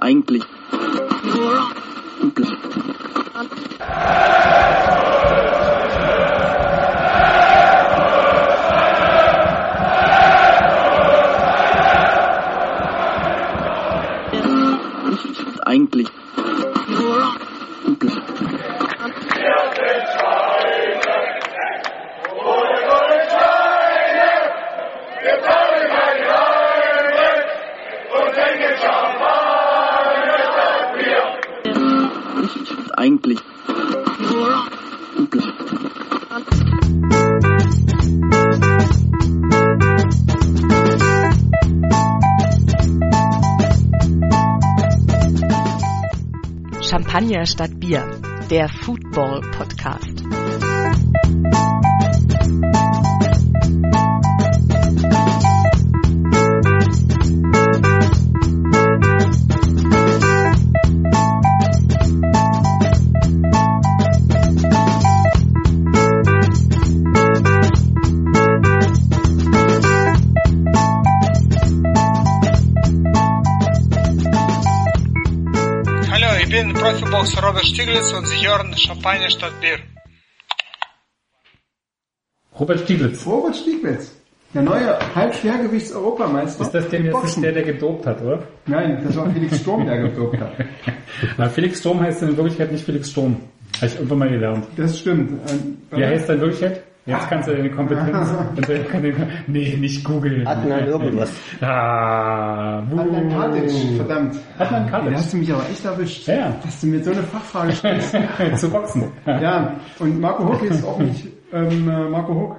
Eigentlich. Champagner statt Bier, der Football Podcast. Stiglitz und Sie hören Champagner statt Bier. Robert Stieglitz. Robert Stieglitz, der neue Halbschwergewichts-Europameister. Ist das denn jetzt nicht der, der gedopt hat, oder? Nein, das war Felix Sturm, der gedopt hat. Na, Felix Sturm heißt in Wirklichkeit nicht Felix Sturm. Habe ich irgendwann mal gelernt. Das stimmt. Ähm, Wie heißt er in Wirklichkeit? Jetzt kannst du deine Kompetenz. nee, nicht googeln. Adnan irgendwas. Ah, Adnan Kadic, verdammt. Adnan Kadic. Da hast du mich aber echt erwischt. Ja, ja. Dass du mir so eine Fachfrage stellst. Zu boxen. ja, und Marco Huck ist auch nicht ähm, äh, Marco Huck.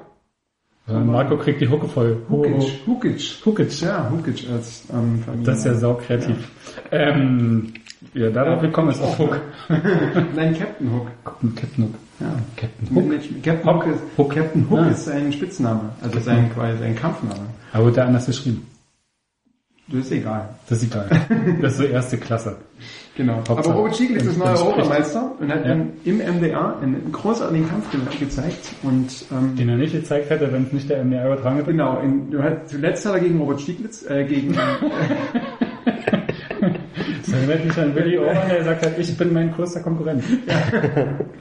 Marco kriegt die Hucke voll. Hukic. Hukic. Hukic. Ja, Hukic als ähm. Das ist ja sau kreativ. Ähm, ja, darauf willkommen ist auch Hook. Nein, Captain Hook. Captain Hook. Ja. Captain Hook. mit- Captain Hook, ist, Hook. Captain Hook Ah. ist sein Spitzname, also sein quasi sein Kampfname. Aber wird der anders geschrieben? Das ist egal. Das ist egal. Das ist so erste Klasse. Genau. Hauptsache, Aber Robert Stieglitz ist neuer das spricht. Europameister und hat Ja. dann im MDR einen großartigen Kampf ge gezeigt. Und ähm, Den er nicht gezeigt hätte, wenn es nicht der MDR übertragen hätte. genau, in, zuletzt hat er gegen Robert Stieglitz, äh, gegen Das erinnert mich an Willy Orban, der gesagt hat, ich bin mein größter Konkurrent.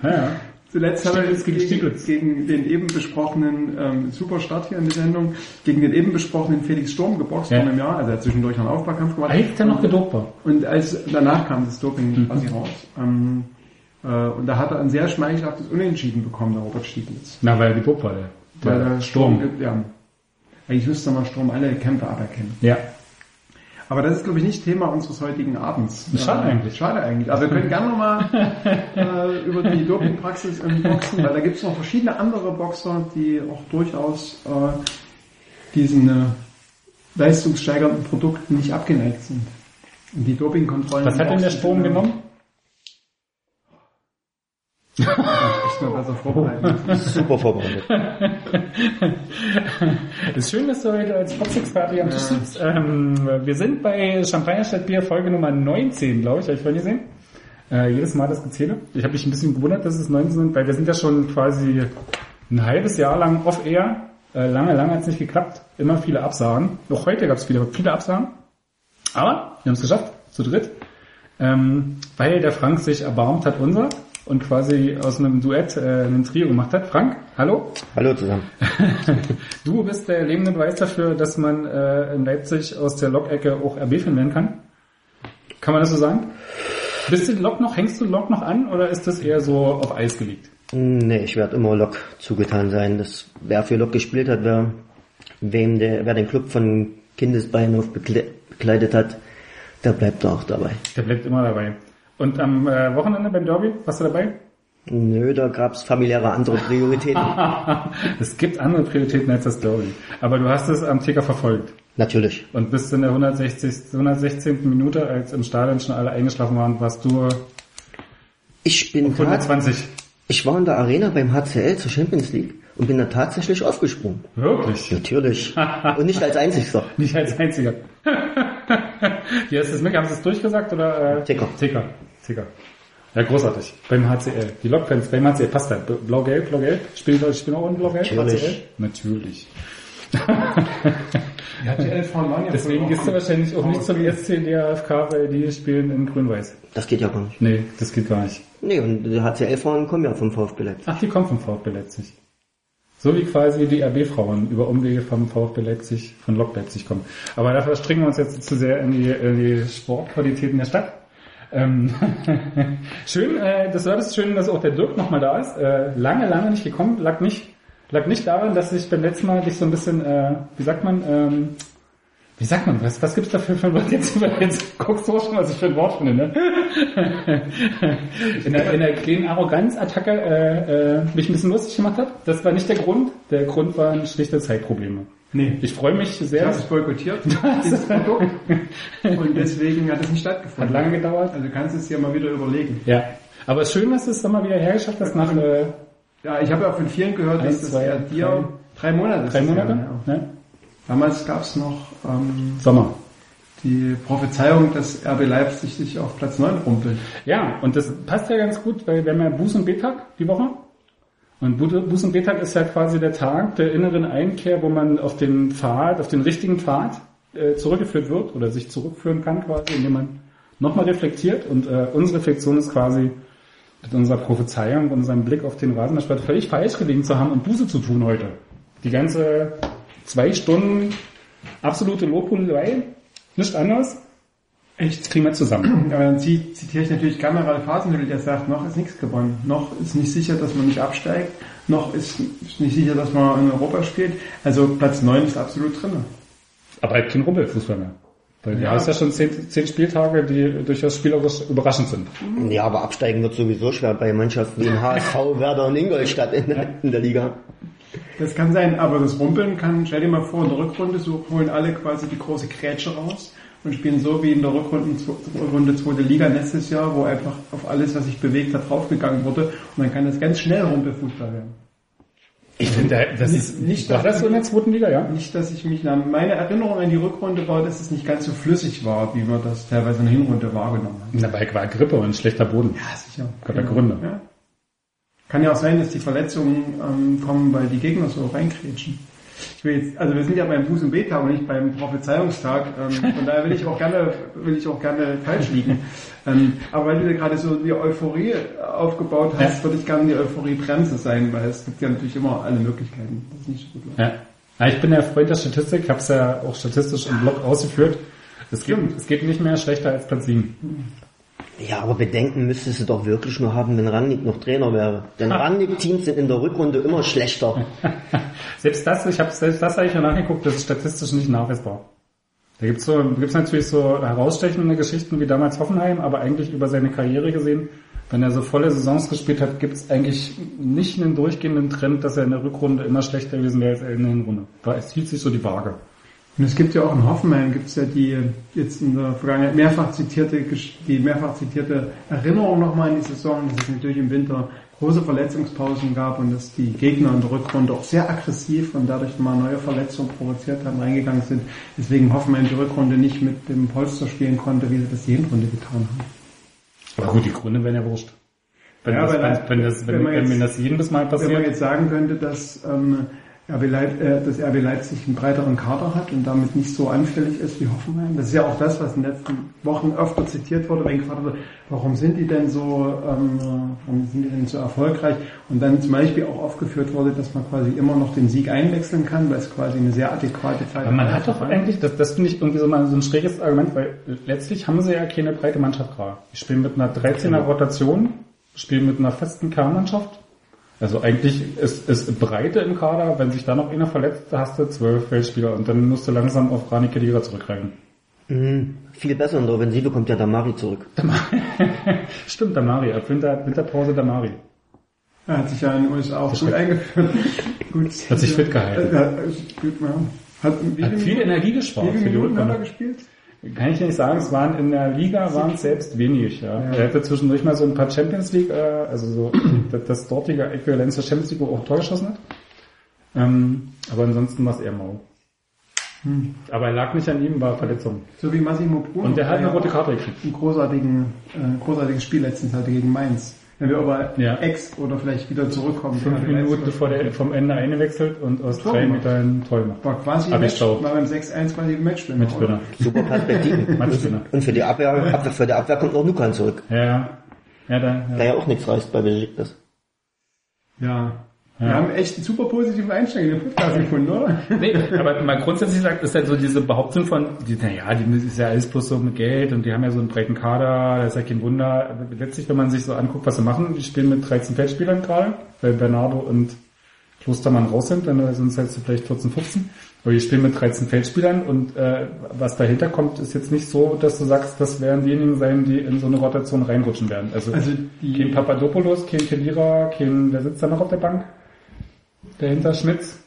Ja. ja. Zuletzt hat er Stieglitz gegen gegen, gegen den eben besprochenen ähm, Superstart hier in der Sendung, gegen den eben besprochenen Felix Sturm geboxt Ja. vor einem Jahr. Also er hat zwischendurch einen Aufbaukampf gemacht. Ist er noch gedopt war. Und als danach kam das Doping Mhm. quasi raus. Ähm, äh, und da hat er ein sehr schmeichelhaftes Unentschieden bekommen, der Robert Stieglitz. Na, weil er gedopt war, der. Der der Sturm. Sturm, ja. Eigentlich müsste man Sturm alle Kämpfe aberkennen. Ja. Aber das ist, glaube ich, nicht Thema unseres heutigen Abends. Schade Äh, eigentlich. Schade eigentlich. Aber wir können gerne nochmal äh, über die Dopingpraxis im Boxen, weil da gibt es noch verschiedene andere Boxer, die auch durchaus äh, diesen äh, leistungssteigernden Produkten nicht abgeneigt sind. Und die Dopingkontrollen... Was hat denn der äh, genommen? Echt mal besser vorbereitet. Super vorbereitet. ist schön, dass du heute als hier am Tisch sitzt. Ähm, wir sind bei Champagner statt Bier Folge Nummer 19, glaube ich. Habe ich vorhin gesehen. Äh, jedes Mal das Gezähle. Ich habe mich ein bisschen gewundert, dass es 19 sind, weil wir sind ja schon quasi ein halbes Jahr lang off-air. Äh, lange, lange hat es nicht geklappt. Immer viele Absagen. Auch heute gab es viele, viele Absagen. Aber wir haben es geschafft, zu dritt. Ähm, weil der Frank sich erbarmt hat unser und quasi aus einem Duett äh, ein Trio gemacht hat. Frank, hallo. Hallo zusammen. Du bist der lebende Beweis dafür, dass man äh, in Leipzig aus der Lok-Ecke auch RB-Fan werden kann. Kann man das so sagen? Bist du Lok noch, hängst du Lok noch an oder ist das eher so auf Eis gelegt? Nee, ich werde immer Lok zugetan sein. Das, wer für Lok gespielt hat, wer, wem der, wer den Club von Kindesbeinen auf bekle bekleidet hat, der bleibt auch dabei. Der bleibt immer dabei. Und am äh, Wochenende beim Derby, warst du dabei? Nö, da gab's familiäre andere Prioritäten. es gibt andere Prioritäten als das Derby. Aber du hast es am Ticker verfolgt. Natürlich. Und bis in der 160, 116. Minute, als im Stadion schon alle eingeschlafen waren, warst du Ich bin auf tat, 120. ich war in der Arena beim HCL zur Champions League und bin da tatsächlich aufgesprungen. Wirklich? Natürlich. Und nicht als einzigster. Nicht als einziger. Wie hast du es mit? Haben sie es durchgesagt oder? Äh? Ticker. Ticker. Ticker. Ja, großartig. Beim HCL. Die Lokfans beim HCL passt da. Blau-Gelb, Blau-Gelb. Spielen Leute spielen auch in Blau-Gelb? Natürlich. HCL? Natürlich. Die HTL fahren waren ja Deswegen gehst du wahrscheinlich auch nicht zum ESC DRFK, weil die spielen in Grün-Weiß. Das geht ja gar nicht. Nee, das geht gar nicht. Nee, und die HCL-Frauen kommen ja vom VfB Leipzig. Ach, die kommen vom VfB Leipzig. So wie quasi die RB-Frauen über Umwege vom VfB Leipzig, von Lok Leipzig kommen. Aber dafür stringen wir uns jetzt zu sehr in die, in die Sportqualitäten der Stadt. Ähm, schön, äh, das war das Schöne, dass auch der Dirk nochmal da ist. Äh, lange, lange nicht gekommen. Lag nicht, lag nicht daran, dass ich beim letzten Mal dich so ein bisschen, äh, wie sagt man, ähm, wie sagt man, was, was gibt's dafür für ein Wort? Jetzt, jetzt guckst du auch schon, was ich für ein Wort finde, ne? in, der, in der kleinen Arroganzattacke äh, äh, mich ein bisschen lustig gemacht hat. Das war nicht der Grund. Der Grund waren schlichte Zeitprobleme. Nee. Ich freue mich Ich sehr. habe es boykottiert, dieses Produkt. Und deswegen hat es nicht Hat stattgefunden. lange gedauert. Also du kannst es dir mal wieder überlegen. Ja. Aber schön, dass du es dann mal wieder hergeschafft hast nach äh, Ja, ich habe ja von vielen gehört, dass das zwei, ja dir drei Monate ist drei ja, Monate. ja. Ne? Damals gab es noch ähm, Sommer. die Prophezeiung, dass RB Leipzig sich auf Platz 9 rumpelt. Ja, und das passt ja ganz gut, weil wir haben ja Buß- und B-Tag die Woche. Und Bu- Buß- und B-Tag ist ja quasi der Tag der inneren Einkehr, wo man auf den Pfad, auf den richtigen Pfad äh, zurückgeführt wird oder sich zurückführen kann quasi, indem man nochmal reflektiert. Und äh, unsere Reflexion ist quasi mit unserer Prophezeiung, unserem Blick auf den Rasenballsport völlig falsch gelegen zu haben und Buße zu tun heute. Die ganze zwei Stunden absolute Lobhudelei, nichts anderes. Echt, das kriegen wir zusammen. Aber dann zi- zitiere ich natürlich gerne Ralf Hasenhüttl, der sagt, noch ist nichts gewonnen. Noch ist nicht sicher, dass man nicht absteigt. Noch ist, nicht sicher, dass man in Europa spielt. Also Platz 9 ist absolut drin. Aber halt kein Rumpelfußball mehr. Weil Ja. ja. hast ja schon zehn, zehn Spieltage, die durchaus spielerisch überraschend sind. Ja, aber absteigen wird sowieso schwer bei Mannschaften wie in HSV, Werder und Ingolstadt in, der- in der Liga. Das kann sein, aber das Rumpeln kann, stell dir mal vor, in der Rückrunde so holen alle quasi die große Grätsche raus und spielen so wie in der Rückrunde, Runde zweite Liga letztes Jahr, wo einfach auf alles, was sich bewegt hat, draufgegangen wurde und dann kann das ganz schnell Rumpelfußball werden. Ich finde, das Nicht- ist nicht, war das so in der zweiten Liga, ja? Nicht, dass ich mich, nach- meine Erinnerung an die Rückrunde war, dass es nicht ganz so flüssig war, wie man das teilweise in der Hinrunde wahrgenommen hat. Dabei war Grippe und schlechter Boden. Ja, sicher. Gab ja Gründe. Ja. Kann ja auch sein, dass die Verletzungen ähm, kommen, weil die Gegner so reinkrätschen. Ich will jetzt, also wir sind ja beim Buß- und B-Tag und nicht beim Prophezeiungstag. Ähm, von daher will ich auch gerne, will ich auch gerne falsch liegen. Ähm, aber weil du dir gerade so die Euphorie aufgebaut hast, Ja. würde ich gerne die Euphorie-Bremse sein, weil es gibt ja natürlich immer alle Möglichkeiten. Das ist nicht so gut. Ja. ja ich bin der Freund der Statistik, ich habe es ja auch statistisch im Blog ausgeführt. Es geht, es geht nicht mehr schlechter als Platz 7. Ja, aber Bedenken müsstest du doch wirklich nur haben, wenn Rangnick noch Trainer wäre. Denn Rangnick-Teams sind in der Rückrunde immer schlechter. Selbst das, ich habe selbst das habe ich ja nachgeguckt, das ist statistisch nicht nachweisbar. Da gibt's so, gibt's natürlich so herausstechende Geschichten wie damals Hoffenheim, aber eigentlich über seine Karriere gesehen, wenn er so volle Saisons gespielt hat, gibt's eigentlich nicht einen durchgehenden Trend, dass er in der Rückrunde immer schlechter gewesen wäre als er in der Hinrunde. Weil es hielt sich so die Waage. Und es gibt ja auch in Hoffenheim gibt's ja die jetzt in der Vergangenheit mehrfach zitierte die mehrfach zitierte Erinnerung nochmal an die Saison, dass es natürlich im Winter große Verletzungspausen gab und dass die Gegner in der Rückrunde auch sehr aggressiv und dadurch mal neue Verletzungen provoziert haben, reingegangen sind. Deswegen Hoffenheim die Rückrunde nicht mit dem Polster spielen konnte, wie sie das die Hinrunde getan haben. Aber gut, die Gründe wären ja wurscht. Wenn, Ja, das, wenn, wenn, das, wenn, wenn wenn, das jedes Mal Wenn man passiert, jetzt sagen könnte, dass ähm, RB Leip äh, dass RB Leipzig einen breiteren Kader hat und damit nicht so anfällig ist wie Hoffenheim. Das ist ja auch das, was in den letzten Wochen öfter zitiert wurde, wenn gefragt wurde, warum sind die denn so, ähm, warum sind die denn so erfolgreich? Und dann zum Beispiel auch aufgeführt wurde, dass man quasi immer noch den Sieg einwechseln kann, weil es quasi eine sehr adäquate Zeit Aber man hat doch eigentlich, das, das finde ich irgendwie so mal so ein schräges Argument, weil letztlich haben sie ja keine breite Mannschaft gerade. Die spielen mit einer 13er Rotation, spielen mit einer festen Kernmannschaft. Also eigentlich ist, ist Breite im Kader, wenn sich da noch einer verletzt, da hast du zwölf Feldspieler und dann musst du langsam auf Rani Kedira zurückgreifen. Mhm. Viel besser in der Offensive kommt ja Damari zurück. Stimmt, Damari, ab Winter, Winterpause Damari. Er hat sich ja in den USA auch gut eingeführt. gut, Hat sich fit gehalten. Äh, äh, gut, ja. Hat, wie Hat viele viel Minuten- Energie Wie gespart viele für die Minuten hat er gespielt? Kann ich nicht sagen, es waren in der Liga waren es selbst wenig. Ja. Ja. Er hatte zwischendurch mal so ein paar Champions League, äh, also so das, dortige Äquivalenz der Champions League, wo auch Tor geschossen hat. Ähm, aber ansonsten war es eher mau. Hm. Aber er lag nicht an ihm, war Verletzung. So wie Massimo Bruno. Und der hat eine rote Karte gekriegt. Ein großartigen, äh, großartiges Spiel letztens hatte gegen Mainz. Wenn wir aber Ja. Ex oder vielleicht wieder zurückkommen. Fünf Minuten bevor der vom Ende eingewechselt und aus Tor drei. Metern toll macht. War quasi Match, war beim 6-1 quasi Matchwinner. Mitspinner. Super Perspektiven. Matchwinner. Und für die Abwehr, Abwehr, für die Abwehr kommt noch Lukan zurück, Ja, ja. Ja, da, der ja. ja auch nichts reißt bei Besiktas. Ja. Wir Ja. haben echt einen super positiven Einstieg in den Podcast gefunden, oder? Nee, aber mal grundsätzlich sagt, ist halt so diese Behauptung von, die, naja, die ist ja alles bloß so mit Geld und die haben ja so einen breiten Kader, das ist ja kein Wunder. Aber Letztlich, wenn man sich so anguckt, was sie machen, die spielen mit 13 Feldspielern gerade, weil Bernardo und Klostermann raus sind, dann sind es halt so vielleicht 14, 15. Aber die spielen mit 13 Feldspielern und äh, was dahinter kommt, ist jetzt nicht so, dass du sagst, das werden diejenigen sein, die in so eine Rotation reinrutschen werden. Also, Also die- kein Papadopoulos, kein Kedira, kein, wer sitzt da noch auf der Bank? Dahinter Schmitz.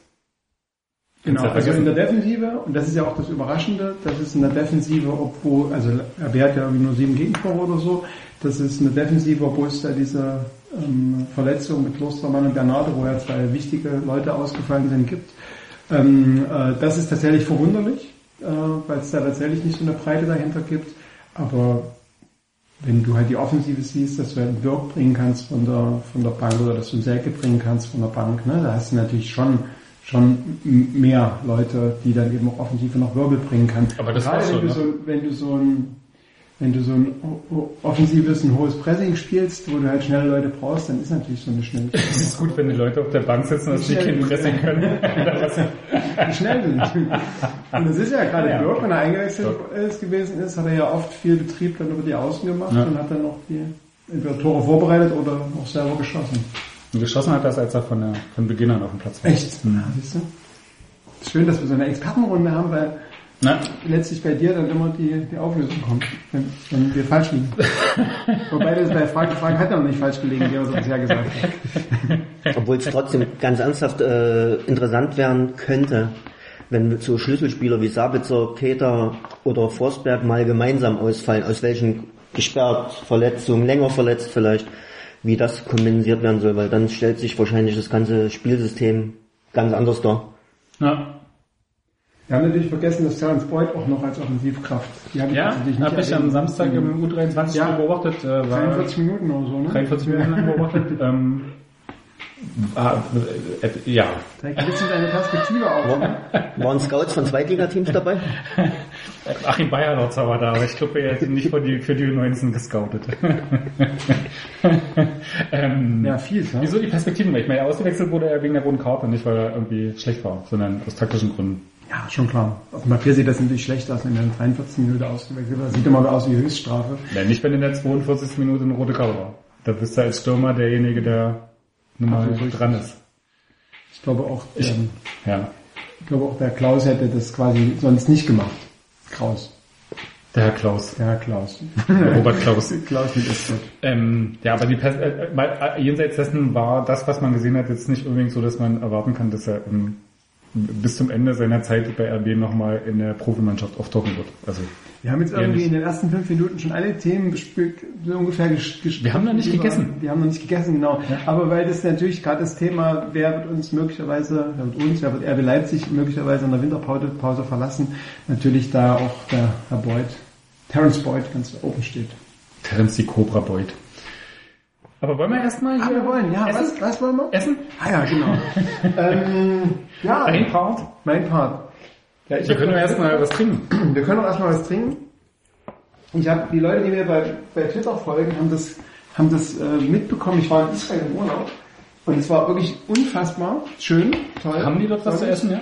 Genau, also in der Defensive, und das ist ja auch das Überraschende, das ist in der Defensive, obwohl, also er wehrt ja irgendwie nur sieben Gegentore oder so, das ist eine Defensive, obwohl es da diese ähm, Verletzung mit Klostermann und Bernardo, wo ja zwei wichtige Leute ausgefallen sind, gibt. Ähm, äh, das ist tatsächlich verwunderlich, äh, weil es da tatsächlich nicht so eine Breite dahinter gibt, aber wenn du halt die Offensive siehst, dass du halt einen Birk bringen kannst von der, von der Bank oder dass du einen Selke bringen kannst von der Bank, ne, da hast du natürlich schon, schon mehr Leute, die dann eben auch Offensive noch Wirbel bringen kann. Aber das Gerade wenn, du ne? so, wenn du so ein, wenn du so ein offensives, ein hohes Pressing spielst, wo du halt schnelle Leute brauchst, dann ist natürlich so eine schnelle Es ist gut, wenn die Leute auf der Bank sitzen, dass die kein Pressing können. die schnell sind. Und das ist ja gerade Ja. Björk, wenn er eingewechselt ist, gewesen ist, hat er ja oft viel Betrieb dann über die Außen gemacht Ja. und hat dann auch die entweder Tore vorbereitet oder auch selber geschossen. Und geschossen hat das, als er von, der, von Beginn an auf dem Platz war. Echt? Ja, siehst du? Schön, dass wir so eine Expertenrunde haben, weil Na, letztlich bei dir dann immer die, die Auflösung kommt, wenn, wenn wir falsch liegen. Wobei das bei Frank, Frank hat ja noch nicht falsch gelegen, wie er so bisher gesagt hat. Obwohl es trotzdem ganz ernsthaft äh, interessant werden könnte, wenn so Schlüsselspieler wie Sabitzer, Keter oder Forsberg mal gemeinsam ausfallen, aus welchen gesperrt, Verletzungen, länger verletzt vielleicht, wie das kompensiert werden soll, weil dann stellt sich wahrscheinlich das ganze Spielsystem ganz anders dar. ja. Wir haben natürlich vergessen, dass Terence Boyd auch noch als Offensivkraft. Die ich ja nicht habe ich am. Samstag im U23 Ja. beobachtet. Äh, war 43 Minuten oder so, ne? 43 Minuten beobachtet. ähm, war, äh, äh, ja, Zeigt ein bisschen deine Perspektive auf. Ne? Waren Scouts von Zweitligateams dabei? Achim Bayerlotzer war da, aber ich glaube, er hätte nicht für die, für die U19 gescoutet. ähm, Ja, viel, ne? Wieso die Perspektiven? Ich meine, ausgewechselt wurde er wegen der roten Karte, nicht weil er irgendwie schlecht war, sondern aus taktischen Gründen. Ja, schon klar. Auf dem Papier sieht das natürlich schlecht aus, wenn er in 43 Minuten ausgewechselt wird. Das sieht immer so aus wie Höchststrafe. Ja, nicht, wenn in der 42. Minute eine rote Karte war. Da bist du als Stürmer derjenige, der nun mal Absolut. dran ist. Ich glaube auch, Ich- ähm, Ja. ich glaube auch der Klaus hätte das quasi sonst nicht gemacht. Kraus. Der Herr Klaus. Der Herr Klaus. Der Robert Klaus. Klaus mit S. Ähm, ja, aber die Pers äh, mal, äh, jenseits dessen war das, was man gesehen hat, jetzt nicht unbedingt so, dass man erwarten kann, dass er ähm, bis zum Ende seiner Zeit bei RB nochmal in der Profimannschaft auftauchen wird. Also Wir haben jetzt Ja, irgendwie nicht. in den ersten fünf Minuten schon alle Themen ungefähr ges ges- Wir haben noch nicht die gegessen. Wir, haben noch nicht gegessen, genau. Aber weil das natürlich gerade das Thema, wer wird uns möglicherweise, wer wird uns, wer wird RB Leipzig möglicherweise in der Winterpause Pause verlassen, natürlich da auch der Herr Boyd, Terence Boyd ganz oben steht. Terence die Cobra Boyd. Aber wollen wir erstmal Ah, hier wir wollen, ja, essen? was, was wollen wir? Essen? Ah ja, genau. ähm, ja, Ein Part? mein Part. Ja, ich Wir können doch erstmal was trinken. Wir können auch erstmal was trinken. Ich habe die Leute, die mir bei, bei Twitter folgen, haben das, haben das äh, mitbekommen. Ich war in Israel im Urlaub und es war wirklich unfassbar schön, toll. Haben die dort was zu essen, ja?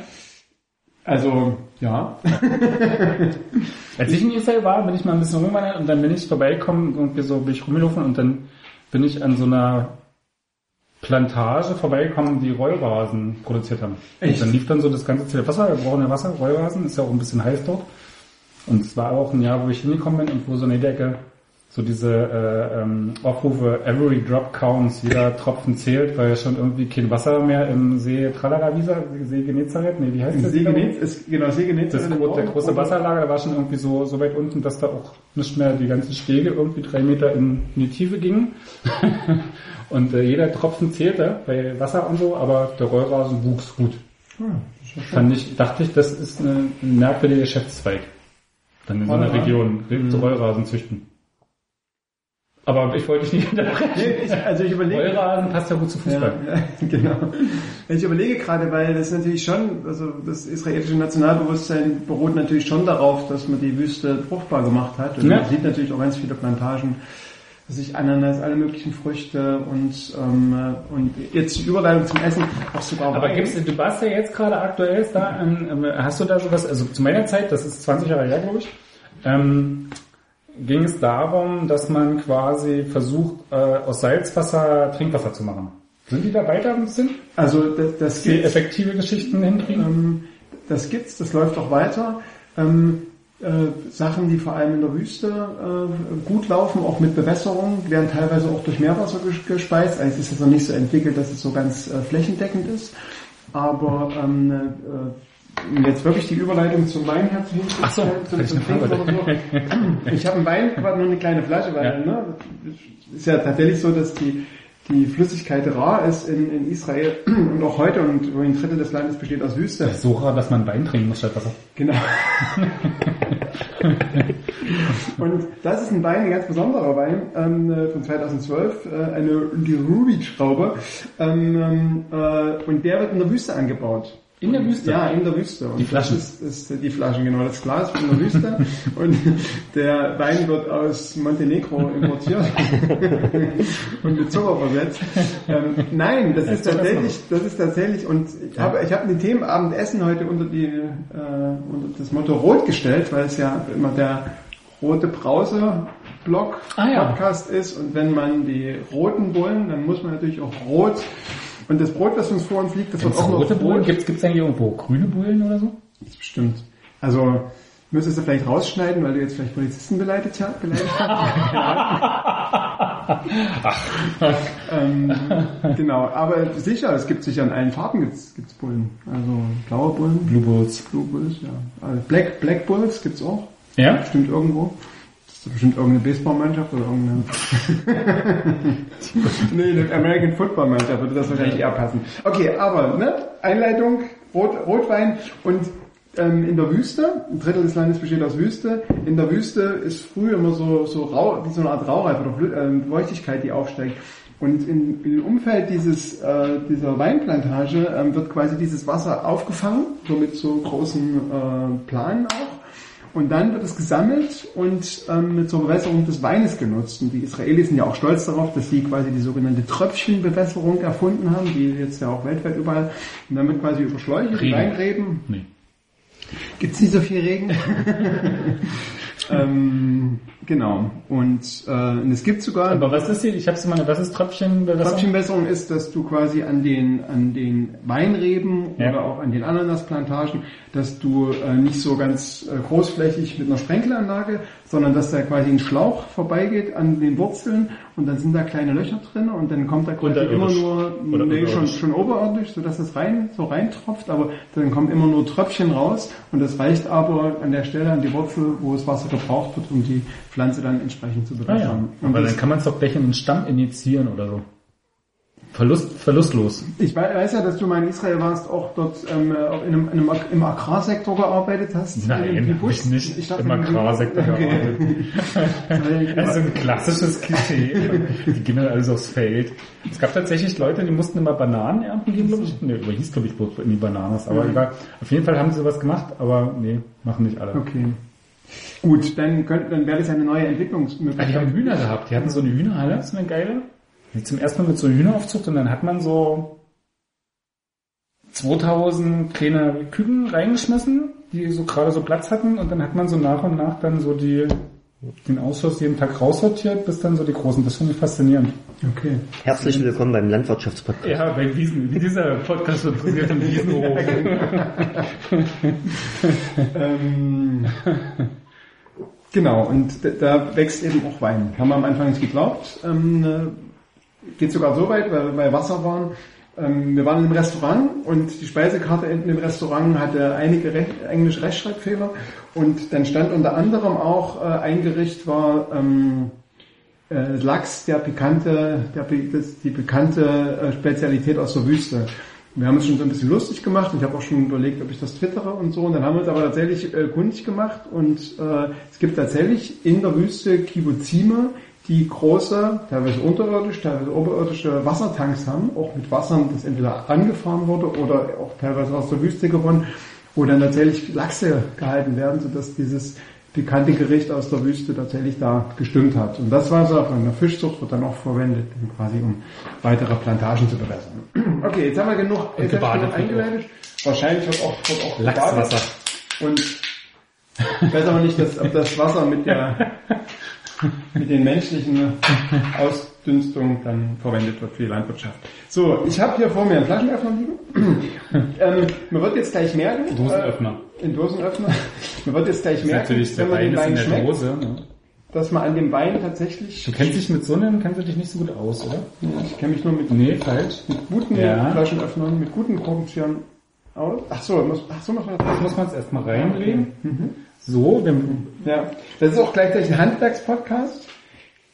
Also ja. Als ich in Israel war, bin ich mal ein bisschen rumgewandert und dann bin ich vorbeigekommen, irgendwie so bin ich rumgelaufen und dann bin ich an so einer Plantage vorbeigekommen, die Rollrasen produziert haben. Echt? Und dann lief dann so das ganze Zelt Wasser, wir brauchen ja Wasser, Rollrasen, ist ja auch ein bisschen heiß dort. Und es war auch ein Jahr, wo ich hingekommen bin und wo so eine Decke so diese äh, ähm, Aufrufe Every Drop counts, jeder Tropfen zählt, weil ja schon irgendwie kein Wasser mehr im See Tralalavisa, See Genezareth, nee, wie heißt das? Seegenetz, ist, genau, Seegenetz. Das gro der große Wasserlager, der war schon irgendwie so, so weit unten, dass da auch nicht mehr die ganzen Stege irgendwie drei Meter in, in die Tiefe gingen. und äh, jeder Tropfen zählte bei Wasser und so, aber der Rollrasen wuchs gut. Fand ich, dachte ich, das ist eine, ein merkwürdiger Geschäftszweig. Dann in so einer? Region, Rollrasen züchten. Aber ich wollte dich nicht Nee, unterbrechen. ich, also ich überlege. Wollrasen passt ja gut zu Fußball. Ja, ja, genau. Ich überlege gerade, weil das natürlich schon, also das israelische Nationalbewusstsein beruht natürlich schon darauf, dass man die Wüste fruchtbar gemacht hat. Und Ja. man sieht natürlich auch ganz viele Plantagen, sich Ananas, alle möglichen Früchte und, ähm, äh, und jetzt die Überleitung zum Essen, auch sogar Aber Wein. gibt's, du warst ja jetzt gerade aktuell da, ähm, hast du da sowas, also zu meiner Zeit, das ist 20 Jahre her, glaube ich, ähm, ging es darum, dass man quasi versucht, äh, aus Salzwasser Trinkwasser zu machen. Sind die da weiter ein bisschen? Also das, das Die gibt's, effektive Geschichten hinkriegen? ähm, das gibt's, das läuft auch weiter. Ähm, äh, Sachen, die vor allem in der Wüste äh, gut laufen, auch mit Bewässerung, werden teilweise auch durch Meerwasser ges- gespeist. Also es ist jetzt noch nicht so entwickelt, dass es so ganz äh, flächendeckend ist. Aber ähm, äh, jetzt wirklich die Überleitung zum Wein herzustellen, Ach so, zum, ich zum oder so. Ich habe einen Wein, gerade nur eine kleine Flasche, weil Ja. ne, ist ja tatsächlich so, dass die die Flüssigkeit rar ist in, in Israel und auch heute und über ein Drittel des Landes besteht aus Wüste. Das ist so rar, dass man Wein trinken muss statt Wasser. Genau. und das ist ein Wein, ein ganz besonderer Wein ähm, äh, von 2012, äh, eine die Ruby-Schraube. Ähm, ähm, äh, und der wird in der Wüste angebaut. In der Wüste? Ja, in der Wüste. Und Die Flaschen? Das ist, ist die Flaschen, genau. Das Glas in der Wüste. und der Wein wird aus Montenegro importiert und mit Zucker versetzt. Ähm, nein, das ist Zucker ist tatsächlich, das ist tatsächlich, und ich habe, ich habe den Themenabend Essen heute unter die, äh, unter das Motto Rot gestellt, weil es ja immer der rote Brause Blog Ah, ja. Podcast ist und wenn man die roten Bullen, dann muss man natürlich auch rot und das Brot, das uns vor uns liegt, das wird auch noch rote Bullen? rot. Gibt's, gibt's eigentlich irgendwo grüne Bullen oder so? Das bestimmt. Also müsstest du vielleicht rausschneiden, weil du jetzt vielleicht Polizisten beleidigt, ha- beleidigt hast. ähm, genau, aber sicher, es gibt sicher in allen Farben gibt's, gibt's Bullen. Also blaue Bullen, Blue Bulls. Blue Bulls, ja. Also Black, Black Bulls gibt's auch. Ja? Bestimmt irgendwo. Das ist bestimmt irgendeine Baseballmannschaft oder irgendeine. nee, eine American Football Mannschaft würde das wahrscheinlich eher passen. Okay, aber ne, Einleitung, Rot, Rotwein und ähm, in der Wüste, ein Drittel des Landes besteht aus Wüste. In der Wüste ist früh immer so, so rau, wie so eine Art Raureif oder ähm, Feuchtigkeit, die aufsteigt. Und in, im Umfeld dieses, äh, dieser Weinplantage ähm, wird quasi dieses Wasser aufgefangen, so mit so großen äh, Planen auch. Und dann wird es gesammelt und ähm, zur Bewässerung des Weines genutzt. Und die Israelis sind ja auch stolz darauf, dass sie quasi die sogenannte Tröpfchenbewässerung erfunden haben, die jetzt ja auch weltweit überall. Und wird quasi über Schläuche, Regen. Weinreben, Nee. gibt's nicht so viel Regen. ähm, genau. Und, äh, und es gibt sogar Aber was ist hier? Ich hab's mal, was ist Tröpfchen? Tröpfchenbesserung ist, dass du quasi an den, an den Weinreben Ja. oder auch an den Ananasplantagen, dass du äh, nicht so ganz äh, großflächig mit einer Sprenkelanlage, sondern dass da quasi ein Schlauch vorbeigeht an den Wurzeln und dann sind da kleine Löcher drin und dann kommt da quasi immer nur, Oder nee, schon, schon oberirdisch, sodass es rein, so reintropft, aber dann kommen immer nur Tröpfchen raus und das reicht aber an der Stelle, an die Wurzel, wo das Wasser gebraucht wird, um die Pflanze dann entsprechend zu Ah ja. bewässern. Und Aber dann kann man es doch gleich in den Stamm injizieren oder so. Verlust, verlustlos. Ich wei- weiß ja, dass du mal in Israel warst, auch dort ähm, auch in einem, in einem, im Agrarsektor gearbeitet hast. Nein, hab ich nicht Ich dachte, im Agrarsektor okay. gearbeitet. Also ein klassisches Klischee. Die gehen dann alles aufs Feld. Es gab tatsächlich Leute, die mussten immer Bananen ernten gehen, glaube ich. Nee, oder hieß, glaube ich, in die Bananas. Aber egal. Auf jeden Fall haben sie was gemacht, aber nee, machen nicht alle. Okay. Gut, dann, könnt, dann wäre das ja eine neue Ah, die Entwicklungsmöglichkeit. haben Hühner gehabt. Die hatten so eine Hühnerhalle, das ist eine geile. Die zum ersten Mal mit so Hühneraufzucht und dann hat man so 2000 kleine Küken reingeschmissen, die so gerade so Platz hatten und dann hat man so nach und nach dann so die den Ausschuss jeden Tag raussortiert, bis dann so die großen. Das finde ich faszinierend. Okay. Herzlich willkommen beim Landwirtschaftspodcast. Ja, bei Wiesen, wie dieser Podcast wird präsentiert im Wiesenhof. Ähm, genau, und da- wächst eben auch Wein. Haben wir am Anfang nicht geglaubt. Ähm, äh, geht sogar so weit, weil wir bei Wasser waren. Ähm, wir waren in einem Restaurant und die Speisekarte in dem Restaurant hatte einige Re englische Rechtschreibfehler und dann stand unter anderem auch äh, ein Gericht war ähm, äh, Lachs, der pikante, der, das, die bekannte äh, Spezialität aus der Wüste. Wir haben uns schon so ein bisschen lustig gemacht. Ich habe auch schon überlegt, ob ich das twittere und so. Und dann haben wir uns aber tatsächlich äh, kundig gemacht. Und äh, es gibt tatsächlich in der Wüste Kibbuzime, die große, teilweise unterirdisch, teilweise oberirdische Wassertanks haben, auch mit Wassern, das entweder angefahren wurde oder auch teilweise aus der Wüste gewonnen, wo dann tatsächlich Lachse gehalten werden, sodass dieses pikante Gericht aus der Wüste tatsächlich da gestimmt hat. Und das Wasser von der Fischzucht wird dann auch verwendet, quasi um weitere Plantagen zu bewässern. Okay, jetzt haben wir genug, jetzt gebadet genug eingeleitet. Wahrscheinlich wird auch, wird auch. Lachswasser. Und ich weiß aber nicht, dass, ob das Wasser mit der mit den menschlichen Ausdünstungen dann verwendet wird für die Landwirtschaft. So, ich habe hier vor mir einen Flaschenöffner liegen. ähm, man wird jetzt gleich merken, Dosenöffner. äh, ein Dosenöffner, man wird jetzt gleich Das merken, der wenn man den Wein in Wein schmeckt, Dose. Ne? dass man an dem Wein tatsächlich, Du kennst dich mit so einem, kennst du dich nicht so gut aus, oder? ich kenne mich nur mit Nee, falsch. guten Ja. Flaschenöffnern, mit guten Korkenzieher aus. Ach so, muss, ach so, muss man das Das muss man jetzt erstmal reinlegen. So, wir, Ja, das ist auch gleichzeitig ein Handwerkspodcast.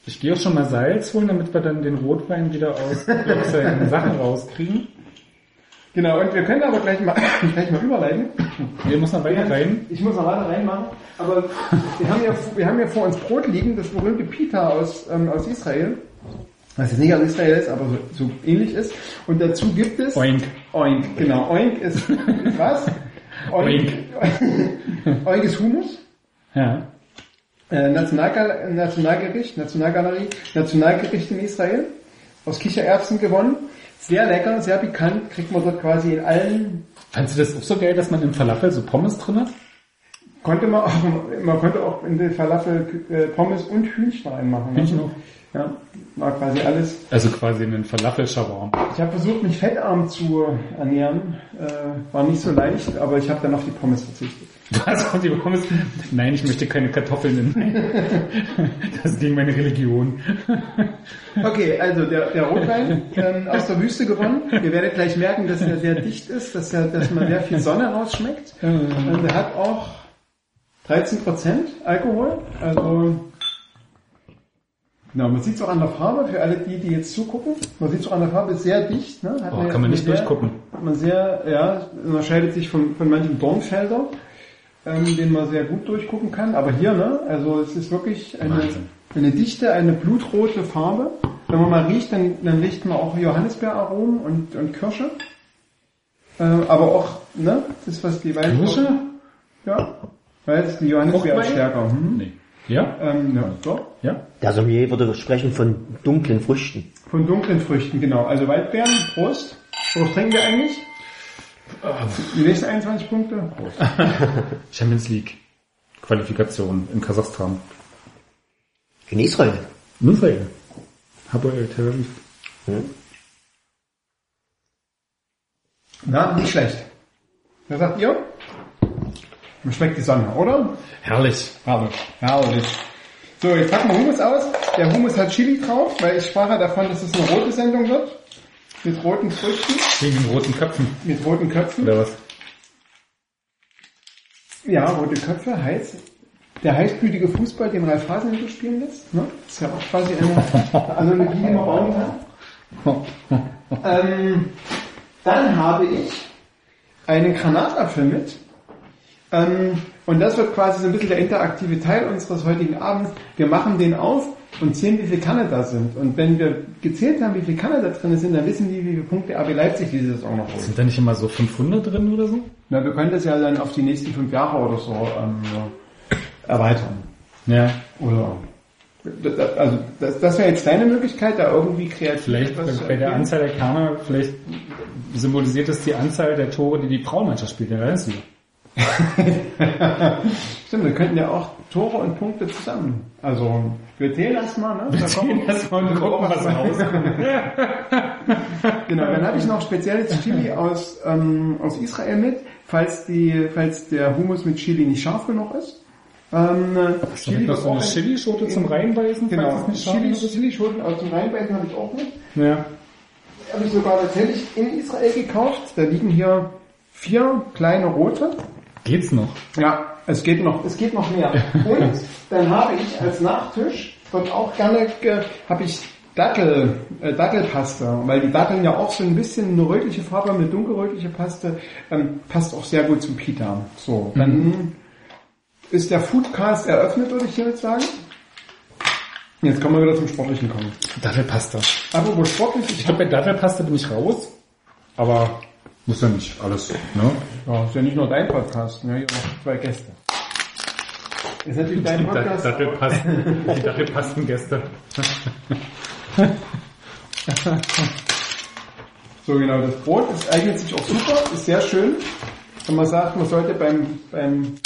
Ich gehe auch schon mal Salz holen, damit wir dann den Rotwein wieder aus, seinen Sachen rauskriegen. Genau, und wir können aber gleich mal, gleich mal überleiten. Wir müssen noch weiter rein. Ich muss noch weiter reinmachen. Aber wir haben ja, wir haben ja vor uns Brot liegen, das berühmte Pita aus, ähm, aus Israel. Was jetzt nicht aus Israel ist, aber so, so ähnlich ist. Und dazu gibt es... Oink. Oink, genau. Oink ist, ist was? Oink. Oink ist Humus. Ja. Äh, Nationalgal Nationalgericht, Nationalgalerie, Nationalgericht in Israel. Aus Kichererbsen gewonnen. Sehr lecker, sehr pikant. Kriegt man dort quasi in allen Fandst du das auch so geil, dass man im Falafel so Pommes drin hat? Konnte man auch, man konnte auch in den Falafel äh, Pommes und Hühnchen reinmachen. Hühnchen lassen. auch. Ja, war quasi alles. Also quasi einen Falafel-Shawarma. Ich habe versucht, mich fettarm zu ernähren. Äh, war nicht so leicht, aber ich habe dann auf die Pommes verzichtet. Was kommt die Pommes? Nein, ich möchte keine Kartoffeln. Das ist gegen meine Religion. Okay, also der, der Rotwein ähm, aus der Wüste gewonnen. Ihr werdet gleich merken, dass er sehr dicht ist, dass, er, dass man sehr viel Sonne rausschmeckt. Und er hat auch 13% Alkohol. Also Genau, man sieht es auch an der Farbe, für alle die, die jetzt zugucken, man sieht es auch an der Farbe, ist sehr dicht. Ne? Hat Oh, eine- kann man nicht sehr, durchgucken. Hat man sehr, ja, unterscheidet sich von, von manchen Dornfelder, ähm, den man sehr gut durchgucken kann. Aber hier, ne, also es ist wirklich eine, eine dichte, eine blutrote Farbe. Wenn man mal riecht, dann, dann riecht man auch Johannisbeeraromen und, und Kirsche. Äh, aber auch, ne, das was die Wein... Kirsche? Ja, weil das die Johannisbeere stärker. Hm? Nee. Ja? Ähm, ja, doch. Ja? Der Sommelier würde sprechen von dunklen Früchten. Von dunklen Früchten, genau. Also Waldbeeren, Prost. Worauf trinken wir eigentlich? Die nächsten 21 Punkte? Champions League. Qualifikation in Kasachstan. In Israel. In Israel. Hapoel Tel Aviv. Hm? Na, nicht schlecht. Was sagt ihr? Mir schmeckt die Sonne, oder? Herrlich. Herrlich. Herrlich. So, jetzt packen wir Hummus aus. Der Hummus hat Chili drauf, weil ich sprach ja davon, dass es eine rote Sendung wird. Mit roten Früchten, Wegen den roten Köpfen. mit roten Köpfen. Oder was? Ja, rote Köpfe heißt der heißblütige Fußball, den Ralf Hasenhüttl spielen lässt. Ne? Das ist ja auch quasi eine Analogie, die man bauen kann. ähm, dann habe ich einen Granatapfel mit. Ähm, und das wird quasi so ein bisschen der interaktive Teil unseres heutigen Abends. Wir machen den auf und zählen, wie viele Kanne da sind. Und wenn wir gezählt haben, wie viele Kanne da drin sind, dann wissen die, wie viele Punkte RB Leipzig diese Saison noch holt. Sind da nicht immer so 500 drin oder so? Na, wir können das ja dann auf die nächsten fünf Jahre oder so ähm, erweitern. Ja. Oder also das, das wäre jetzt deine Möglichkeit, da irgendwie kreativ Vielleicht zu bei der. Anzahl der Kerne, vielleicht symbolisiert es die Anzahl der Tore, die die Frauenmannschaft spielt. Ja, weißt du. Stimmt, wir könnten ja auch Tore und Punkte zusammen. Also wir zählen erstmal, ne? Wir Da zählen kommen- erstmal und gucken, was rauskommt. Genau, dann habe ich noch spezielles Chili aus, ähm, aus Israel mit, falls die, falls der Hummus mit Chili nicht scharf genug ist. Ähm, Chili noch so eine Chilischote zum Reinbeißen, Genau, scharf Chili? Chilischoten aus dem Rheinbeißen habe ich auch mit. Ja. habe ich sogar tatsächlich in Israel gekauft. Da liegen hier vier kleine rote. Geht's noch? Ja, es geht noch, es geht noch mehr. Und dann habe ich als Nachtisch dort auch gerne, ge- habe ich Dattel, äh, Dattelpaste, weil die Datteln ja auch so ein bisschen eine rötliche Farbe haben, eine dunkelrötliche Paste, ähm, passt auch sehr gut zum Pita. So, dann ist der Foodcast eröffnet, würde ich hiermit sagen. Jetzt kommen wir wieder zum Sportlichen kommen. Dattelpasta. Apropos sportlich, Ich glaube, bei Dattelpasta bin ich raus. Aber muss ja nicht alles, ne? Ja, ist ja nicht nur dein Podcast, ne? Hier noch zwei Gäste. Ist natürlich dein Die Podcast. Dattelpasten, die Dattelpastengäste. So genau, das Brot ist, eignet sich auch super, ist sehr schön. Wenn man sagt, man sollte beim, beim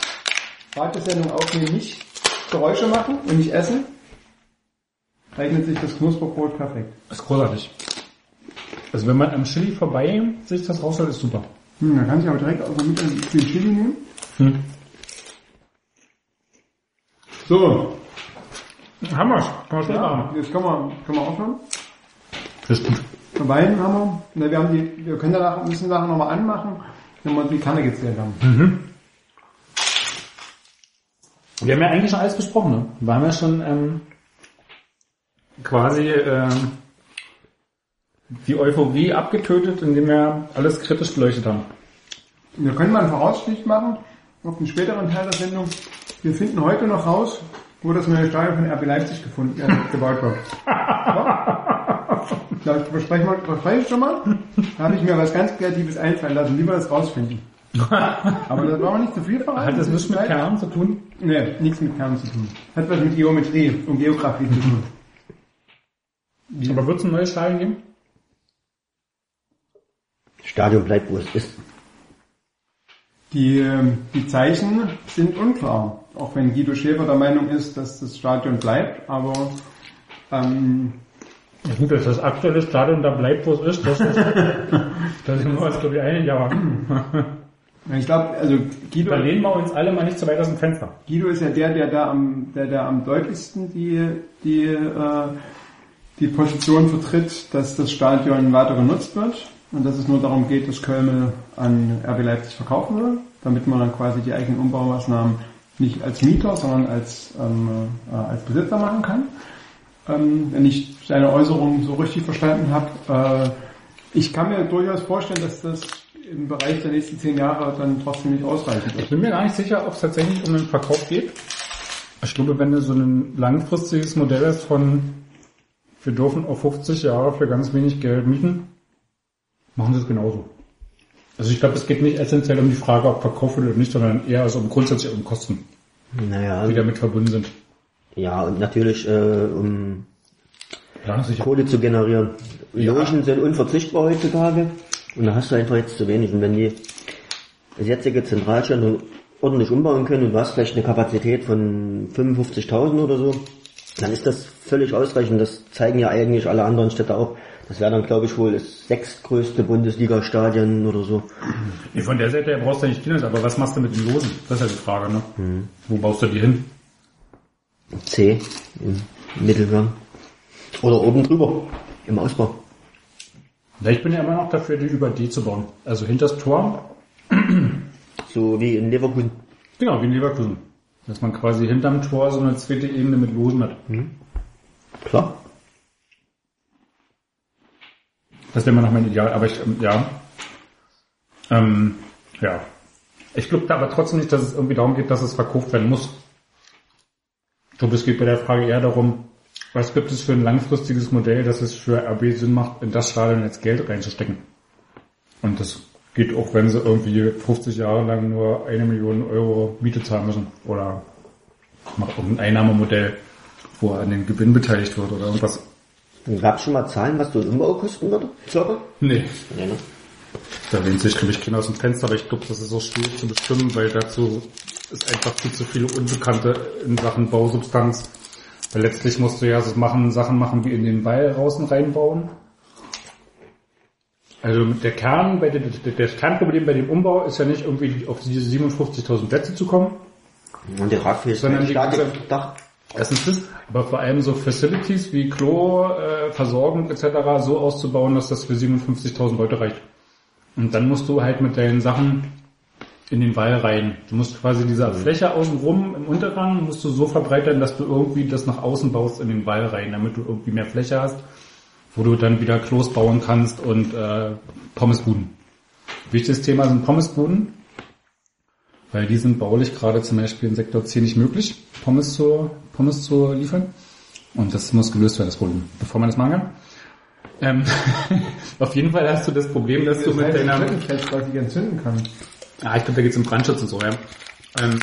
Radiosendung aufnehmen nicht Geräusche machen und nicht essen, eignet sich das Knusperbrot perfekt. Das ist großartig. Also wenn man am Chili vorbei sich das raushält, ist super. Hm, dann kann ich aber direkt auch mit ein bisschen Chili nehmen. Hm. So, Haben wir's. Kann man schon ja, machen. jetzt können wir, können wir aufhören. Das ist gut. Bei beiden haben wir, na, wir haben die, wir können danach, müssen nachher nochmal anmachen, wenn wir die Kanne gezählt haben. Wir haben ja eigentlich schon alles besprochen, ne? Wir haben ja schon ähm, quasi ähm, die Euphorie abgetötet, indem wir alles kritisch beleuchtet haben. Wir können mal einen Vorausstich machen auf den späteren Teil der Sendung. Wir finden heute noch raus, wo das neue Stadion von RB Leipzig gefunden, äh, gebaut wird. Ja? Da verspreche ich verspreche ich schon mal. Da habe ich mir was ganz Kreatives einfallen lassen, wie wir das rausfinden. Aber das wollen wir nicht zu viel verraten. Hat das nichts mit? Kern zu tun? Nee, nichts mit Kern zu tun. Hat was mit Geometrie und Geografie zu tun. Aber wird es ein neues Stadion geben? Stadion bleibt, wo es ist. Die, ähm, die Zeichen sind unklar. Auch wenn Guido Schäfer der Meinung ist, dass das Stadion bleibt, aber ähm, Ja, gut, dass das aktuelle Stadion da bleibt, wo es ist, das ist, da sind wir uns, glaube ich, einig, aber ich glaube, also Guido, da lehnen wir uns alle mal nicht zu weit aus dem Fenster. Guido ist ja der, der da am, der, der am deutlichsten die, die, äh, die Position vertritt, dass das Stadion weiter genutzt wird und dass es nur darum geht, dass Köln an RB Leipzig verkaufen will, damit man dann quasi die eigenen Umbaumaßnahmen nicht als Mieter, sondern als, ähm, äh, als Besitzer machen kann. Ähm, wenn ich seine Äußerungen so richtig verstanden habe, äh, ich kann mir durchaus vorstellen, dass das im Bereich der nächsten zehn Jahre dann trotzdem nicht ausreichen wird. Ich bin mir gar nicht sicher, ob es tatsächlich um den Verkauf geht. Ich glaube, wenn du so ein langfristiges Modell hast von, wir dürfen auf 50 Jahre für ganz wenig Geld mieten, machen sie es genauso. Also ich glaube, es geht nicht essentiell um die Frage, ob verkauft wird oder nicht, sondern eher also um grundsätzlich um Kosten, Naja, die damit verbunden sind. ja, und natürlich, äh, um Ja. Kohle zu generieren. Logen sind unverzichtbar heutzutage und da hast du einfach jetzt zu wenig. Und wenn die das jetzige Zentralstandort ordentlich umbauen können und du hast vielleicht eine Kapazität von 55.000 oder so, dann ist das völlig ausreichend. Das zeigen ja eigentlich alle anderen Städte auch. Das wäre dann, glaube ich, wohl das sechstgrößte Bundesliga-Stadion oder so. Nee, von der Seite her brauchst du ja nicht Kinder, aber was machst du mit den Losen? Das ist ja die Frage, ne? Wo baust du die hin? C im Mittelgang. Oder oben drüber im Ausbau. Ja, ich bin ja immer noch dafür, die über D zu bauen. Also hinter das Tor, So wie in Leverkusen. genau, wie in Leverkusen. Dass man quasi hinterm Tor so eine zweite Ebene mit Losen hat. Klar. Das wäre immer noch mein Ideal, aber ich, ähm, ja. Ähm, ja. Ich glaube aber trotzdem nicht, dass es irgendwie darum geht, dass es verkauft werden muss. Ich glaube, es geht bei der Frage eher darum, was gibt es für ein langfristiges Modell, dass es für RB Sinn macht, in das Stadion jetzt Geld reinzustecken. Und das geht auch, wenn sie irgendwie 50 Jahre lang nur eine Million Euro Miete zahlen müssen. Oder macht irgendein Einnahmemodell, wo er an den Gewinn beteiligt wird oder irgendwas. Gab es schon mal Zahlen, was so ein Umbau kosten würde? Circa? Nee, Nee, ne? Da lehnt sich, glaube ich, keiner aus dem Fenster, aber ich glaube, das ist so schwierig zu bestimmen, weil dazu ist einfach viel zu viele Unbekannte in Sachen Bausubstanz. Weil letztlich musst du ja so machen, Sachen machen wie in den Ball draußen reinbauen. Also der Kern, bei der, der, der Kernproblem bei dem Umbau ist ja nicht irgendwie auf diese 57.000 Plätze zu kommen. Und die Tragfähigkeit Sondern die ganze- Dach. Erstens das, aber vor allem so Facilities wie Klo, äh, Versorgung etc. so auszubauen, dass das für 57.000 Leute reicht. Und dann musst du halt mit deinen Sachen in den Wall rein. Du musst quasi diese Fläche außenrum im Untergang musst du so verbreitern, dass du irgendwie das nach außen baust in den Wall rein, damit du irgendwie mehr Fläche hast, wo du dann wieder Klos bauen kannst und äh, Pommesbuden. Wichtiges Thema sind Pommesbuden, weil die sind baulich gerade zum Beispiel in Sektor 10 nicht möglich, Pommes zu, Pommes zu liefern. Und das muss gelöst werden, das Problem. Bevor man das machen kann. Ähm, auf jeden Fall hast du das Problem, dass du mit deiner... ich entzünden kann. Ah, ich glaube, da geht's um Brandschutz und so, ja. Ähm,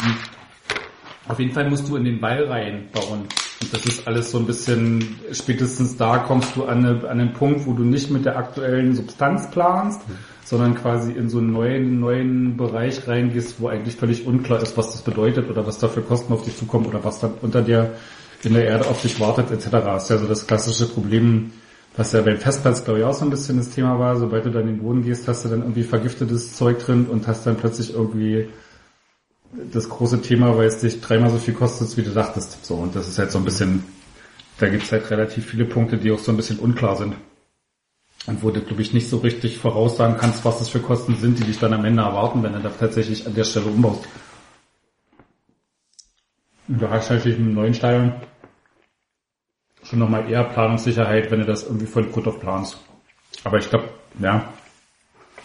auf jeden Fall musst du in den Ball reinbauen. Und das ist alles so ein bisschen, spätestens da kommst du an, eine, an einen Punkt, wo du nicht mit der aktuellen Substanz planst, sondern quasi in so einen neuen, neuen Bereich reingehst, wo eigentlich völlig unklar ist, was das bedeutet oder was da für Kosten auf dich zukommen oder was dann unter dir in der Erde auf dich wartet, etc. Das ist ja so das klassische Problem, was ja beim Festplatz, glaube ich, auch so ein bisschen das Thema war. Sobald du dann in den Boden gehst, hast du dann irgendwie vergiftetes Zeug drin und hast dann plötzlich irgendwie das große Thema, weil es dich dreimal so viel kostet, wie du dachtest. So, und das ist halt so ein bisschen, da gibt's halt relativ viele Punkte, die auch so ein bisschen unklar sind. Und wo du, glaube ich, nicht so richtig voraussagen kannst, was das für Kosten sind, die dich dann am Ende erwarten, wenn du da tatsächlich an der Stelle umbaust. Und du hast natürlich im neuen Stadion schon nochmal eher Planungssicherheit, wenn du das irgendwie von Grund auf planst. Aber ich glaube, ja,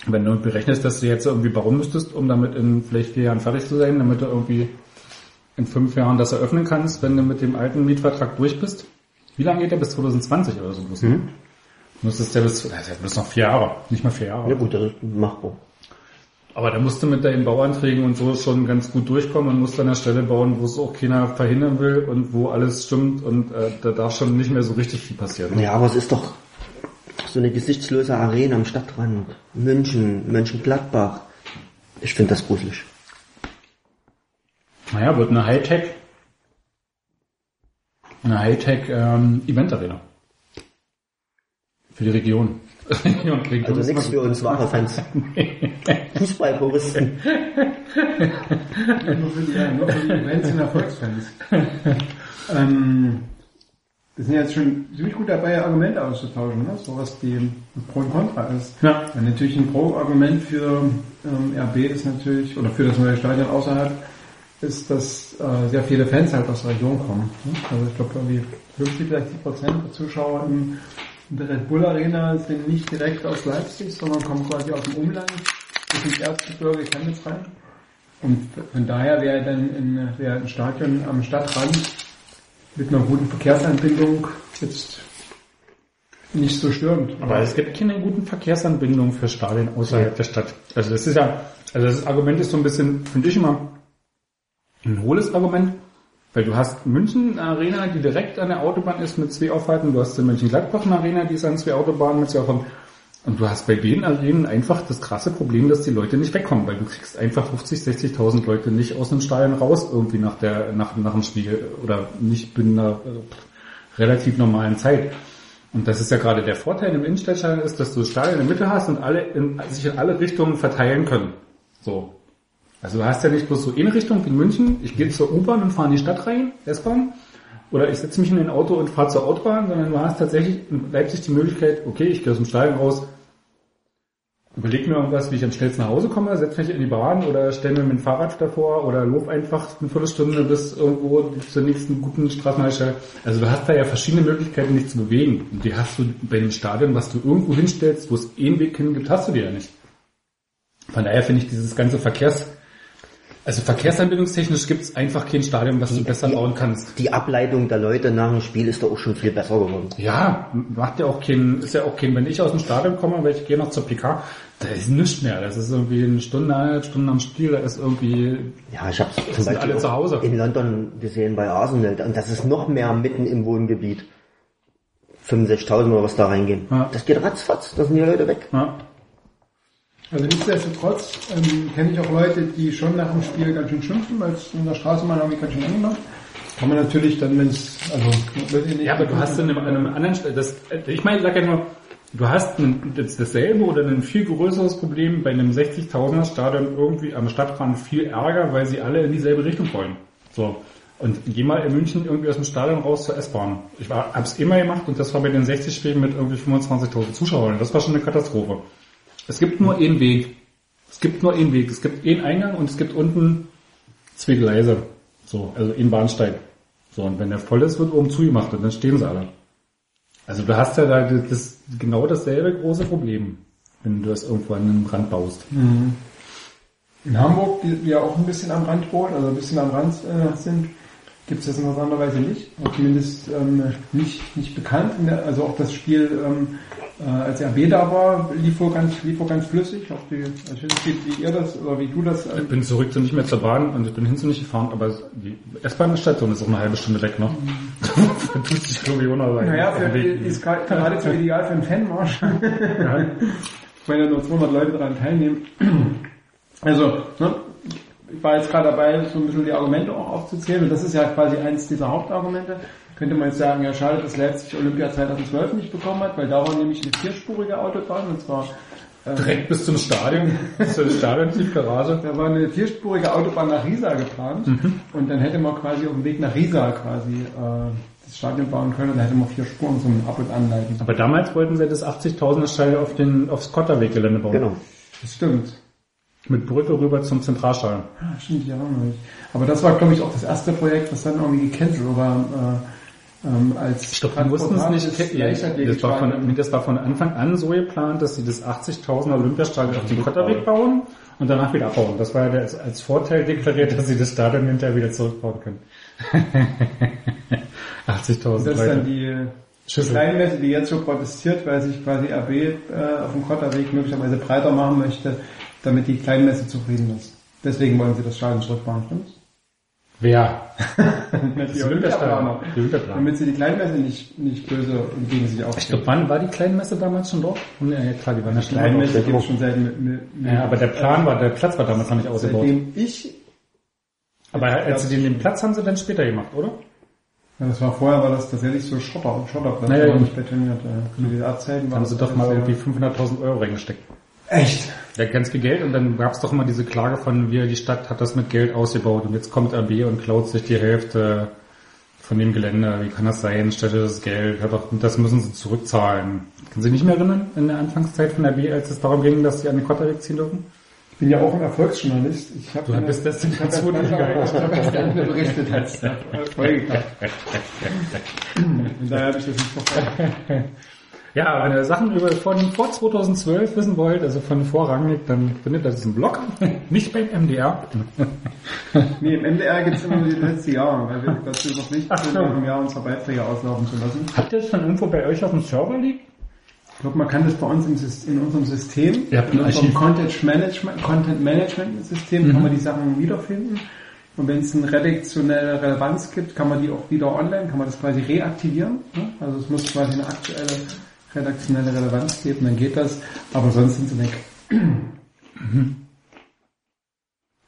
wenn du irgendwie rechnest, dass du jetzt irgendwie bauen müsstest, um damit in vielleicht vier Jahren fertig zu sein, damit du irgendwie in fünf Jahren das eröffnen kannst, wenn du mit dem alten Mietvertrag durch bist. Wie lange geht der bis 2020 oder so? Mhm. Müsstest der bis, das ist ja bloß noch vier Jahre, nicht mal vier Jahre. Ja gut, das ist machbar. Aber da musst du mit deinen Bauanträgen und so schon ganz gut durchkommen und musst an der Stelle bauen, wo es auch keiner verhindern will und wo alles stimmt und äh, da darf schon nicht mehr so richtig viel passieren. Ja, aber es ist doch so eine gesichtslose Arena am Stadtrand. München, Mönchengladbach. Ich finde das gruselig. Naja, wird eine Hightech, eine Hightech ähm, Event Arena. Für die Region. Region klingt Also das nichts für uns wahre Fans. Fußballpuristen. Nur für die, ja, nur für die Events und Erfolgsfans. ähm, wir sind jetzt schon ziemlich gut dabei, Argumente auszutauschen, ne? so was die Pro und Contra ist. Ja. Ja, natürlich ein Pro-Argument für ähm, RB ist natürlich, oder für das neue Stadion außerhalb, ist, dass äh, sehr viele Fans halt aus der Region kommen. Ne? Also ich glaube irgendwie 50, 60 Prozent der Zuschauer im, der Red Bull Arena sind nicht direkt aus Leipzig, sondern kommen quasi aus dem Umland, bis ins Erzgebirge Chemnitz rein. Und von daher wäre dann in, wäre ein Stadion am Stadtrand mit einer guten Verkehrsanbindung jetzt nicht so störend. Aber es gibt keine guten Verkehrsanbindungen für Stadien außerhalb der Stadt. Also das ist ja, also das Argument ist so ein bisschen, finde ich immer, ein hohles Argument, weil du hast München Arena, die direkt an der Autobahn ist mit zwei Auffahrten, du hast in Mönchengladbach eine Arena, die ist an zwei Autobahnen mit zwei Auffahrten. Und du hast bei den Arenen einfach das krasse Problem, dass die Leute nicht wegkommen, weil du kriegst einfach 50, 60.000 Leute nicht aus einem Stadion raus irgendwie nach der, nach, nach dem Spiel oder nicht binnen einer äh, relativ normalen Zeit. Und das ist ja gerade der Vorteil im Innenstadtstadion ist, dass du das Stadion in der Mitte hast und alle in, sich in alle Richtungen verteilen können. So. Also du hast ja nicht bloß so eine Richtung wie in München, ich gehe zur U-Bahn und fahre in die Stadt rein, S-Bahn, oder ich setze mich in ein Auto und fahre zur Autobahn, sondern du hast tatsächlich in Leipzig die Möglichkeit, okay, ich gehe aus dem Stadion raus, überleg mir irgendwas, wie ich am schnellsten nach Hause komme, setze mich in die Bahn oder stelle mir mein Fahrrad davor oder lob einfach eine Viertelstunde bis irgendwo zur nächsten guten Straßenhaltestelle. Also du hast da ja verschiedene Möglichkeiten, dich zu bewegen. Und die hast du bei einem Stadion, was du irgendwo hinstellst, wo es einen Weg hin gibt, hast du die ja nicht. Von daher finde ich dieses ganze Verkehrs, also verkehrsanbindungstechnisch gibt es einfach kein Stadion, was du besser bauen kannst. Die Ableitung der Leute nach dem Spiel ist doch auch schon viel besser geworden. Ja, macht ja auch keinen, ist ja auch kein, wenn ich aus dem Stadion komme, weil ich gehe noch zur PK, da ist nichts mehr. Das ist irgendwie eine Stunde, eineinhalb Stunden am Spiel, da ist irgendwie, Ja, ich habe zum Beispiel alle zu Hause. in London gesehen bei Arsenal und das ist noch mehr mitten im Wohngebiet. 65.000 oder was da reingehen. Ja. Das geht ratzfatz, da sind die Leute weg. ja, Also nichtsdestotrotz ähm, kenne ich auch Leute, die schon nach dem Spiel ganz schön schimpfen, weil es in der Straßenbahn irgendwie ganz schön eng macht. Kann man natürlich dann, wenn es, also, ihr nicht- Ja, aber du hast in einem, einem anderen, St- das, ich meine, sag ja nur, du hast ein, das, dasselbe oder ein viel größeres Problem bei einem 60.000er Stadion irgendwie am Stadtrand viel Ärger, weil sie alle in dieselbe Richtung wollen. So. Und geh mal in München irgendwie aus dem Stadion raus zur S-Bahn. Ich war, hab's immer gemacht und das war bei den 60 Spielen mit irgendwie 25.000 Zuschauern. Das war schon eine Katastrophe. Es gibt nur einen Weg. Es gibt nur einen Weg. Es gibt einen Eingang und es gibt unten zwei Gleise. So, also einen Bahnsteig. So, und wenn der voll ist, wird oben zugemacht und dann stehen sie alle. Also du hast ja da das, genau dasselbe große Problem, wenn du das irgendwo an einem Rand baust. In Hamburg, die wir auch ein bisschen am Rand wohnen, also ein bisschen am Rand äh, sind, gibt es das interessanterweise nicht. Auch zumindest ähm, nicht, nicht bekannt. In Also auch das Spiel, ähm, äh, als RB da war, lief wohl ganz, lief wohl ganz flüssig. Auch die, also ich weiß nicht, wie ihr das oder wie du das. Ich Ähm, bin zurück zu nicht mehr zur Bahn und ich bin hin zu nicht gefahren, aber die S-Bahn-Station ist auch eine halbe Stunde weg, ne? da tut sich ich noch leid. naja, für, ist geradezu ideal für einen Fanmarsch. Ja nur 200 Leute daran teilnehmen. Also, ne, ich war jetzt gerade dabei, so ein bisschen die Argumente auch aufzuzählen. Und das ist ja quasi eins dieser Hauptargumente. Könnte man jetzt sagen, ja schade, dass Leipzig Olympia 2012 nicht bekommen hat, weil da war nämlich eine vierspurige Autobahn und zwar Direkt bis zum Stadion, bis zur Stadion-Tiefgarage. Da war eine vierspurige Autobahn nach Riesa geplant und dann hätte man quasi auf dem Weg nach Riesa quasi äh, das Stadion bauen können und dann hätte man vier Spuren zum Ab- und Anleiten. Aber damals wollten sie das 80.000er Stadion auf den, aufs Kotterweggelände bauen. Genau. Das stimmt. Mit Brücke rüber zum Zentralstadion. Ah, stimmt, ich erinnere mich. Aber das war, glaube ich, auch das erste Projekt, was dann irgendwie gecancelt war. Äh, ähm, als Ich glaube, die mussten es nicht, das war, von, das war von Anfang an so geplant, dass sie das 80.000er Olympiastadion auf den Kotterweg bauen und danach wieder abbauen. Das war ja der, als Vorteil deklariert, dass sie das Stadion hinterher wieder zurückbauen können. 80.000 Das ist dann die Schüssel. Kleinmesse, die jetzt schon protestiert, weil sich quasi RB äh, auf dem Kotterweg möglicherweise breiter machen möchte, damit die Kleinmesse zufrieden ist. Deswegen wollen sie das Stadion zurückbauen, stimmt's? Wer? Das Das Olympiastadion. Die Olympiaplaner. Damit sie die Kleinmesse nicht, nicht böse und gegen sich Ich aufstellen. glaube, wann war die Kleinmesse damals schon dort? Und, ja, klar, die waren ja schon Kleinmesse gibt es schon seit mit, mit, Ja, aber der Plan war, der Platz war damals noch nicht ausgebaut. seitdem ich, Aber als sie den, den Platz haben sie dann später gemacht, oder? ja, das war vorher, war das tatsächlich so Schotter, Schotterplatz, Naja, aber ja. nicht betoniert. Äh, zu dieser Zeiten Da haben sie doch mal irgendwie 500.000 Euro reingesteckt. Echt? Ja, ganz viel Geld und dann gab es doch immer diese Klage von, wie die Stadt hat das mit Geld ausgebaut und jetzt kommt RB und klaut sich die Hälfte von dem Gelände. Wie kann das sein? Städtisches Geld, hört doch, das müssen sie zurückzahlen. Können Sie sich nicht mehr erinnern in der Anfangszeit von RB, als es darum ging, dass sie an den Kotterweg ziehen dürfen? Ich bin ja auch ein Erfolgsjournalist. Ich habe Du bist das ich hab erst zweite dann- Liga. ich hab erst dann berichtet, als der Folge. Und daher habe ich das nicht verfolgt. Ja, wenn ihr Sachen über von vor 2012 wissen wollt, also von vorrangig, dann findet ihr das im Blog, nicht beim MDR. Nee, im MDR gibt es immer nur die letzte Jahr, weil wir dazu verpflichtet Ach sind, so. einem Jahr unsere Beiträge auslaufen zu lassen. Habt ihr das schon irgendwo bei euch auf dem Server liegen? Ich glaube, man kann das bei uns im, Sys- in unserem System, habt in unserem. Content Management, Content Management System, kann man die Sachen wiederfinden. Und wenn es eine redaktionelle Relevanz gibt, kann man die auch wieder online, kann man das quasi reaktivieren. ne? Also es muss quasi eine aktuelle redaktionelle Relevanz geben, dann geht das. Aber sonst sind sie weg.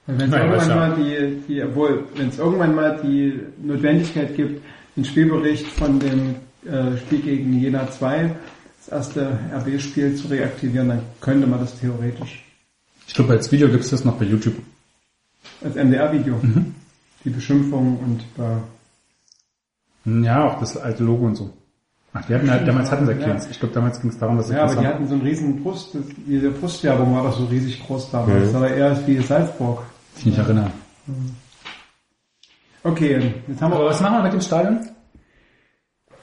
Wenn es irgendwann mal die, die, obwohl, wenn es irgendwann mal die Notwendigkeit gibt, den Spielbericht von dem äh, Spiel gegen Jena 2, das erste RB-Spiel zu reaktivieren, dann könnte man das theoretisch. Ich glaube, als Video gibt es das noch bei YouTube. Als MDR-Video. Die Beschimpfung und äh, Ja, auch das alte Logo und so. Ach, die hatten halt, damals hatten sie Ja. Ich glaube, damals ging es darum, dass sie ja, aber die hatten so einen riesen Brust, das, diese Brustwerbung war doch so riesig groß damals. Das war eher wie Salzburg. Ich nicht erinnere. Okay, jetzt haben wir Aber was machen wir mit dem Stadion?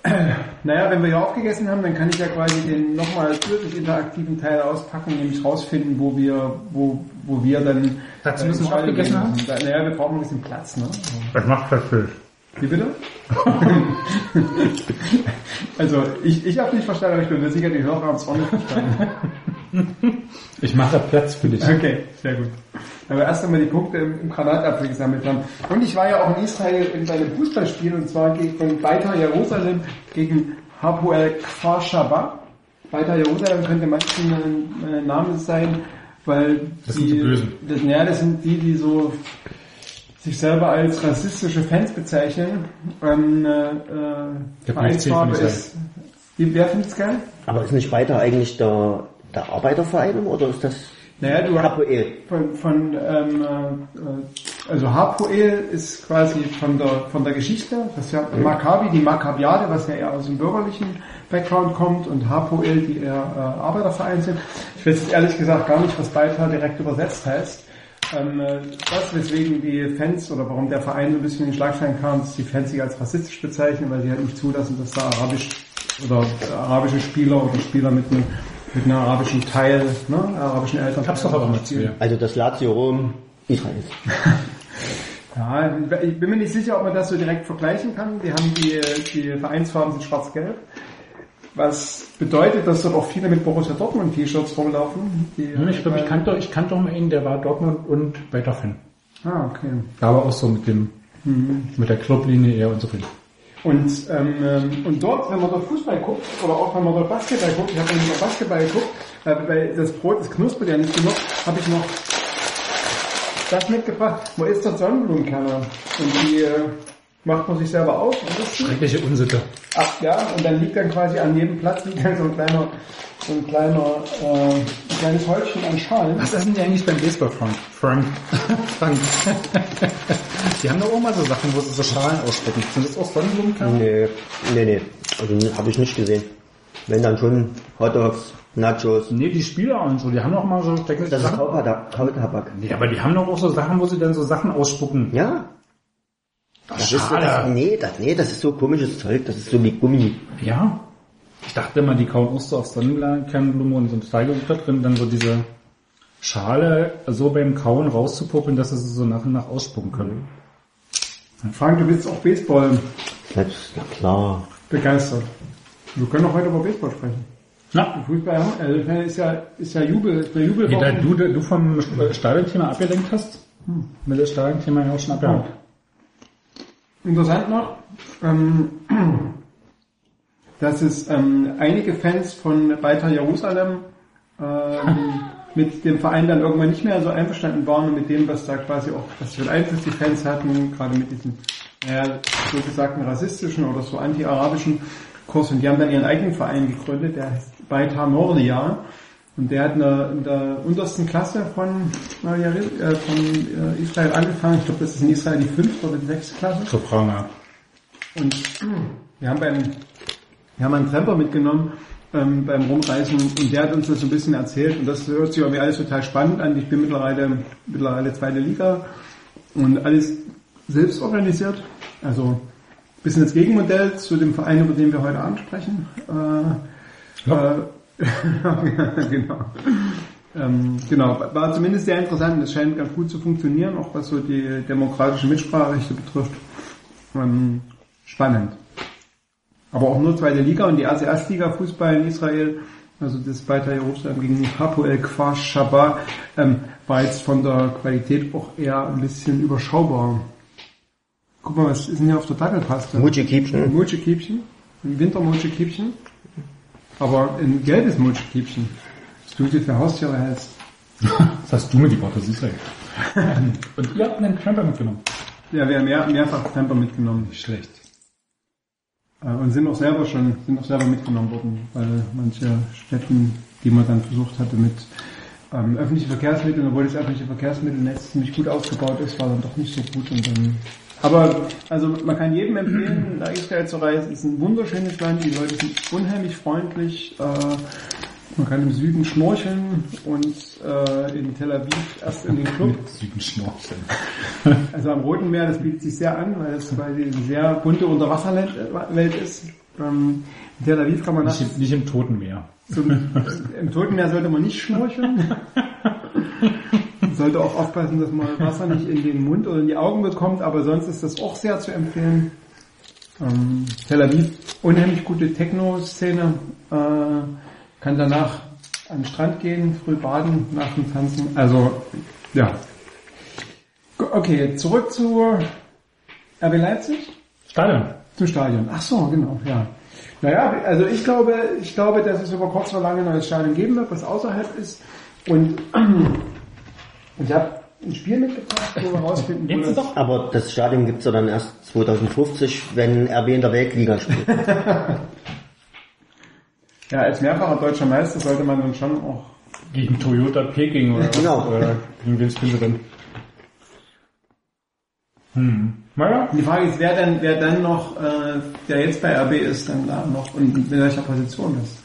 Naja, wenn wir ja aufgegessen haben, dann kann ich ja quasi den nochmal zusätzlich interaktiven Teil auspacken, nämlich rausfinden, wo wir, wo, wo wir dann. Dazu äh, müssen wir aufgegessen haben? Naja, wir brauchen ein bisschen Platz, ne? Was macht das für Wie bitte? also, ich, ich habe nicht verstanden, aber ich bin mir sicher, die Hörer haben es auch nicht verstanden. Ich mache Platz für dich. Okay, sehr gut. Aber erst einmal die Punkte im, im Granatapfel gesammelt haben. Und ich war ja auch in Israel in einem Fußballspiel und zwar gegen von Beitar Jerusalem gegen Hapoel Kfar Shabbat. Beitar Jerusalem könnte manchen ein äh, Name sein, weil Das die, sind die Bösen. Das, ja, das sind die, die so sich selber als rassistische Fans bezeichnen. Ähm, äh, äh, Der Vereinsfarbe ist. Wie, wer findet's geil? Aber ist nicht weiter eigentlich der, der Arbeiterverein oder ist das Naja, du Hapoel? von, von ähm, äh, also Hapoel ist quasi von der von der Geschichte, das ist ja Maccabi, die Maccabiade, was ja eher aus dem bürgerlichen Background kommt und Hapoel, die eher äh, Arbeiterverein sind. Ich weiß jetzt ehrlich gesagt gar nicht, was Beitar direkt übersetzt heißt. Ähm, äh, das, weswegen die Fans oder warum der Verein so ein bisschen in den Schlagzeilen kam, dass die Fans sich als rassistisch bezeichnen, weil sie halt nicht zulassen, dass da arabisch oder äh, arabische Spieler oder Spieler mit einem mit einem arabischen Teil, ne, arabischen Eltern. Hab's doch aber mal mir. Also das Lazio Rom Israels. Ja, ich bin mir nicht sicher, ob man das so direkt vergleichen kann. Die haben die, die Vereinsfarben sind schwarz-gelb. Was bedeutet, dass dort auch viele mit Borussia Dortmund T-Shirts rumlaufen. Ja, Ich glaube, ich kannte, ich kannte auch mal einen, der war Dortmund und weiter Fan. Ah, okay. Da war auch so mit dem, mit der Clublinie eher unzufrieden. Und, ähm, ähm, und dort, wenn man dort Fußball guckt, oder auch wenn man dort Basketball guckt, ich habe nicht mal Basketball geguckt, äh, weil das Brot, das knuspert ja nicht genug, habe ich noch das mitgebracht. Wo ist der Sonnenblumenkerner? Und die äh, macht man sich selber auf und die. Schreckliche Unsitte. Ach ja, und dann liegt dann quasi an jedem Platz liegt dann so ein kleiner, so ein kleiner, äh, ein kleines Häufchen an Schalen. Was essen die eigentlich beim Baseball, Frank? Frank. Frank. die haben doch auch mal so Sachen, wo sie so Schalen ausspucken. Sind das auch Sonnenblumenkerne? Nee, nee, nee. Also habe ich nicht gesehen. Wenn dann schon Hotdogs, Nachos. Nee, die Spieler und so, die haben doch mal so stecken Das ist Sachen. Kautabak. Kautabak. Ja, aber die haben doch auch so Sachen, wo sie dann so Sachen ausspucken. Ja. Das ist, Schade. das, nee, das, nee, das ist so komisches Zeug. Das ist so wie Gummi. Ja. Ich dachte immer, die kauen auch so auf Sonnenblumenblume und so ein Steigerung da drin, dann so diese Schale so beim Kauen rauszupuppeln, dass sie sie so nach und nach ausspucken können. Frank, du bist auch Baseball Das ist ja klar. begeistert. Wir können auch heute über Baseball sprechen. Na, Fußball meine, ist ja, ist ja Jubel, ist der Jubel. wie da du, du vom Stadionthema abgelenkt hast, mit dem Stadionthema ja auch schon abgehakt. Interessant noch, ähm, dass es ähm, einige Fans von Beitar Jerusalem ähm, mit dem Verein dann irgendwann nicht mehr so einverstanden waren und mit dem, was da quasi auch, was für einen Einfluss die Fans hatten, gerade mit diesem ja, so gesagten rassistischen oder so anti-arabischen Kurs. Und die haben dann ihren eigenen Verein gegründet, der heißt Beitar Nordia. Und der hat in der, in der untersten Klasse von, äh, von äh, Israel angefangen. Ich glaube, das ist in Israel die fünfte oder die sechste Klasse. So Pranger. Und wir haben beim, wir haben einen Tremper mitgenommen ähm, beim Rumreisen und der hat uns das so ein bisschen erzählt und das hört sich irgendwie alles total spannend an. Ich bin mittlerweile, mittlerweile zweite Liga und alles selbst organisiert. Also ein bisschen das Gegenmodell zu dem Verein, über den wir heute Abend sprechen. Äh, Ja. äh, genau. Ähm, genau, war zumindest sehr interessant. Es scheint ganz gut zu funktionieren, auch was so die demokratische Mitspracherechte betrifft. Ähm, spannend. Aber auch nur zweite Liga und die erste Erstliga Fußball in Israel, also das Beitar Jerusalem gegen Hapoel Kfar Shabbat, ähm, war jetzt von der Qualität auch eher ein bisschen überschaubar. Guck mal, was ist denn hier auf der Dackelpaste? Mutschi-Kiebchen. Mutschekiebchen, ein Wintermutschekiebchen, aber ein gelbes Mutschekiebchen, das du dir für Haustiere hältst. Das hast du mitgebracht, das ist ja. Und ihr habt einen Camper mitgenommen. Ja, wir haben mehr, mehrfach Camper mitgenommen Nicht schlecht. äh, und sind auch selber schon, sind auch selber mitgenommen worden, weil manche Städten, die man dann versucht hatte mit ähm, öffentlichen Verkehrsmitteln, obwohl das öffentliche Verkehrsmittelnetz ziemlich gut ausgebaut ist, war dann doch nicht so gut und dann aber also man kann jedem empfehlen, nach Israel zu reisen. Es ist ein wunderschönes Land, die Leute sind unheimlich freundlich. Äh, man kann im Süden schnorcheln und äh, in Tel Aviv erst in den Club. Süden schnorcheln. Also am Roten Meer, das bietet sich sehr an, weil es quasi eine sehr bunte Unterwasserwelt ist. Ähm, in Tel Aviv kann man Nicht, nicht im Toten Meer. Zum, im Toten Meer sollte man nicht schnorcheln. Man sollte auch aufpassen, dass man Wasser nicht in den Mund oder in die Augen bekommt, aber sonst ist das auch sehr zu empfehlen. Ähm, Tel Aviv, unheimlich gute Techno-Szene, äh, kann danach an den Strand gehen, früh baden, nach dem Tanzen. Also, ja. Okay, zurück zu RB Leipzig. Stadion. Zum Stadion. Ach so, genau, ja. Naja, also ich glaube, ich glaube, dass es über kurz oder lange ein neues Stadion geben wird, was außerhalb ist. Und ich habe ein Spiel mitgebracht, wo wir rausfinden, wo das, doch. Aber das Stadion gibt's ja dann erst 2050, wenn RB in der Weltliga spielt. ja, als mehrfacher deutscher Meister sollte man dann schon auch Gegen Toyota Peking oder, Genau. oder gegen wen spielen sie denn? Hm. Naja, Die Frage ist, wer denn, wer dann noch, äh, der jetzt bei RB ist, dann da noch und in welcher Position ist.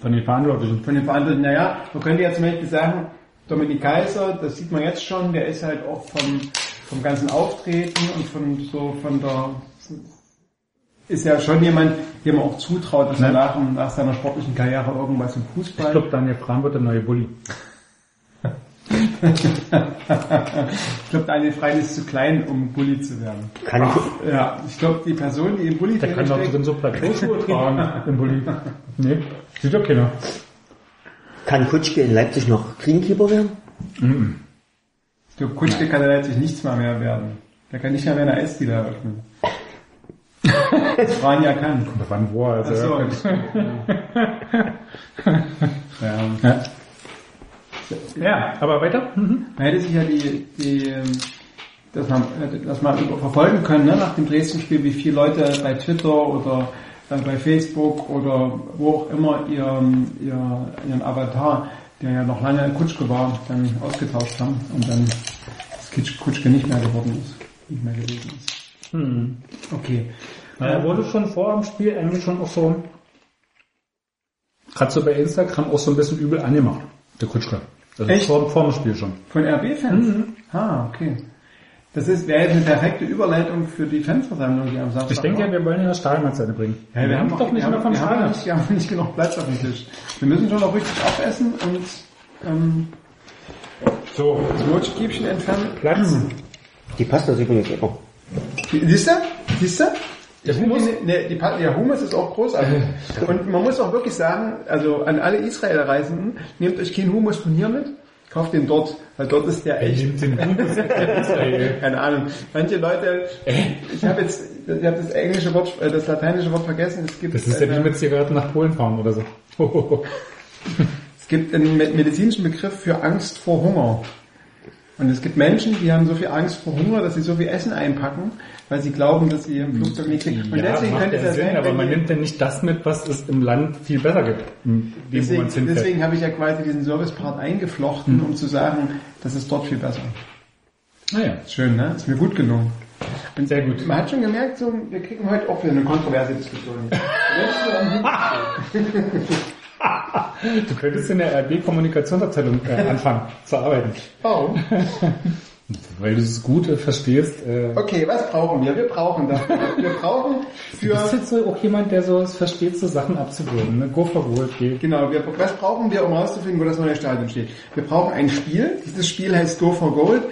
von den Verantwortlichen. Von den Verantwortlichen, naja, man könnte ja zum Beispiel sagen, Dominik Kaiser, das sieht man jetzt schon, der ist halt auch vom, vom ganzen Auftreten und von so von der ist ja schon jemand, dem man auch zutraut, dass er Ja. nach, nach seiner sportlichen Karriere irgendwas im Ich Fußball. glaube, Daniel Fram wird der neue Bulli. Ich glaube, Daniel Frein ist zu klein, um Bulli zu werden. Kann, Ja, ich glaube, die Person, die im Bulli Der kann doch drin so Plateauschuhe tragen im Bulli. Nee, sieht doch keiner. kann Kutschke in Leipzig noch Greenkeeper werden? Ich glaube, Kutschke kann in Leipzig nichts mehr mehr werden. Der kann nicht mehr mehr eine Eisdiele eröffnen. Das Fran ja kann. Wann wo er? Also, Ach so. ja. ja. Ja, aber weiter. Mhm. Man hätte sich ja die, die ähm, dass man, dass man verfolgen können, ne, nach dem Dresden-Spiel, wie viele Leute bei Twitter oder äh, bei Facebook oder wo auch immer ihren, ihr, ihren Avatar, der ja noch lange Kutschke war, dann ausgetauscht haben und dann das Kutschke nicht mehr geworden ist, nicht mehr gewesen ist. Hm. Okay. Er wurde schon vor dem Spiel eigentlich schon auch so, gerade so bei Instagram auch so ein bisschen übel angemacht, der Kutschke. Also Echt? vor, vor dem Spiel schon. Von RB-Fans? Ah, okay. Das ist, wäre jetzt eine perfekte Überleitung für die Fanversammlung, die am Samstag Ich denke, war. wir wollen ja das Stadion zu Ende bringen. Ja, wir haben doch doch nicht wir mehr vom wir haben Stadion. nicht, wir haben nicht genug Platz auf dem Tisch. Wir müssen schon noch richtig aufessen und ähm, So, das Wurststäbchen entfernen. Platz. Die Pasta ist übrigens lecker. Siehst du? Siehst du? Der Hummus? Ne, die, der Hummus ist auch großartig. Und man muss auch wirklich sagen, also an alle Israel-Reisenden, nehmt euch keinen Hummus von hier mit, kauft den dort, weil dort ist der echt nimmt den Israel. Keine Ahnung. Manche Leute, ich habe jetzt, ich habe das englische Wort, äh, das lateinische Wort vergessen. Es gibt, Das ist ja wie eine- mit Zigaretten nach Polen fahren oder so. es gibt einen me- medizinischen Begriff für Angst vor Hunger. Und es gibt Menschen, die haben so viel Angst vor Hunger, dass sie so viel Essen einpacken, weil sie glauben, dass sie im Flugzeug nicht kriegen. Und ja, deswegen könnte es ja Sinn, sein, aber man nimmt ja nicht das mit, was es im Land viel besser gibt. Dem, wo deswegen, deswegen habe ich ja quasi diesen Service-Part eingeflochten, um zu sagen, das ist dort viel besser. Naja, Schön, ne? Ist mir gut gelungen. Und sehr gut. Man hat schon gemerkt, so, wir kriegen heute auch wieder eine kontroverse Diskussion. Du könntest in der RB-Kommunikationsabteilung äh, anfangen zu arbeiten. Warum? Weil du es gut äh, verstehst. Äh, Okay, was brauchen wir? Wir brauchen das. Wir brauchen Du bist für, jetzt so auch jemand, der so es versteht, so Sachen abzuwürgen. Ne? Go for gold, geh. genau, wir, was brauchen wir, um rauszufinden, wo das neue Stadion steht? Wir brauchen ein Spiel. Dieses Spiel heißt Go for Gold.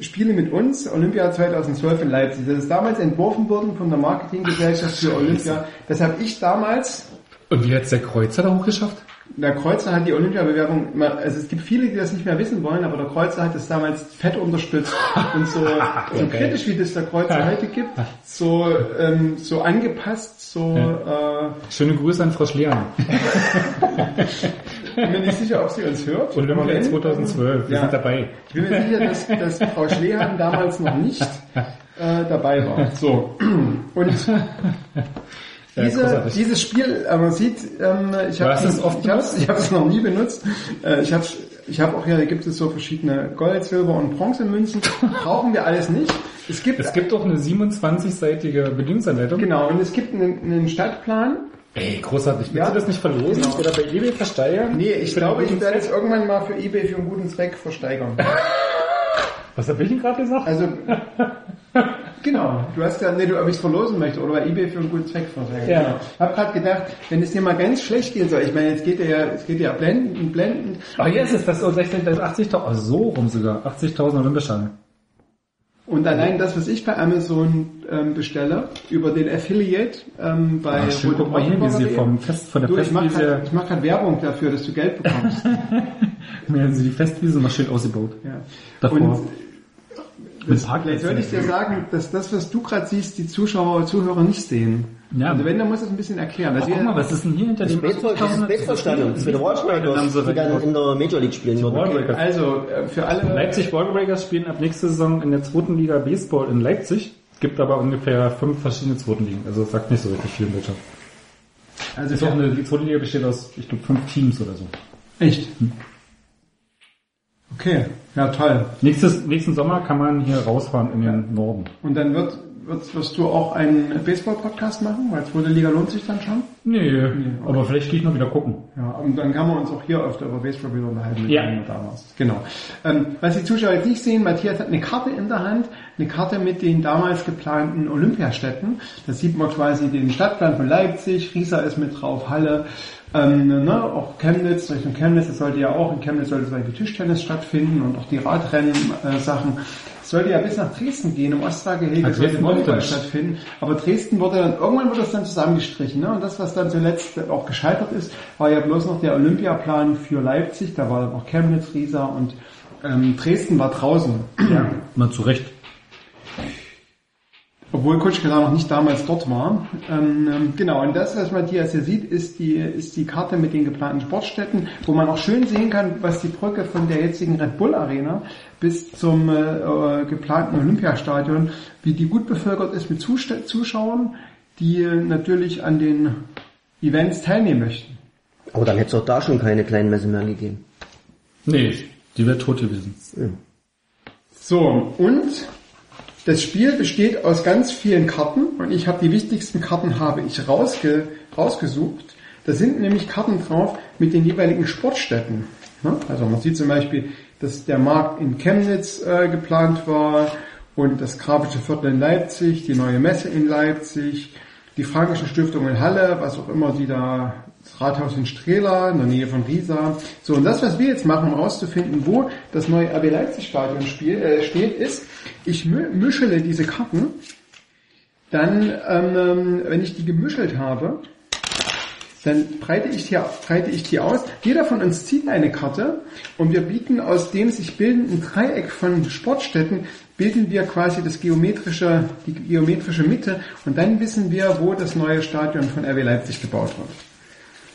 Spiele mit uns, Olympia 2012 in Leipzig. Das ist damals entworfen worden von der Marketinggesellschaft für Olympia. Das habe ich damals Und wie hat's der Kreuzer da hochgeschafft? Der Kreuzer hat die Olympiabewerbung, immer- also es gibt viele, die das nicht mehr wissen wollen, aber der Kreuzer hat das damals fett unterstützt und so, so kritisch wie das der Kreuzer heute gibt, so, ähm, so angepasst, so, äh, Schöne Grüße an Frau Schlehan. bin mir nicht sicher, ob sie uns hört. Und immer Wenn, 2012, wir Ja. sind dabei. Ich bin mir sicher, dass, dass Frau Schlehan damals noch nicht äh, dabei war. So. Und Ja, Diese, dieses Spiel, äh, man sieht, ähm, ich habe es oft ich hab's, ich habe es noch nie benutzt. Äh, ich habe ich hab auch hier, gibt es so verschiedene Gold, Silber und Bronzemünzen. Brauchen wir alles nicht. Es gibt, Es gibt auch eine 27-seitige Bedienungsanleitung. genau, und es gibt einen, einen Stadtplan. Ey, großartig. Willst Ja. du das nicht verlosen Genau. oder bei eBay versteigern? Nee, ich Für glaube, ich werde es irgendwann mal für Ebay für einen guten Zweck versteigern. Was habe ich denn gerade gesagt? Also, genau, du hast ja, nee, du, ob ich es verlosen möchte oder bei Ebay für einen guten Zweck versteigern. Ja. Genau. Hab gerade gedacht, wenn es dir mal ganz schlecht gehen soll, ich meine, jetzt geht ja, es geht ja blendend, blendend. Ach, hier ist es, das ist 60, das ist 80.000, also so rum sogar, 80.000 Olympiascheine. Und allein das, was ich bei Amazon ähm, bestelle, über den Affiliate ähm, bei Ach, schön, guck mal hier, wie sie vom Fest, von der Du, ich mache gerade Werbung dafür, dass du Geld bekommst. wie haben sie die Festwiese noch schön ausgebaut. ja. Davor. Und Mit vielleicht Parkplätzen. sollte ich dir sagen, dass das, was du gerade siehst, die Zuschauer, Zuhörer nicht sehen. Ja. Also wenn, dann muss es ein bisschen erklären. Ach, Also guck mal, was ist denn hier hinter dem Baseball, das ist Baseballstadion, das ist wieder Wallstrikers, die dann in der Major League spielen. Also äh, für alle Leipzig Wallbreakers spielen ab nächste Saison in der zweiten Liga Baseball in Leipzig. Gibt aber ungefähr fünf verschiedene zweiten Ligen. Also das sagt nicht so wirklich viel in Deutschland. also Ist auch für, eine, die zweite Liga besteht aus, ich glaube, fünf Teams oder so. echt. Okay, ja toll. Nächstes, nächsten Sommer kann man hier rausfahren in den Norden. Und dann wird wirst, wirst du auch einen Baseball-Podcast machen? Weil zweite Liga lohnt sich dann schon. Nee, aber vielleicht gehe ich noch wieder gucken. Ja, und dann kann man uns auch hier öfter über Baseball wieder unterhalten, mit Ja. dem du da warst. Genau. Ähm, was die Zuschauer jetzt nicht sehen, Matthias hat eine Karte in der Hand, eine Karte mit den damals geplanten Olympiastädten. Da sieht man quasi den Stadtplan von Leipzig, Riesa ist mit drauf, Halle, ähm, ne, auch Chemnitz, Richtung Chemnitz, das sollte ja auch, in Chemnitz sollte zum Beispiel Tischtennis stattfinden und auch die Radrennen-Sachen. Es sollte ja bis nach Dresden gehen, im Ostfahrgehege Also sollte Volleyball stattfinden. Aber Dresden wurde dann, irgendwann wurde das dann zusammengestrichen. Ne? Und das, was dann zuletzt auch gescheitert ist, war ja bloß noch der Olympiaplan für Leipzig. Da war dann auch Chemnitz, Riesa und ähm, Dresden war draußen. Ja. Mal zurecht. Obwohl Kutschke da noch nicht damals dort war. Ähm, ähm, genau, und das, was Matthias hier sieht, ist die, ist die Karte mit den geplanten Sportstätten, wo man auch schön sehen kann, was die Brücke von der jetzigen Red Bull Arena bis zum äh, äh, geplanten Olympiastadion, wie die gut bevölkert ist mit Zuste Zuschauern, die äh, natürlich an den Events teilnehmen möchten. Aber dann hätte es auch da schon keine Kleinmesse mehr gegeben. Nee, die wäre tot gewesen. So, und das Spiel besteht aus ganz vielen Karten und ich habe die wichtigsten Karten habe ich rausge rausgesucht. Da sind nämlich Karten drauf mit den jeweiligen Sportstätten. Ne? Also man sieht zum Beispiel, dass der Markt in Chemnitz äh, geplant war und das Grafische Viertel in Leipzig, die neue Messe in Leipzig, die Frankische Stiftung in Halle, was auch immer die da, das Rathaus in Strela, in der Nähe von Riesa. So, und das, was wir jetzt machen, um herauszufinden, wo das neue RB Leipzig Stadion spiel, äh, steht, ist, ich mischele diese Karten, dann, ähm, wenn ich die gemischelt habe, dann breite ich, die, breite ich die aus. Jeder von uns zieht eine Karte und wir bieten aus dem sich bildenden Dreieck von Sportstätten, bilden wir quasi das geometrische, die geometrische Mitte und dann wissen wir, wo das neue Stadion von RW Leipzig gebaut wird.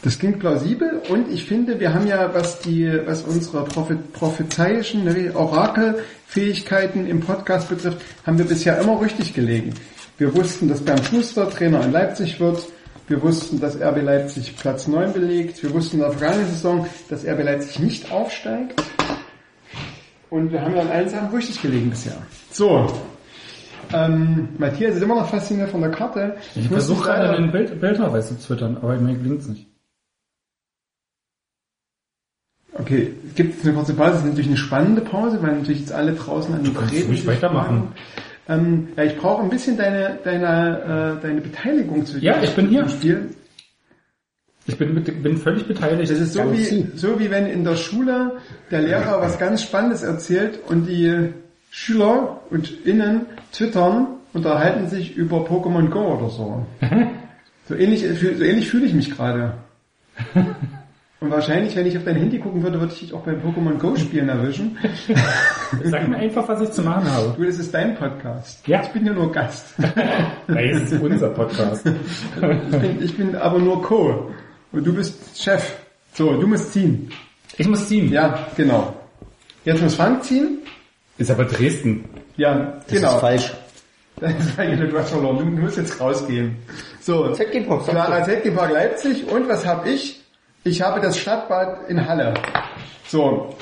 Das klingt plausibel und ich finde, wir haben ja, was die, was unsere prophezeischen ne, Orakelfähigkeiten im Podcast betrifft, haben wir bisher immer richtig gelegen. Wir wussten, dass Bernd Schuster Trainer in Leipzig wird. Wir wussten, dass RB Leipzig Platz 9 belegt. Wir wussten in der vergangenen Saison, dass RB Leipzig nicht aufsteigt. Und wir haben ja in allen Sachen richtig gelegen bisher. So. Ähm, Matthias ist immer noch fasziniert von der Karte. Ich muss versuche gerade einen Bild, Bildnachweis zu twittern, aber mir gelingt's nicht. Okay, es gibt eine kurze Pause, das ist natürlich eine spannende Pause, weil natürlich jetzt alle draußen an den Geräten ruhig weitermachen. Ähm, ja, ich brauche ein bisschen deine, deine, äh, deine Beteiligung zu Ja, ich bin hier. Spiel. Ich bin, mit, bin völlig beteiligt. Das ist so Ganz wie, so wie wenn in der Schule der Lehrer was ganz Spannendes erzählt und die Schüler und Innen twittern, unterhalten sich über Pokémon Go oder so. So ähnlich, so ähnlich fühle ich mich gerade. Und wahrscheinlich, wenn ich auf dein Handy gucken würde, würde ich dich auch beim Pokémon Go Spielen erwischen. Sag mir einfach, was ich zu machen habe. Du, das ist dein Podcast. Ja. Ich bin ja nur Gast. Nein, es ist unser Podcast. Ich bin, ich bin aber nur Co. Und du bist Chef. So, du musst ziehen. Ich muss ziehen. Ja, genau. Jetzt muss Frank ziehen. Ist aber Dresden. Ja, Das genau. ist falsch. Das ist eigentlich du hast verloren. Du, du musst jetzt rausgehen. So, ZG Park, Clara. ZG Park Leipzig. Und was habe ich? Ich habe das Stadtbad in Halle. So,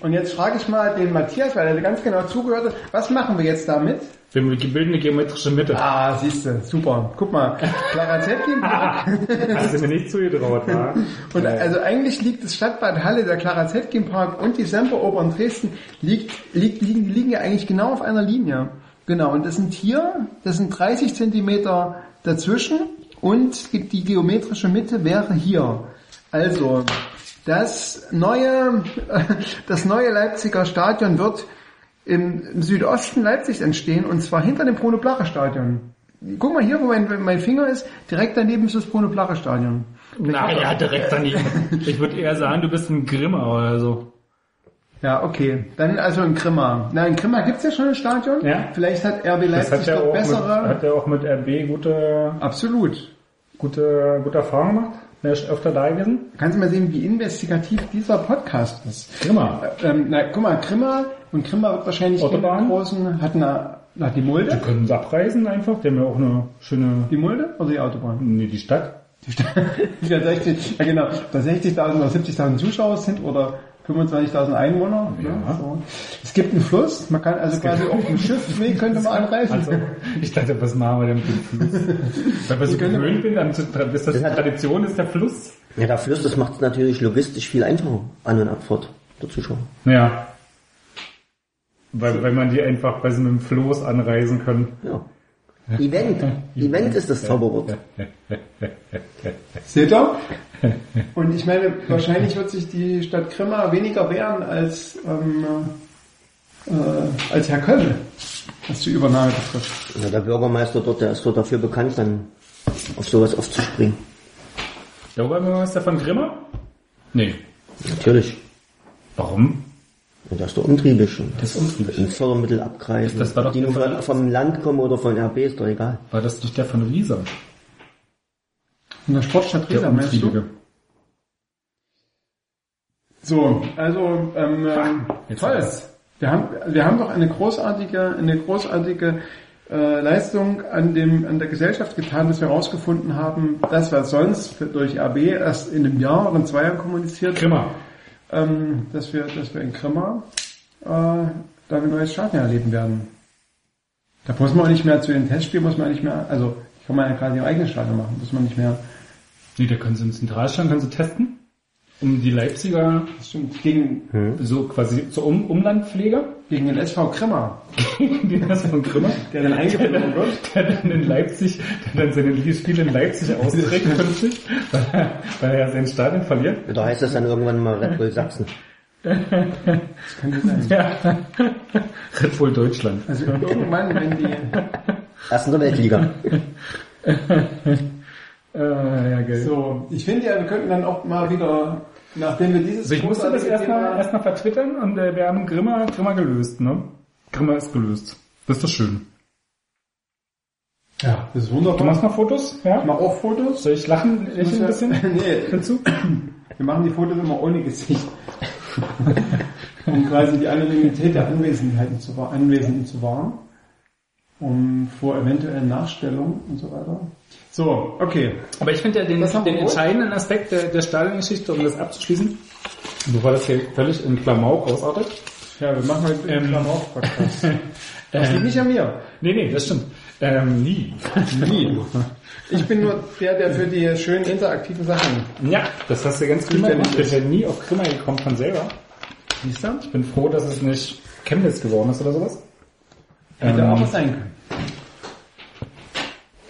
und jetzt frage ich mal den Matthias, weil er ganz genau zugehört hat, was machen wir jetzt damit? Wir bilden eine geometrische Mitte. Ah, siehst du, super. Guck mal, Clara Park. Hast du mir nicht zugetraut, wa? Und also eigentlich liegt das Stadtbad Halle, der Clara Zetkin Park und die Semperoper in Dresden liegt, liegt, liegen, liegen ja eigentlich genau auf einer Linie. Genau, und das sind hier, das sind 30 Zentimeter dazwischen und die geometrische Mitte wäre hier. Also, das neue, das neue Leipziger Stadion wird im, Südosten Leipzigs entstehen und zwar hinter dem Bruno-Blacher-Stadion. Guck mal hier, wo mein, mein Finger ist, direkt daneben ist das Bruno-Blacher-Stadion. Naja, direkt daneben. Ich würde eher sagen, du bist ein Grimmer oder so. Ja, okay. Dann also in Grimma. Na, in Grimma gibt's ja schon ein Stadion. Ja. Vielleicht hat RB Das Leipzig hat dort auch mit, bessere. hat ja auch mit RB gute, Absolut. gute, gute Erfahrungen gemacht. Wer ist öfter da gewesen? Kannst du mal sehen, wie investigativ dieser Podcast ist. Grimmer. Ähm, na, guck mal, Grimma und Grimma wird wahrscheinlich Autobahn? großen, hat eine, na, die Mulde? Wir können uns abreisen einfach. Wir haben ja auch eine schöne, Die Mulde oder die Autobahn? nee, die Stadt. Die Stadt, die da 60, ja genau, da 60.000 oder 70.000 Zuschauer sind oder 25.000 Einwohner. Ja. So. Es gibt einen Fluss, man kann also quasi auf dem Schiffsweg könnte man anreisen. Also, Ich dachte, was machen wir denn mit dem Fluss? Weil wir so gewöhnt bin, an, bis das Das hat- Tradition ist, der Fluss. Ja, der Fluss, das macht es natürlich logistisch viel einfacher, An- und Abfahrt der Zuschauer. Ja. Weil, weil man die einfach bei so einem Floß anreisen kann. Ja. Event. Event ist das Zauberwort. Seht ihr? Und ich meine, wahrscheinlich wird sich die Stadt Grimma weniger wehren als, ähm, äh, als Herr Köln, was die Übernahme betrifft. Ja, der Bürgermeister dort, der ist dort dafür bekannt, dann auf sowas aufzuspringen. Der Oberbürgermeister von Grimma? Nee. Natürlich. Warum? Und das ist doch umtriebig. Und Das ist unfriedlich. ein Fördermittel abgreifen. Das war doch die nur der von, vom Land kommen oder von RB, ist doch egal. War das nicht der von Riesa? In der Sportstadt Der Riesa, meinst du? So, also ähm, ähm, Jetzt toll. alles. Wir haben, wir haben doch eine großartige, eine großartige äh, Leistung an dem an der Gesellschaft getan, dass wir herausgefunden haben, das was sonst durch AB erst in einem Jahr oder in zwei Jahren kommuniziert, Grimma. Ähm, dass wir, dass wir in Grimma äh, da ein neues Stadion erleben werden. Da muss man auch nicht mehr zu den Testspielen, muss man nicht mehr, also kann man ja gerade im eigenen Stadion machen, muss man nicht mehr, Nee, da können sie im Zentralstand können sie testen. Um die Leipziger das stimmt, gegen, so quasi zur um Umlandpflege, gegen den SV Grimma, die das von Grimma, der dann eingebunden wird. der dann in Leipzig, der dann seine Spiele in Leipzig austrägt künftig, weil er, weil er ja sein Stadion verliert. Da heißt es dann irgendwann mal Red Bull Sachsen. Könnte sein. Ja. Red Bull Deutschland. Also irgendwann, wenn die, Erst in der Weltliga. Äh, ja, geil. so, ich finde ja, wir könnten dann auch mal wieder, nachdem wir dieses Also ich musste das erstmal erstmal vertwittern und äh, wir haben Grimma, Grimma gelöst, ne? Grimma ist gelöst. Das ist doch schön. ja, das ist Du wunderbar. machst noch Fotos? Ich Ja? mache auch Fotos. Soll ich lachen, lächeln ein bisschen nee, dazu? wir machen die Fotos immer ohne Gesicht. um quasi die Anonymität der Anwesenheiten zu, Anwesenden zu wahren. Um vor eventuellen Nachstellungen und so weiter. So, okay. Aber ich finde ja den, den entscheidenden Aspekt der, der Stadiongeschichte, um das abzuschließen, bevor das hier völlig in Klamauk ausartet. Ja, wir machen heute Ähm, einen Klamauk-Podcast. Das liegt nicht an mir. Nee, nee, das stimmt. Ähm, nie. Nie. Ich bin nur der, der für die schönen interaktiven Sachen. Ja, das hast du ganz gut gemacht. Ich ist. wäre nie auf Grimma gekommen von selber. Siehst du? Ich bin froh, dass es nicht Chemnitz geworden ist oder sowas. Hätte Ähm, auch was sein können.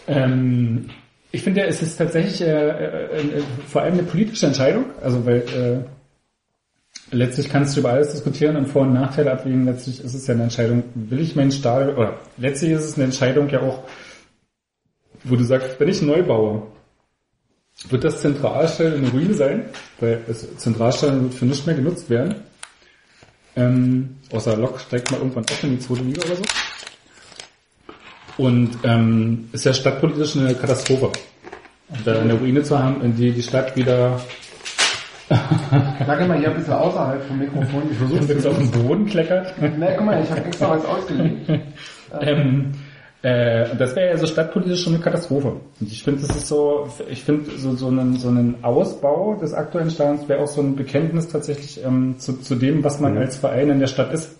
Ähm, ich finde, es ist tatsächlich äh, äh, äh, vor allem eine politische Entscheidung. Also weil äh, letztlich kannst du über alles diskutieren und Vor- und Nachteile abwägen. Letztlich ist es ja eine Entscheidung, will ich meinen Stadion, oder letztlich ist es eine Entscheidung ja auch, wo du sagst, wenn ich neu baue, wird das Zentralstellen eine Ruine sein, weil das Zentralstellen wird für nichts mehr genutzt werden. Ähm, außer Lok steigt mal irgendwann auch in die zweite Liga oder so. Und ähm, ist ja stadtpolitisch eine Katastrophe. Da eine Ruine zu haben, in die die Stadt wieder Sag mal hier ein bisschen außerhalb vom Mikrofon. Ich versuche jetzt auf den Boden kleckert. Na, guck mal, ich habe extra was ausgelegt. ähm, äh, und das wäre ja so stadtpolitisch schon eine Katastrophe. Und ich finde, das ist so, ich finde so, so, einen, so einen Ausbau des aktuellen Stadions wäre auch so ein Bekenntnis tatsächlich ähm, zu, zu dem, was man als Verein in der Stadt ist.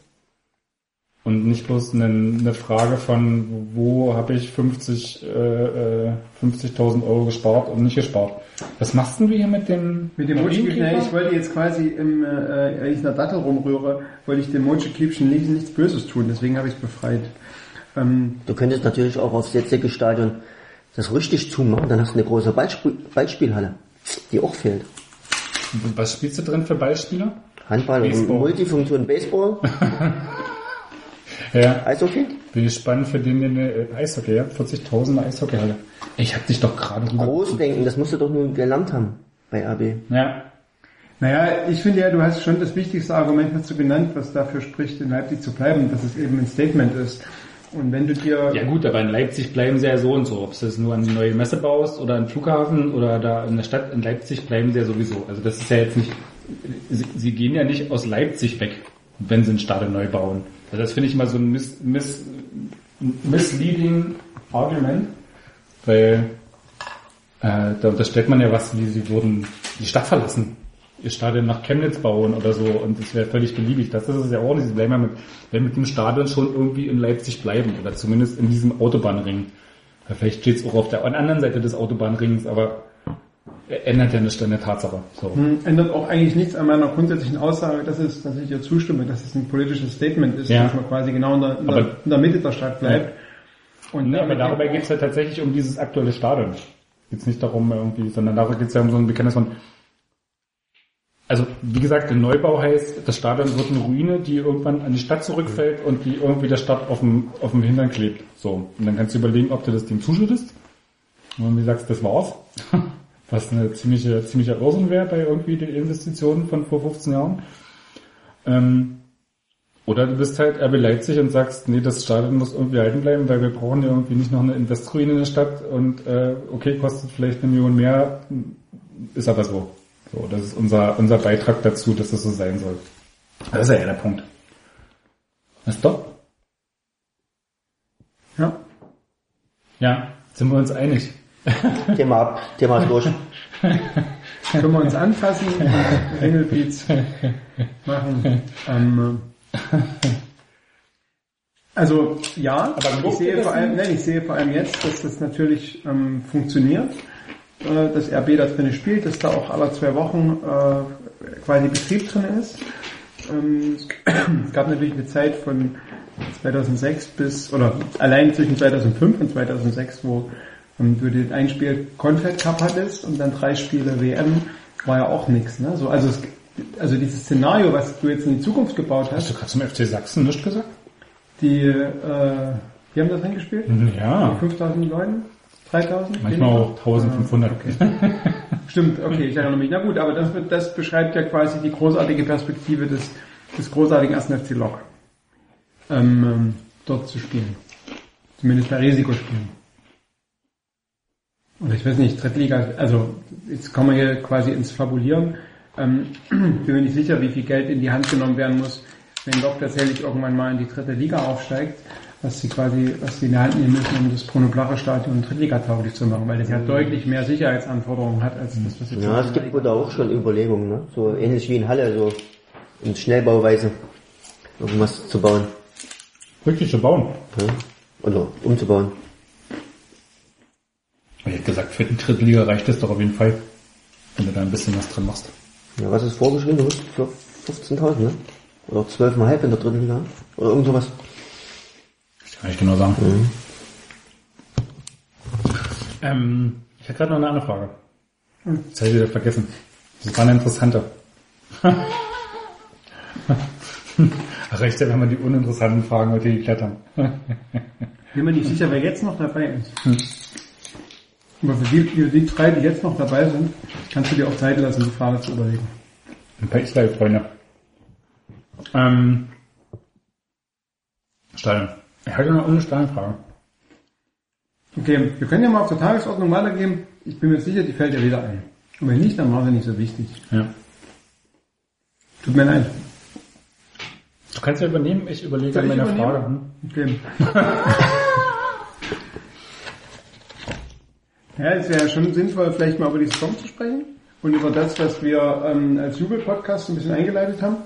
Und nicht bloß eine, eine Frage von, wo habe ich 50, äh, äh, 50.000 Euro gespart und nicht gespart. Was machst denn du hier mit dem Mit dem Marienkäfer? ich wollte jetzt quasi im, äh, wenn ich in der Dattel rumrühre, wollte ich dem Mochi-Kiebchen nicht, nichts Böses tun, deswegen habe ich es befreit. Ähm, Du könntest natürlich auch aufs jetzige Stadion das richtig zumachen, dann hast du eine große Ballsp Ballspielhalle, die auch fehlt. Was spielst du drin für Beispiele? Handball und Baseball. Multifunktion Baseball, Ja, Eishockey. bin ich spannend für den der äh, Eishockey, ja? 40.000 Eishockeyhalle. Ich hab dich doch gerade rüber. Großdenken, das musst du doch nur gelernt haben bei RB. Ja, naja, ich finde ja, du hast schon das wichtigste Argument du genannt, was dafür spricht, in Leipzig zu bleiben, dass es eben ein Statement ist. Und wenn du dir, Ja gut, aber in Leipzig bleiben sie ja so und so. Ob du das nur an die neue Messe baust oder an Flughafen oder da in der Stadt, in Leipzig bleiben sie ja sowieso. Also das ist ja jetzt nicht, sie, sie gehen ja nicht aus Leipzig weg, wenn sie ein Stadion neu bauen. Also das finde ich mal so ein miss, miss, misleading Argument, weil äh, da unterstellt man ja was, wie sie würden die Stadt verlassen. ihr Stadion nach Chemnitz bauen oder so und es wäre völlig beliebig. Das ist es ja auch nicht. Sie bleiben ja mit, werden mit dem Stadion schon irgendwie in Leipzig bleiben oder zumindest in diesem Autobahnring. Vielleicht steht es auch auf der anderen Seite des Autobahnrings, aber ändert ja nichts an der Tatsache. So. Hm, Ändert auch eigentlich nichts an meiner grundsätzlichen Aussage, dass, es, dass ich ihr zustimme, dass es ein politisches Statement ist, Ja. dass man quasi genau in der, in der, Aber- in der Mitte der Stadt bleibt. Und Nee, aber dabei geht es ja tatsächlich um dieses aktuelle Stadion. Geht nicht darum irgendwie, sondern darum geht es ja um so ein Bekenntnis von also wie gesagt, der Neubau heißt, das Stadion wird eine Ruine, die irgendwann an die Stadt zurückfällt und die irgendwie der Stadt auf dem, auf dem Hintern klebt. So. Und dann kannst du überlegen, ob du das Ding zuschüttest. Und du sagst, das war's. Was eine ziemliche, ziemlicher Irrsinn wäre bei irgendwie den Investitionen von vor 15 Jahren. Ähm, oder du bist halt RB Leipzig und sagst, nee, das Stadion muss irgendwie halten bleiben, weil wir brauchen ja irgendwie nicht noch eine Investroruine in der Stadt und äh, okay, kostet vielleicht eine Million mehr, ist aber so. So, das ist unser, unser Beitrag dazu, dass das so sein soll. Das ist ja der Punkt. Ist doch? Ja. Ja, sind wir uns einig. Thema ab, Thema durch. Können wir uns anfassen, Ringelpiez machen. Ähm, also ja, Aber ich sehe, vor allem, nein, ich sehe vor allem jetzt, dass das natürlich ähm, funktioniert, äh, dass RB da drin spielt, dass da auch alle zwei Wochen äh, quasi Betrieb drin ist. Ähm, es gab natürlich eine Zeit von 2006 bis, oder allein zwischen 2005 und 2006, wo ähm, du den ein Spiel Confed Cup hattest und dann drei Spiele WM, war ja auch nichts. Ne? So, also, es, also dieses Szenario, was du jetzt in die Zukunft gebaut Hast hast, du gerade zum FC Sachsen nichts gesagt? die, äh, die haben da drin gespielt? Ja, 5000 Leuten? 3000? manchmal auch 1500. Stimmt, okay, ich erinnere mich. Na gut, aber das, das beschreibt ja quasi die großartige Perspektive des, des großartigen 1. FC Lok. Ähm, ähm, dort zu spielen. Zumindest bei Risikospielen. Und ich weiß nicht, Drittliga, also jetzt kommen wir hier quasi ins Fabulieren. Ähm, bin mir nicht sicher, wie viel Geld in die Hand genommen werden muss, wenn Lok tatsächlich irgendwann mal in die dritte Liga aufsteigt, was sie quasi, was sie in die Hand nehmen müssen, um das Bruno-Blache-Stadion Drittliga-tauglich zu machen, weil das ja deutlich mehr Sicherheitsanforderungen hat als das, was jetzt Ja, es gibt wohl da auch schon Überlegungen, ne? So ähnlich wie in Halle, so in Schnellbauweise irgendwas zu bauen. Wirklich zu bauen. Ja? Oder umzubauen. Ich hätte gesagt, für die dritte Liga reicht das doch auf jeden Fall, wenn du da ein bisschen was drin machst. Ja, was ist vorgeschrieben? Du musst für 15.000, ne? Oder 12,5 in der dritten Liga? Oder irgend sowas. Das kann ich genau sagen. Ähm, ich hatte gerade noch eine andere Frage. Jetzt habe ich wieder vergessen. Das war eine interessante. Ach, reicht ja, wenn wir die uninteressanten Fragen heute geklärt haben. Bin mir nicht sicher, wer jetzt noch dabei ist. Aber für die, für die drei, die jetzt noch dabei sind, kannst du dir auch Zeit lassen, die Frage zu überlegen. Ein paar Israel-Freunde. Ähm, Stadion. Ich hatte noch eine Stadionfrage. Okay, wir können ja mal auf der Tagesordnung weitergehen. Ich bin mir sicher, die fällt dir wieder ein. Und wenn nicht, dann war sie nicht so wichtig. Ja. Tut mir leid. Du kannst ja übernehmen, ich überlege Soll übernehmen? Frage. Hm? Okay. ja, es wäre schon sinnvoll, vielleicht mal über die Saison zu sprechen und über das, was wir ähm, als Jubel-Podcast ein bisschen eingeleitet haben.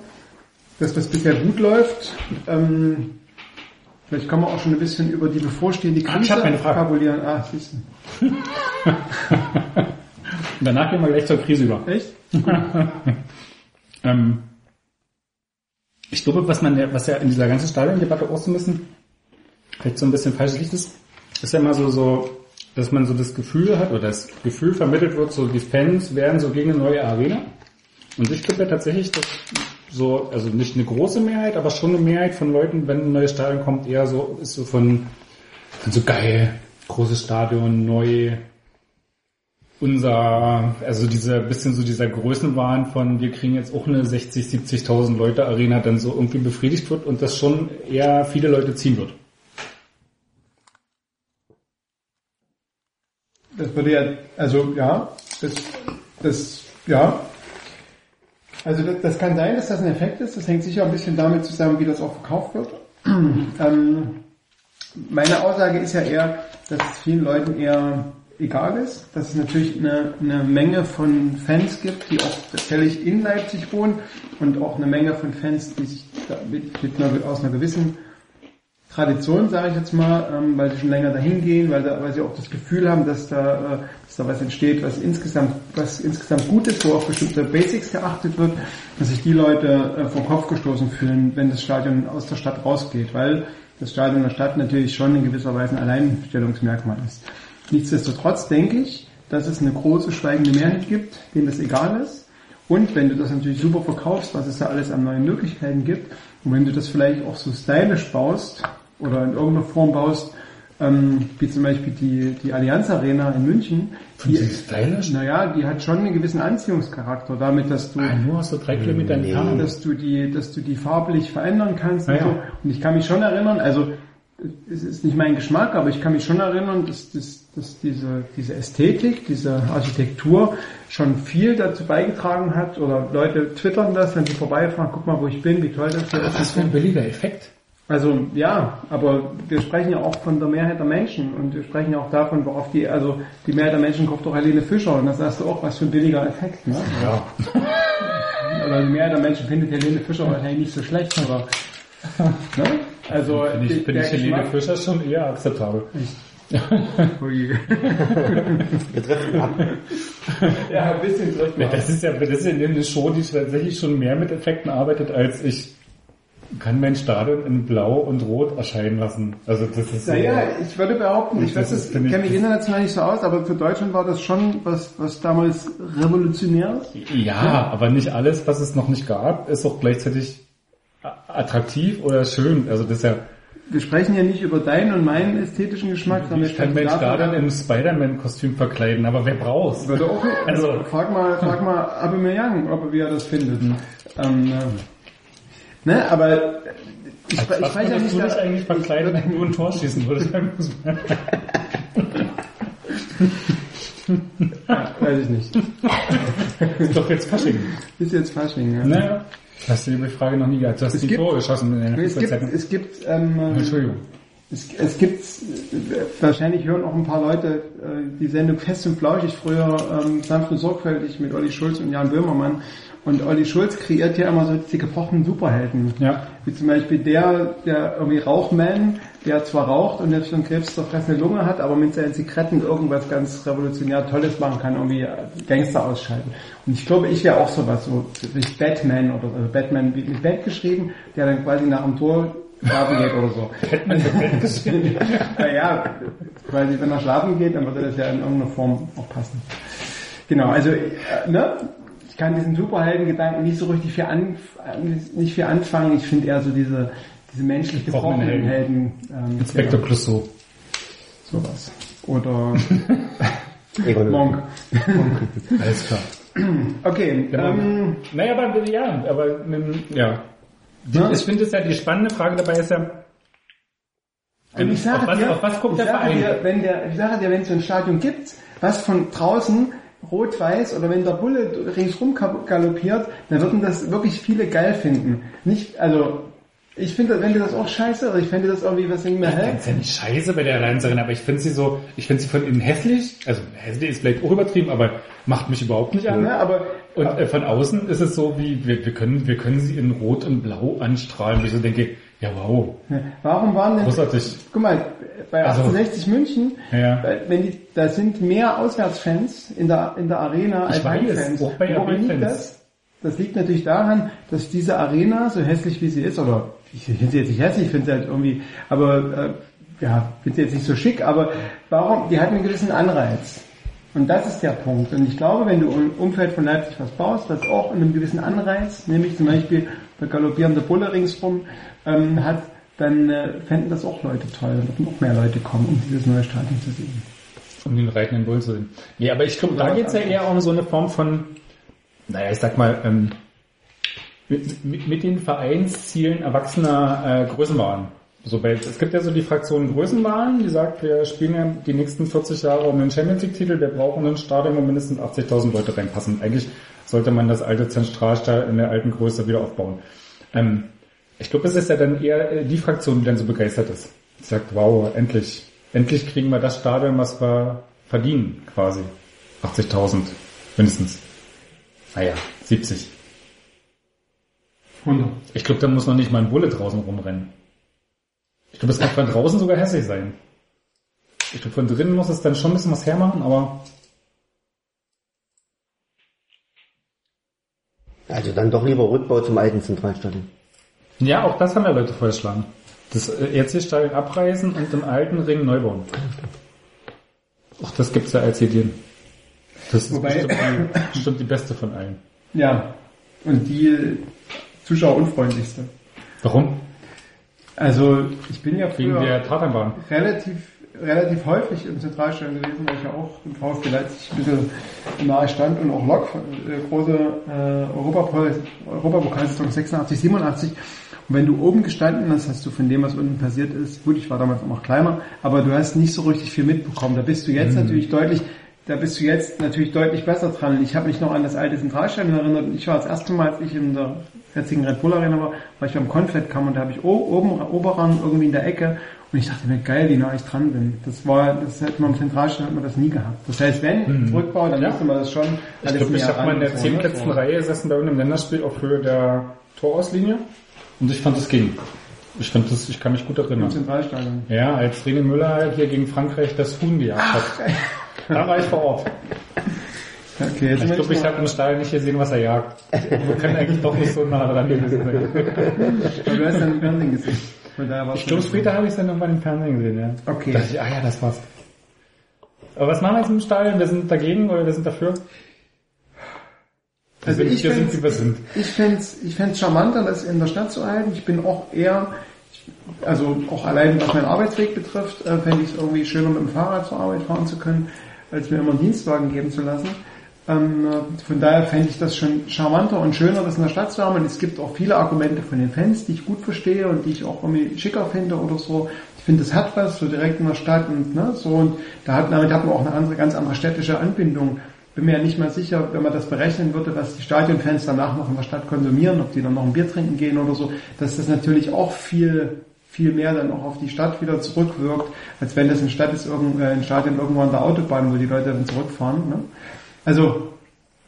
Das, was bisher gut läuft. Ähm, vielleicht kann man auch schon ein bisschen über die bevorstehende Ah, Krise Frage. fabulieren. Ah, siehst du. Danach gehen wir gleich zur Krise über. Echt? Ähm, ich glaube, was man ja, was ja in dieser ganzen Stadiondebatte auch so ein bisschen, vielleicht so ein bisschen falsches Licht ist, ist ja immer so, so, dass man so das Gefühl hat, oder das Gefühl vermittelt wird, so die Fans werden so gegen eine neue Arena. Und ich glaube ja tatsächlich, dass so, also nicht eine große Mehrheit, aber schon eine Mehrheit von Leuten, wenn ein neues Stadion kommt, eher so, ist so von, von so geil, großes Stadion, neu, unser, also dieser bisschen so dieser Größenwahn von wir kriegen jetzt auch eine 60, 70.000 Leute Arena dann so irgendwie befriedigt wird und das schon eher viele Leute ziehen wird. Das würde ja, also ja, das, das, ja. Also das, das kann sein, dass das ein Effekt ist. Das hängt sicher ein bisschen damit zusammen, wie das auch verkauft wird. ähm, meine Aussage ist ja eher, dass es vielen Leuten eher egal ist, dass es natürlich eine, eine Menge von Fans gibt, die auch tatsächlich in Leipzig wohnen und auch eine Menge von Fans, die sich mit, mit einer, aus einer gewissen Tradition, sage ich jetzt mal, ähm, weil sie schon länger dahin gehen, weil, da, weil sie auch das Gefühl haben, dass da, äh, dass da was entsteht, was insgesamt, was insgesamt gut ist, wo auf bestimmte Basics geachtet wird, dass sich die Leute äh, vom Kopf gestoßen fühlen, wenn das Stadion aus der Stadt rausgeht, weil das Stadion der Stadt natürlich schon in gewisser Weise ein Alleinstellungsmerkmal ist. Nichtsdestotrotz denke ich, dass es eine große schweigende Mehrheit gibt, denen das egal ist. Und wenn du das natürlich super verkaufst, was es da alles an neuen Möglichkeiten gibt, und wenn du das vielleicht auch so stylisch baust, oder in irgendeiner Form baust, ähm, wie zum Beispiel die, die Allianz Arena in München, die, Sie stylisch? naja, die hat schon einen gewissen Anziehungscharakter, damit, dass du, Ah, nur so drei Kilometern Entfernung. dass du die, dass du die farblich verändern kannst und Ja, ja. so. Und ich kann mich schon erinnern, also es ist nicht mein Geschmack, aber ich kann mich schon erinnern, dass, dass, dass diese, diese Ästhetik, diese Architektur schon viel dazu beigetragen hat oder Leute twittern das, wenn sie vorbeifahren, guck mal, wo ich bin, wie toll das hier ist. Was für ein billiger Effekt. Also ja, aber wir sprechen ja auch von der Mehrheit der Menschen und wir sprechen ja auch davon, worauf die, also die Mehrheit der Menschen kauft doch Helene Fischer und das sagst du auch, was für ein billiger Effekt, ne? Ja. Oder die Mehrheit der Menschen findet Helene Fischer wahrscheinlich nicht so schlecht, aber ne? Also Finde ich, der finde ich Helene Fischer schon eher akzeptabel. Ui. Wir treffen ab. ja, ein bisschen trifft Ja, das ist ja, das ist ja eine Show, die tatsächlich schon mehr mit Effekten arbeitet, als ich kann mein Stadion in Blau und Rot erscheinen lassen. Also das ist so, Naja, ich würde behaupten, ich Das weiß, ist, es finde ich, kenne mich das- international nicht so aus, aber für Deutschland war das schon was, was damals revolutionär ist. ja, aber nicht alles, was es noch nicht gab, ist auch gleichzeitig attraktiv oder schön. Also das ist ja, Wir sprechen ja nicht über deinen und meinen ästhetischen Geschmack, sondern ich kann mein Stadion im Spider-Man-Kostüm verkleiden, aber wer braucht's? Würde auch, Also- frag mal, frag mal Aubameyang, ob er wie er das findet. Ähm, äh, ne, aber ich, ich Was weiß ja nicht, du dich eigentlich verkleiden, wenn du ein Tor schießen würdest? weiß ich nicht. ist doch jetzt Fasching. Ist jetzt Fasching, ja. Naja, hast du die Frage noch nie gehabt. Du hast Es die gibt- Tore geschossen in der Es gibt, es gibt, ähm, äh, Entschuldigung. es, es gibt, äh, wahrscheinlich hören auch ein paar Leute äh, die Sendung Fest und Flauschig früher ähm, sanft und sorgfältig mit Olli Schulz und Jan Böhmermann. Und Olli Schulz kreiert ja immer so diese gebrochenen Superhelden. Ja. Wie zum Beispiel der, der irgendwie Rauchman, der zwar raucht und jetzt schon Krebs zerfressene Lunge hat, aber mit seinen Zigaretten irgendwas ganz revolutionär Tolles machen kann, irgendwie Gangster ausschalten. Und ich glaube, ich wäre auch sowas, so wie Batman oder also Batman wie mit Bat geschrieben, der dann quasi nach dem Tor schlafen geht oder so. Batman mit geschrieben. Naja, quasi wenn er schlafen geht, dann würde das ja in irgendeiner Form auch passen. Genau, also äh, ne? Ich kann diesen Superheldengedanken nicht so richtig viel an, nicht viel anfangen. Ich finde eher so diese diese menschlich Gebrochenen gebrochenen Helden, ähm, Inspektor ja, Clouseau. sowas. Oder. Monk. Alles klar. Okay, Genau. ähm, Naja, aber ja, aber ja. Die, Ne? Ich finde es ja, die spannende Frage dabei ist ja, Und ich sage auf, was, dir, auf was guckt ich der sage Verein? dir, wenn der, ich sage dir, wenn es so ein Stadion gibt, was von draußen rot-weiß oder wenn der Bulle ringsrum galoppiert, dann würden das wirklich viele geil finden. Nicht, also, ich finde, wenn du das auch scheiße, oder ich fände das irgendwie, was irgendwie Ich hä? finde ja nicht scheiße bei der Allianzerin, aber ich finde sie so, ich finde sie von innen hässlich, also hässlich ist vielleicht auch übertrieben, aber macht mich überhaupt nicht an. Ne, aber, Und äh, von außen ist es so, wie wir, wir können, wir können sie in Rot und Blau anstrahlen. Wie ich so denke, ja wow, warum waren denn, großartig. guck mal, bei Also- 1860 München, Ja. äh, wenn die, da sind mehr Auswärtsfans in der, in der Arena Ich als Heimfans. auch bei Woran liegt das? Das liegt natürlich daran, dass diese Arena, so hässlich wie sie ist, oder ich finde sie jetzt nicht hässlich, ich finde sie halt irgendwie, aber äh, ja, finde sie jetzt nicht so schick, aber warum, die hat einen gewissen Anreiz. Und das ist der Punkt. Und ich glaube, wenn du im Umfeld von Leipzig was baust, das auch einen gewissen Anreiz, nämlich zum Beispiel der galoppierende Bulle ringsrum, ähm, hat, dann äh, fänden das auch Leute toll. Dann würden auch mehr Leute kommen, um dieses neue Stadion zu sehen. Um den reitenden Bull zu sehen. Nee, aber ich glaube, da geht es ja eher um so eine Form von, naja, ich sag mal, ähm, mit, mit, mit den Vereinszielen erwachsener äh, Größenwahn. So bei, es gibt ja so die Fraktion Größenwahn, die sagt, wir spielen ja die nächsten 40 Jahre um den Champions League Titel, wir brauchen ein Stadion, wo mindestens 80.000 Leute reinpassen. Eigentlich sollte man das alte Zentralstadion in der alten Größe wieder aufbauen. Ähm, ich glaube, es ist ja dann eher äh, die Fraktion, die dann so begeistert ist. Die sagt, wow, endlich, endlich kriegen wir das Stadion, was wir verdienen, quasi. 80.000, mindestens. Naja, 70. 100. Ich glaube, da muss noch nicht mal ein Bulle draußen rumrennen. Ich glaube, es kann von draußen sogar hässlich sein. Ich glaube, von drinnen muss es dann schon ein bisschen was hermachen, aber Also dann doch lieber Rückbau zum alten Zentralstadion. Ja, auch das haben ja Leute vorgeschlagen. Das äh, ERC-Stadion abreißen und im alten Ring neu bauen. Auch das gibt's ja als Ideen. Das ist Wobei- bestimmt, die, bestimmt die beste von allen. Ja. Und die zuschauerunfreundlichste. Warum? Also, ich bin ja Wegen früher der Tatanbahn. relativ, relativ häufig im Zentralstadion gewesen, weil ich ja auch im VfB Leipzig ein bisschen nahe stand und auch Lok, äh, große äh, Europapol- Europapokalsaison 86, 87. Und wenn du oben gestanden hast, hast du von dem, was unten passiert ist, gut, ich war damals auch noch kleiner, aber du hast nicht so richtig viel mitbekommen. Da bist du jetzt natürlich deutlich, da bist du jetzt natürlich deutlich besser dran. Und Ich habe mich noch an das alte Zentralstadion erinnert. Ich war das erste Mal, als ich in der jetzigen Red Bull Arena war, war ich beim Confed Kamm und da habe ich oben Oberrang irgendwie in der Ecke und ich dachte mir, geil, wie nah ich dran bin. Das war, das hätte man im Zentralstadion hat man das nie gehabt. Das heißt, wenn Rückbau, dann Ja. müsste man das schon Ich alles glaube, ich habe mal in der So. Reihe gesessen bei irgendeinem Länderspiel auf Höhe der Torauslinie und ich fand das ging. Ich fand das, ich kann mich gut Im erinnern. Zentralstadion. Ja, als René Müller hier gegen Frankreich das Huhn gejagt hat. Da war ich vor Ort. Okay, jetzt Ich glaube, ich habe im Stadion nicht gesehen, was er jagt. Wir können eigentlich doch nicht so nah dran gewesen sein. Aber du hast dann im Fernsehen gesehen. Von daher war's Ich glaube, später habe ich es dann irgendwann im Fernsehen gesehen, ja. Okay. Da dachte ich, ah ja, das war's. Aber was machen wir jetzt im Stadion? Wir sind dagegen oder wir sind dafür? Wir Also sind, ich find's- wir sind. Ich fände es ich fänd's charmanter, das in der Stadt zu halten. Ich bin auch eher, also auch allein was meinen Arbeitsweg betrifft, äh, fände ich es irgendwie schöner mit dem Fahrrad zur Arbeit fahren zu können, als mir immer einen Dienstwagen geben zu lassen. Ähm, äh, von daher fände ich das schon charmanter und schöner, das in der Stadt zu haben. Und es gibt auch viele Argumente von den Fans, die ich gut verstehe und die ich auch irgendwie schicker finde oder so. Ich finde, es hat was, so direkt in der Stadt und ne, so. Und da hat, damit hat man auch eine andere, ganz andere städtische Anbindung. Bin mir ja nicht mal sicher, wenn man das berechnen würde, was die Stadionfans danach noch in der Stadt konsumieren, ob die dann noch ein Bier trinken gehen oder so, dass das natürlich auch viel viel mehr dann auch auf die Stadt wieder zurückwirkt, als wenn das eine Stadt ist, irgend- äh, ein Stadion irgendwo an der Autobahn, wo die Leute dann zurückfahren. Ne? Also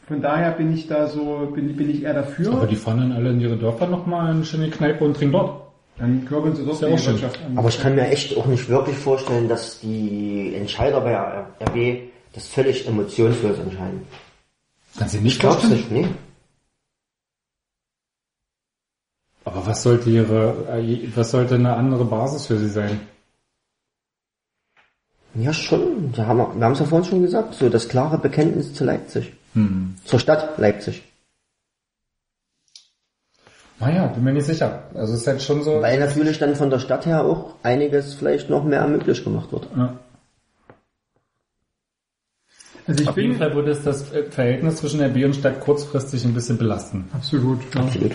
von daher bin ich da so, bin, bin ich eher dafür. Aber die fahren dann alle in ihre Dörfer nochmal in eine schöne Kneipe und trinken dort. dann kurbeln sie dort die schön. Wirtschaft an. Aber ich kann mir echt auch nicht wirklich vorstellen, dass die Entscheider bei RB das völlig emotionslos entscheiden. Kannst du Ich nicht glaub's vorstellen? nicht, nee. Aber was sollte ihre, äh, was sollte eine andere Basis für sie sein? Ja, schon. Da haben wir, wir haben es ja vorhin schon gesagt, so das klare Bekenntnis zu Leipzig. Hm. Zur Stadt Leipzig. Naja, bin mir nicht sicher. Also es ist halt schon so. Weil natürlich dann von der Stadt her auch einiges vielleicht noch mehr möglich gemacht wird. Ja. Also ich Auf jeden bin Fall würde es das äh, Verhältnis zwischen RB und Stadt kurzfristig ein bisschen belasten. absolut. Ja. Absolut.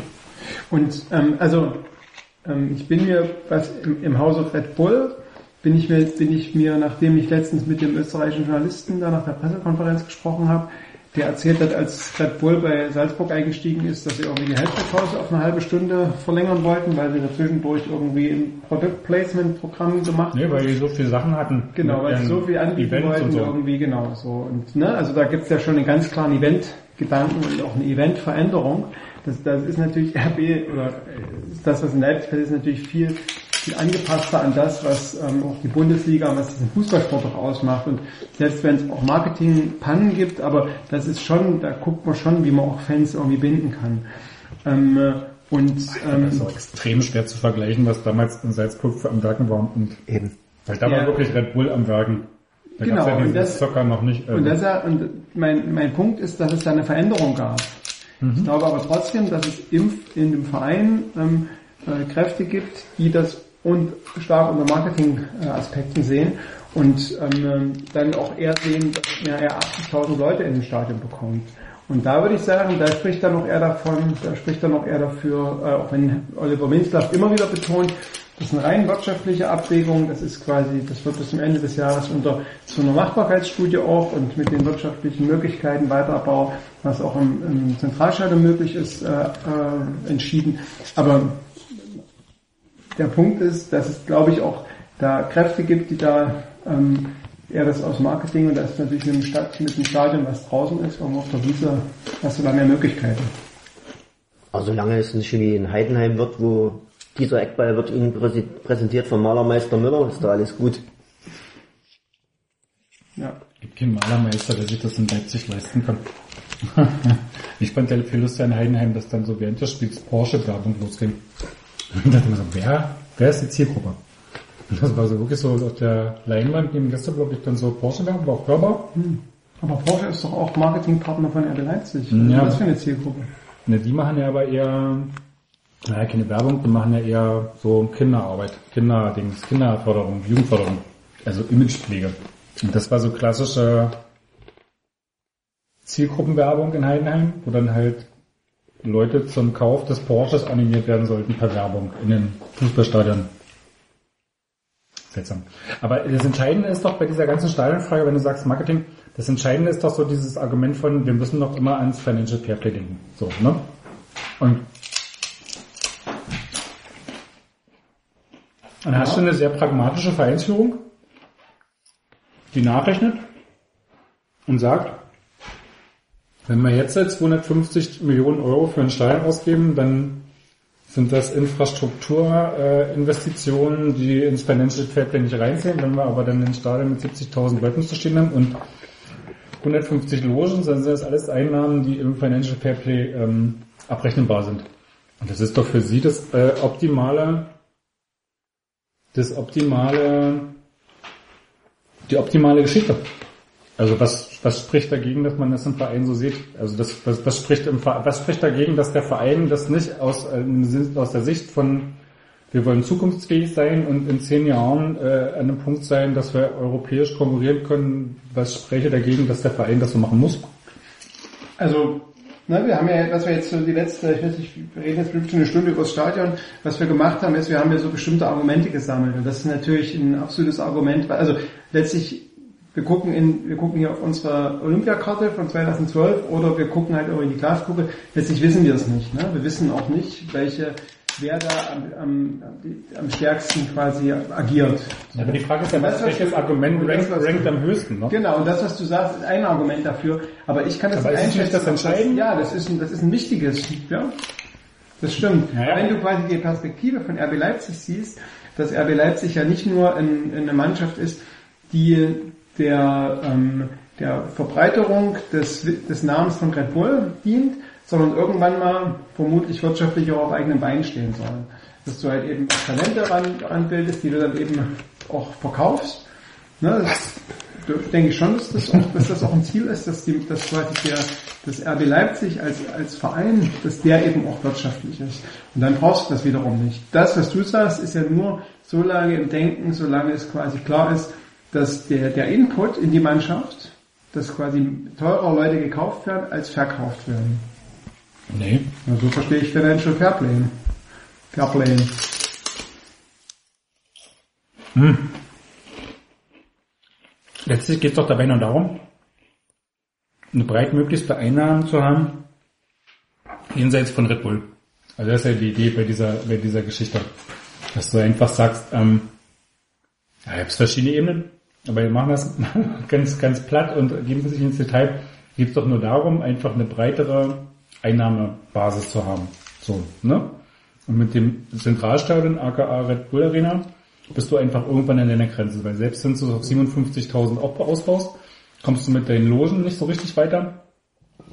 Und ähm, also ähm, ich bin mir was im, im Hause Red Bull bin ich mir bin ich mir nachdem ich letztens mit dem österreichischen Journalisten da nach der Pressekonferenz gesprochen habe, der erzählt hat, als Red Bull bei Salzburg eingestiegen ist, dass sie irgendwie die Halbzeitpause auf eine halbe Stunde verlängern wollten, weil sie dazwischendurch irgendwie ein Produktplacement-Programm gemacht Nee, weil die so viele Sachen hatten. Genau, weil sie so viel anbieten Events wollten, so. irgendwie genau so. Und ne, also da gibt's ja schon einen ganz klaren Event-Gedanken und auch eine Event-Veränderung. Das, das ist natürlich RB oder äh, das, was in Leipzig passiert, ist natürlich viel, viel angepasster an das, was ähm, auch die Bundesliga, was diesen Fußballsport auch ausmacht. Und selbst wenn es auch Marketing-Pannen gibt, aber das ist schon, da guckt man schon, wie man auch Fans irgendwie binden kann. Ähm, äh, und ähm, Das ist auch extrem schwer zu vergleichen, was damals in Salzburg für am Werken war. Und Eben. weil da Ja. war wirklich Red Bull am Werken. Da Genau, ja und das- Zucker noch nicht. äh, Und, das, ja- und mein, mein Punkt ist, dass es da eine Veränderung gab. Ich glaube aber trotzdem, dass es im, in dem Verein ähm, äh, Kräfte gibt, die das und stark unter Marketing-Aspekten sehen und ähm, dann auch eher sehen, dass ja, er 80.000 Leute in den Stadion bekommt. Und da würde ich sagen, da spricht dann noch eher davon, da spricht dann noch eher dafür, äh, auch wenn Oliver Minzlaff immer wieder betont, das ist eine rein wirtschaftliche Abwägung, das ist quasi, das wird bis zum Ende des Jahres unter so einer Machbarkeitsstudie auch und mit den wirtschaftlichen Möglichkeiten Weiterbau, was auch im, im Zentralstadion möglich ist, äh, äh, entschieden. Aber der Punkt ist, dass es, glaube ich, auch da Kräfte gibt, die da ähm, eher das aus Marketing und da ist natürlich mit dem, Stadt, mit dem Stadion, was draußen ist, irgendwo auf der Wiese, hast du da mehr Möglichkeiten. Also solange es nicht wie in Heidenheim wird, wo dieser Eckball wird Ihnen präsentiert vom Malermeister Müller, ist da alles gut. Ja. gibt keinen Malermeister, der sich das in Leipzig leisten kann. ich fand der viel lustig an Heidenheim, dass dann so während des Spiels Porsche-Werbung losging. Und dachte mir so, wer, wer ist die Zielgruppe? Und das war so wirklich so auf der Leinwand neben Gästeblock ich dann so Porsche-Werbung, war auch hörbar. Aber Porsche ist doch auch Marketingpartner von RB Leipzig. Ja. Was für eine Zielgruppe? Ne, die machen ja aber eher, naja, keine Werbung, die machen ja eher so Kinderarbeit, Kinderdings, Kinderförderung, Jugendförderung, also Imagepflege. Und das war so klassische Zielgruppenwerbung in Heidenheim, wo dann halt Leute zum Kauf des Porsches animiert werden sollten per Werbung in den Fußballstadien. Seltsam. Aber das Entscheidende ist doch bei dieser ganzen Stadionfrage, wenn du sagst Marketing, das Entscheidende ist doch so dieses Argument von, wir müssen doch immer ans Financial Fairplay denken. So, ne? Und dann hast du eine sehr pragmatische Vereinsführung, die nachrechnet und sagt, wenn wir jetzt 250 Millionen Euro für einen Stadion ausgeben, dann sind das Infrastrukturinvestitionen, äh, die ins Financial Fairplay nicht reinzählen. Wenn wir aber dann ein Stadion mit 70.000 Leuten zu stehen haben und 150 Logen, dann sind das alles Einnahmen, die im Financial Fairplay ähm, abrechenbar sind. Und das ist doch für Sie das äh, optimale, das optimale, die optimale Geschichte. Also was, was spricht dagegen, dass man das im Verein so sieht? Also das, was, was spricht im was spricht dagegen, dass der Verein das nicht aus, äh, aus der Sicht von wir wollen zukunftsfähig sein und in zehn Jahren äh, an einem Punkt sein, dass wir europäisch konkurrieren können. Was spräche dagegen, dass der Verein das so machen muss? Also, ne, wir haben ja, was wir jetzt so die letzte, ich weiß nicht, wir reden jetzt bestimmt eine Stunde über das Stadion. Was wir gemacht haben, ist, wir haben ja so bestimmte Argumente gesammelt. Und das ist natürlich ein absolutes Argument, weil, also letztlich, wir gucken in, wir gucken hier auf unsere Olympiakarte von 2012 oder wir gucken halt auch in die Glaskugel. Letztlich wissen wir es nicht. Ne? Wir wissen auch nicht, welche, wer da am, am, am stärksten quasi agiert. Aber die Frage ist ja, Das, welches du- Argument das, rankt, du- rankt am höchsten? Ne? Genau, und das, was du sagst, ist ein Argument dafür. Aber ich kann das Aber ist nicht es nicht das ob Entscheidende? ja, das ist ein, das ist ein wichtiges, ja. Das stimmt. Ja, ja. Wenn du quasi die Perspektive von RB Leipzig siehst, dass RB Leipzig ja nicht nur in, in eine Mannschaft ist, die der, ähm, der Verbreiterung des, des Namens von Red Bull dient, sondern irgendwann mal vermutlich wirtschaftlich auch auf eigenen Beinen stehen soll. Dass du halt eben Talente ran, ranbildest, die du dann eben auch verkaufst. Ne, das, da denke ich schon, dass das, auch, dass das auch ein Ziel ist, dass, die, dass quasi der, das RB Leipzig als, als Verein, dass der eben auch wirtschaftlich ist. Und dann brauchst du das wiederum nicht. Das, was du sagst, ist ja nur so lange im Denken, solange es quasi klar ist, dass der, der Input in die Mannschaft, dass quasi teurer Leute gekauft werden, als verkauft werden. Nee. Ja, so verstehe ich Financial Fairplay. Fairplay. Letztlich geht es doch dabei nur darum, eine breitmöglichste Einnahmen zu haben, jenseits von Red Bull. Also das ist ja die Idee bei dieser, bei dieser Geschichte. Dass du einfach sagst, ähm, ja, ihr habt verschiedene Ebenen, aber wir machen das ganz, ganz platt und gehen sich ins Detail. Geht es doch nur darum, einfach eine breitere Einnahmebasis zu haben. So, ne? Und mit dem Zentralstadion, aka Red Bull Arena, bist du einfach irgendwann an deiner Grenze, weil selbst wenn du auf 57.000 Opfer ausbaust, kommst du mit deinen Logen nicht so richtig weiter.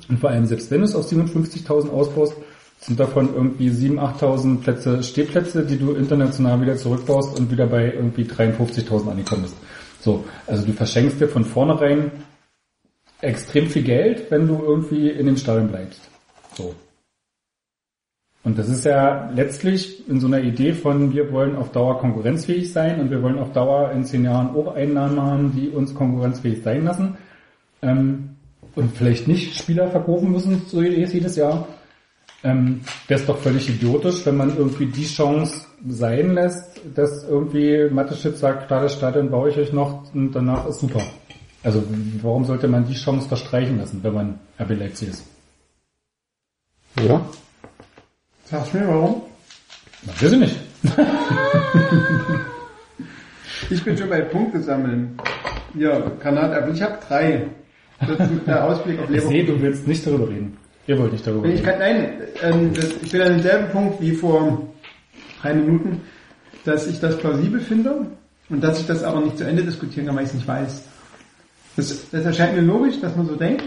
Und vor allem selbst wenn du es auf 57.000 ausbaust, sind davon irgendwie 7.000, 8.000 Plätze Stehplätze, die du international wieder zurückbaust und wieder bei irgendwie 53.000 angekommen bist. So, also du verschenkst dir von vornherein extrem viel Geld, wenn du irgendwie in dem Stadion bleibst. So. Und das ist ja letztlich in so einer Idee von, wir wollen auf Dauer konkurrenzfähig sein und wir wollen auf Dauer in zehn Jahren auch Einnahmen haben, die uns konkurrenzfähig sein lassen. Ähm, und vielleicht nicht Spieler verkaufen müssen, so jedes Jahr. Ähm, Wäre es doch völlig idiotisch, wenn man irgendwie die Chance sein lässt, dass irgendwie Mateschitz sagt, das Stadion baue ich euch noch und danach ist super. Also warum sollte man die Chance verstreichen lassen, wenn man RB Leipzig ist? Ja. Sagst du mir warum? Na, weiß ich nicht. Ich bin schon bei Punkte sammeln. Ja, Granatäpfel. Ich habe drei. Das ist der Ausblick auf Ich sehe, Leverkusen. du willst nicht darüber reden. Ihr wollt nicht darüber Ich reden. kann, nein, ähm, das, ich bin an demselben Punkt wie vor drei Minuten, dass ich das plausibel finde und dass ich das aber nicht zu Ende diskutieren kann, weil ich es nicht weiß. Das, das erscheint mir logisch, dass man so denkt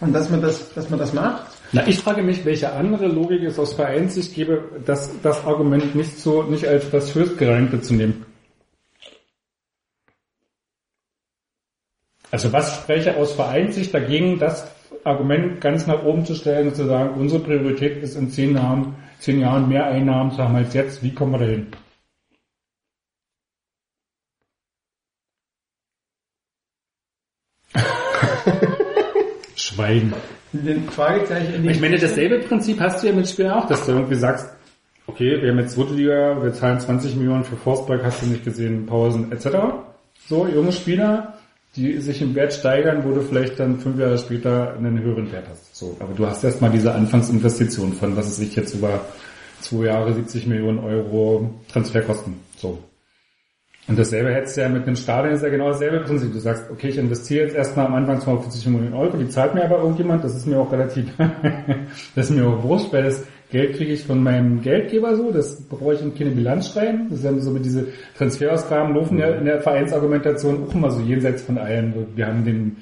und dass man das, dass man das macht. Na, ich frage mich, welche andere Logik es aus Vereinssicht gäbe, das, das Argument nicht so, nicht als das höchstgerankte zu nehmen. Also was spreche aus Vereinssicht dagegen, das Argument ganz nach oben zu stellen und zu sagen, unsere Priorität ist in zehn Jahren, zehn Jahren mehr Einnahmen zu haben als jetzt, wie kommen wir dahin? Schweigen. Ich meine, dasselbe Prinzip hast du ja mit Spielern auch, dass du irgendwie sagst, okay, wir haben jetzt zweite Liga, wir zahlen 20 Millionen für Forsberg, hast du nicht gesehen, Pausen etc. So, junge Spieler, die sich im Wert steigern, wo du vielleicht dann fünf Jahre später einen höheren Wert hast. So, aber du hast erstmal diese Anfangsinvestition von, was es sich jetzt über zwei Jahre 70 Millionen Euro Transferkosten. So. Und dasselbe hättest du ja mit einem Stadion, ist ja genau dasselbe Prinzip. Du sagst, okay, ich investiere jetzt erstmal am Anfang 250 Millionen Euro, die zahlt mir aber irgendjemand, das ist mir auch relativ, das ist mir auch wurscht, weil das Geld kriege ich von meinem Geldgeber so, das brauche ich in keine Bilanz schreiben. Das ja so mit diese Transferausgaben laufen ja in der Vereinsargumentation auch immer so jenseits von allen. Wir haben den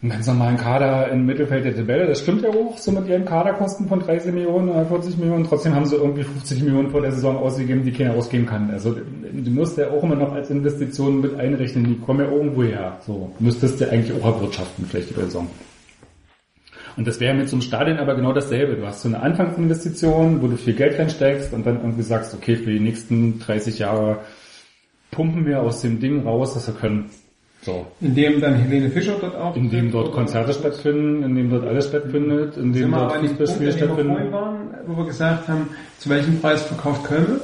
einen ganz normalen Kader im Mittelfeld der Tabelle, das stimmt ja auch, so mit ihren Kaderkosten von 30 Millionen oder 40 Millionen, trotzdem haben sie irgendwie 50 Millionen vor der Saison ausgegeben, die keiner ausgeben kann. Also du musst ja auch immer noch als Investitionen mit einrechnen, die kommen ja irgendwo her. So, müsstest du eigentlich auch erwirtschaften, vielleicht über die Saison. Und das wäre mit so einem Stadion aber genau dasselbe. Du hast so eine Anfangsinvestition, wo du viel Geld reinsteckst und dann irgendwie sagst, okay, für die nächsten 30 Jahre pumpen wir aus dem Ding raus, was wir können. So. in dem dann Helene Fischer dort auch. In dem dort Konzerte stattfinden, in dem dort alles stattfindet, in dem dort Fußballspiele dem wir stattfinden. waren, wo wir gesagt haben, zu welchem Preis verkauft Köln?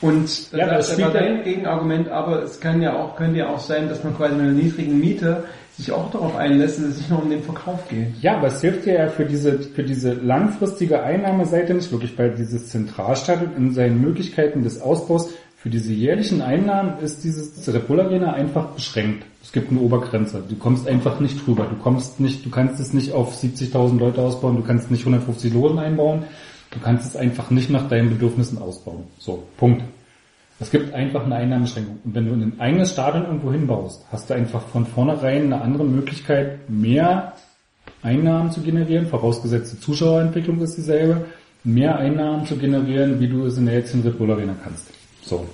Und Ja, das das ist spielt ja- ein Gegenargument, aber es kann ja auch, könnte ja auch sein, dass man quasi mit einer niedrigen Miete sich auch darauf einlässt, dass es nicht nur um den Verkauf geht. Ja, aber es hilft dir ja für diese, für diese langfristige Einnahmeseite nicht wirklich, weil dieses Zentralstadion in seinen Möglichkeiten des Ausbaus für diese jährlichen Einnahmen ist dieses Red Bull Arena einfach beschränkt. Es gibt eine Obergrenze. Du kommst einfach nicht drüber. Du kommst nicht, du kannst es nicht auf 70.000 Leute ausbauen. Du kannst nicht 150 Logen einbauen. Du kannst es einfach nicht nach deinen Bedürfnissen ausbauen. So, Punkt. Es gibt einfach eine Einnahmeschränkung. Und wenn du ein eigenes Stadion irgendwo hinbaust, hast du einfach von vornherein eine andere Möglichkeit, mehr Einnahmen zu generieren, vorausgesetzt die Zuschauerentwicklung ist dieselbe, mehr Einnahmen zu generieren, wie du es in der jetzigen Red Bull Arena kannst. So.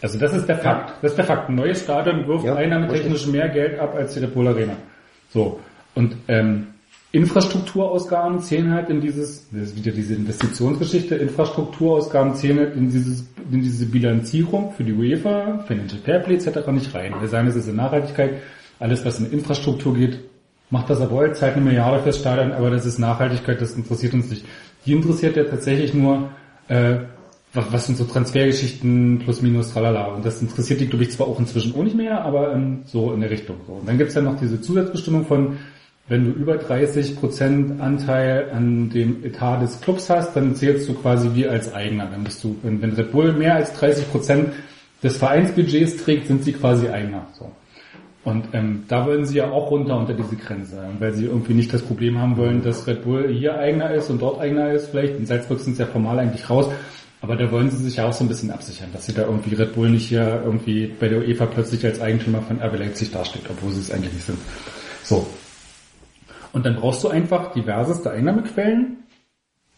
Also das ist der Fakt. Das ist der Fakt. Ein neues Stadion wirft Ja, einnahmetechnisch mehr Geld ab als die Red Bull Arena. So. Und ähm, Infrastrukturausgaben zählen halt in dieses, das ist wieder diese Investitionsgeschichte, Infrastrukturausgaben zählen halt in, dieses, in diese Bilanzierung für die UEFA, Financial Fairplay etc. nicht rein. Wir sagen, es ist in Nachhaltigkeit, alles was in Infrastruktur geht, macht das wollt, zahlt eine Milliarde fürs Stadion, aber das ist Nachhaltigkeit, das interessiert uns nicht. Die interessiert ja tatsächlich nur, äh, was, was sind so Transfergeschichten plus minus tralala. Und das interessiert die, glaube ich, zwar auch inzwischen auch nicht mehr, aber ähm, so in der Richtung. Und dann gibt's ja noch diese Zusatzbestimmung von, wenn du über 30% Anteil an dem Etat des Clubs hast, dann zählst du quasi wie als Eigener. Dann bist du, wenn, wenn Red Bull mehr als 30% des Vereinsbudgets trägt, sind sie quasi Eigener. So. Und ähm, da wollen sie ja auch runter unter diese Grenze, weil sie irgendwie nicht das Problem haben wollen, dass Red Bull hier Eigener ist und dort Eigener ist. Vielleicht in Salzburg sind sie ja formal eigentlich raus, aber da wollen sie sich ja auch so ein bisschen absichern, dass sie da irgendwie Red Bull nicht hier irgendwie bei der UEFA plötzlich als Eigentümer von RB Leipzig dasteht, obwohl sie es eigentlich nicht sind. So. Und dann brauchst du einfach diverseste Einnahmequellen,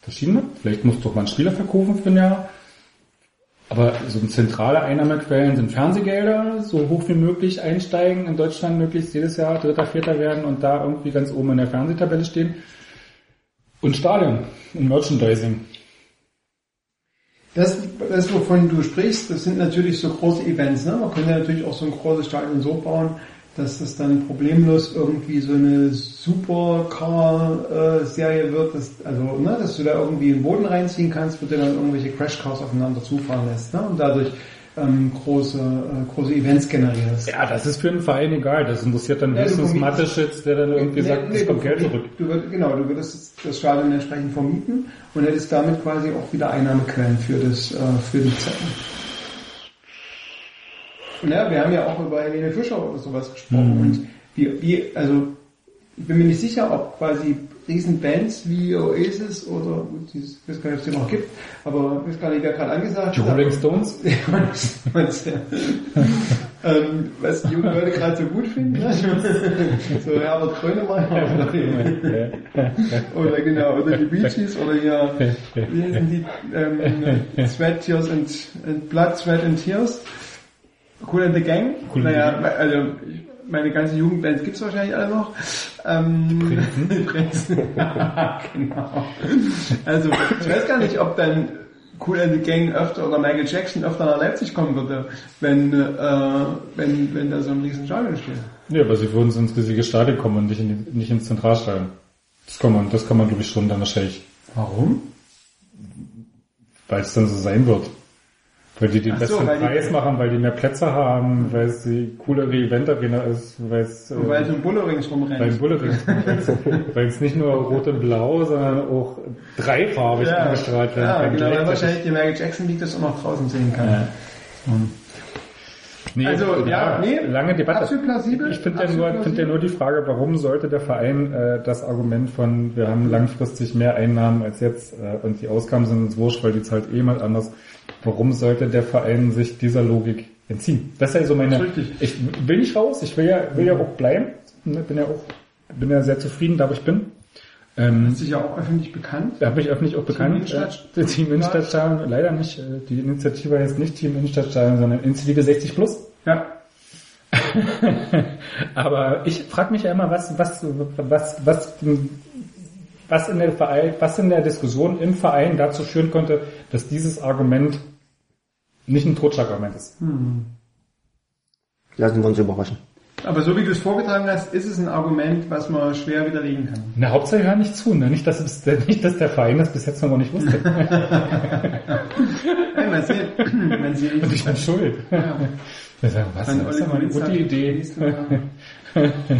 verschiedene. Vielleicht musst du auch mal einen Spieler verkaufen für ein Jahr. Aber so zentrale Einnahmequellen sind Fernsehgelder, so hoch wie möglich einsteigen, in Deutschland möglichst jedes Jahr Dritter, Vierter werden und da irgendwie ganz oben in der Fernsehtabelle stehen. Und Stadion und Merchandising. Das, das, wovon du sprichst, das sind natürlich so große Events. Ne? Man könnte natürlich auch so ein großes Stadion so bauen, dass das dann problemlos irgendwie so eine Supercar-Serie wird, dass, also, ne, dass du da irgendwie den Boden reinziehen kannst, wo du dann irgendwelche Crashcars aufeinander zufahren lässt ne? und dadurch ähm, große, äh, große Events generierst. Ja, das ist für einen Verein egal. Das interessiert dann Ja, höchstens Mateschitz, der dann irgendwie sagt, es kommt du, Geld zurück. Du, würd- genau, du würdest das Stadion entsprechend vermieten und hättest damit quasi auch wieder Einnahmequellen für das, äh, für die Zeiten. Ne, wir haben ja auch über Helene Fischer oder sowas gesprochen und wie, wie, also ich bin mir nicht sicher, ob quasi Riesenbands wie Oasis oder ich weiß gar nicht, ob es die noch gibt, aber ich weiß gar nicht, wer gerade angesagt hat. Rolling Stones? was, ja. ähm, was die jungen Leute gerade so gut finden. Ne? so Herbert Grönemeyer oder, oder genau, oder die Bee Gees oder hier, wie heißen die, ähm, Sweat, Tears and, and Blood, Sweat and Tears. Cool and the Gang. Cool naja, also meine ganze Jugendband gibt's wahrscheinlich alle noch. Ähm, Prinzen. genau. Also ich weiß gar nicht, ob dann Cool and the Gang öfter oder Michael Jackson öfter nach Leipzig kommen würde, wenn, äh, wenn, wenn da so ein riesen Stadion steht. Ja, aber sie würden ins riesige Stadion kommen und nicht, in die, nicht ins Zentralstadion. Das kann man, das kann man glaube ich schon dann wahrscheinlich, Warum? weil es dann so sein wird. Weil die den Ach so, besten weil die- Preis machen, weil die mehr Plätze haben, weil es die coolere Event-Arena ist, weil es, äh, Und weil so ein Bulle rings rumrennt. beim Bullerin, weil es nicht nur rot und blau, sondern auch dreifarbig ja, angestrahlt werden ja, kann. genau, weil wahrscheinlich die Michael Jackson liegt das auch noch draußen sehen kann. Ja. Nee, Also, ja, nee, lange Debatte. absolut plausibel, Ich finde ja, nur- finde ja nur die Frage, warum sollte der Verein äh, das Argument von, wir haben langfristig mehr Einnahmen als jetzt äh, und die Ausgaben sind uns wurscht, weil die zahlt eh jemand anders, warum sollte der Verein sich dieser Logik entziehen? Das ist ja so meine, ich will nicht raus, ich will ja, will ja auch bleiben, ne, bin ja auch, bin ja sehr zufrieden, da wo ich bin. Ähm, Das ist ja auch öffentlich bekannt. da habe ich öffentlich auch bekannt. Innenstadt- Äh, Team Innenstadtstadion, leider nicht. äh, Die Initiative heißt nicht Team Innenstadtstadion, sondern Initiative 60 Plus. Ja. Aber ich frage mich ja immer, was, was, was, was, was in der Verein, was in der Diskussion im Verein dazu führen konnte, dass dieses Argument nicht ein Totschlagargument ist. Lassen wir uns überraschen. Aber so wie du es vorgetragen hast, ist es ein Argument, was man schwer widerlegen kann. Der Hauptsache hör nicht zu, ne? Nicht, dass, es, nicht, dass der Verein das bis jetzt noch nicht wusste. Hey, man sieht, wenn sie Und ich bin schuld. Wir sagen, was, das ist aber eine gute Idee.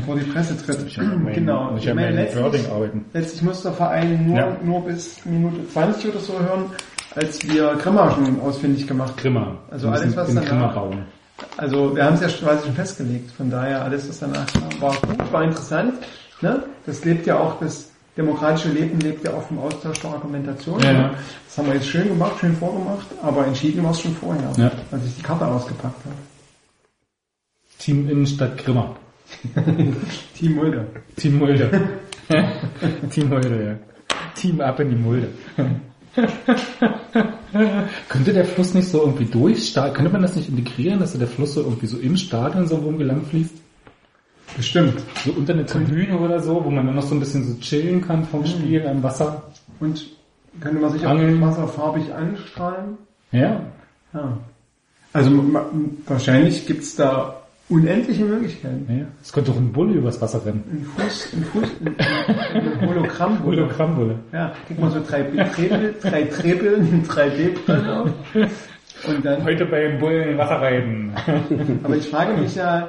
vor die Presse tritt. mein- genau. ich hab meine, mein letztlich, letztlich muss der Verein nur, Ja. nur bis Minute 20 oder so hören, als wir Grimma schon ausfindig gemacht haben. Grimmer. Also Wir alles, was danach- bauen. Also wir haben es ja quasi schon festgelegt, von daher alles, was danach kam, war gut, war interessant. Ne? Das lebt ja auch, das demokratische Leben lebt ja auch vom Austausch der Argumentation. Ja, ja. Das haben wir jetzt schön gemacht, schön vorgemacht, aber entschieden war es schon vorher, Ja. als ich die Karte ausgepackt habe. Team Innenstadt Grimmer. Team Mulder. Team Mulde. Team Mulde, ja. Team ab in die Mulde. Könnte der Fluss nicht so irgendwie Stadion, könnte man das nicht integrieren, dass der Fluss so irgendwie so im Stadion so rumgelang fließt? Bestimmt. So unter eine Tribüne oder so, wo man dann noch so ein bisschen so chillen kann vom Spiel am Wasser. Und könnte man sich Angeln. auch wasserfarbig anstrahlen? Ja. Ja. Also wahrscheinlich gibt's da unendliche Möglichkeiten. ja. Es könnte auch ein Bulle übers Wasser rennen. Ein Fuß, ein Fuß, ein, ein Hologramm. Hologrammbulle. Ja, kriegt man so drei Trebel, drei Trebeln, drei D-Brillen auf. Und dann, Heute beim Bullen Wasser reiten. aber ich frage mich ja,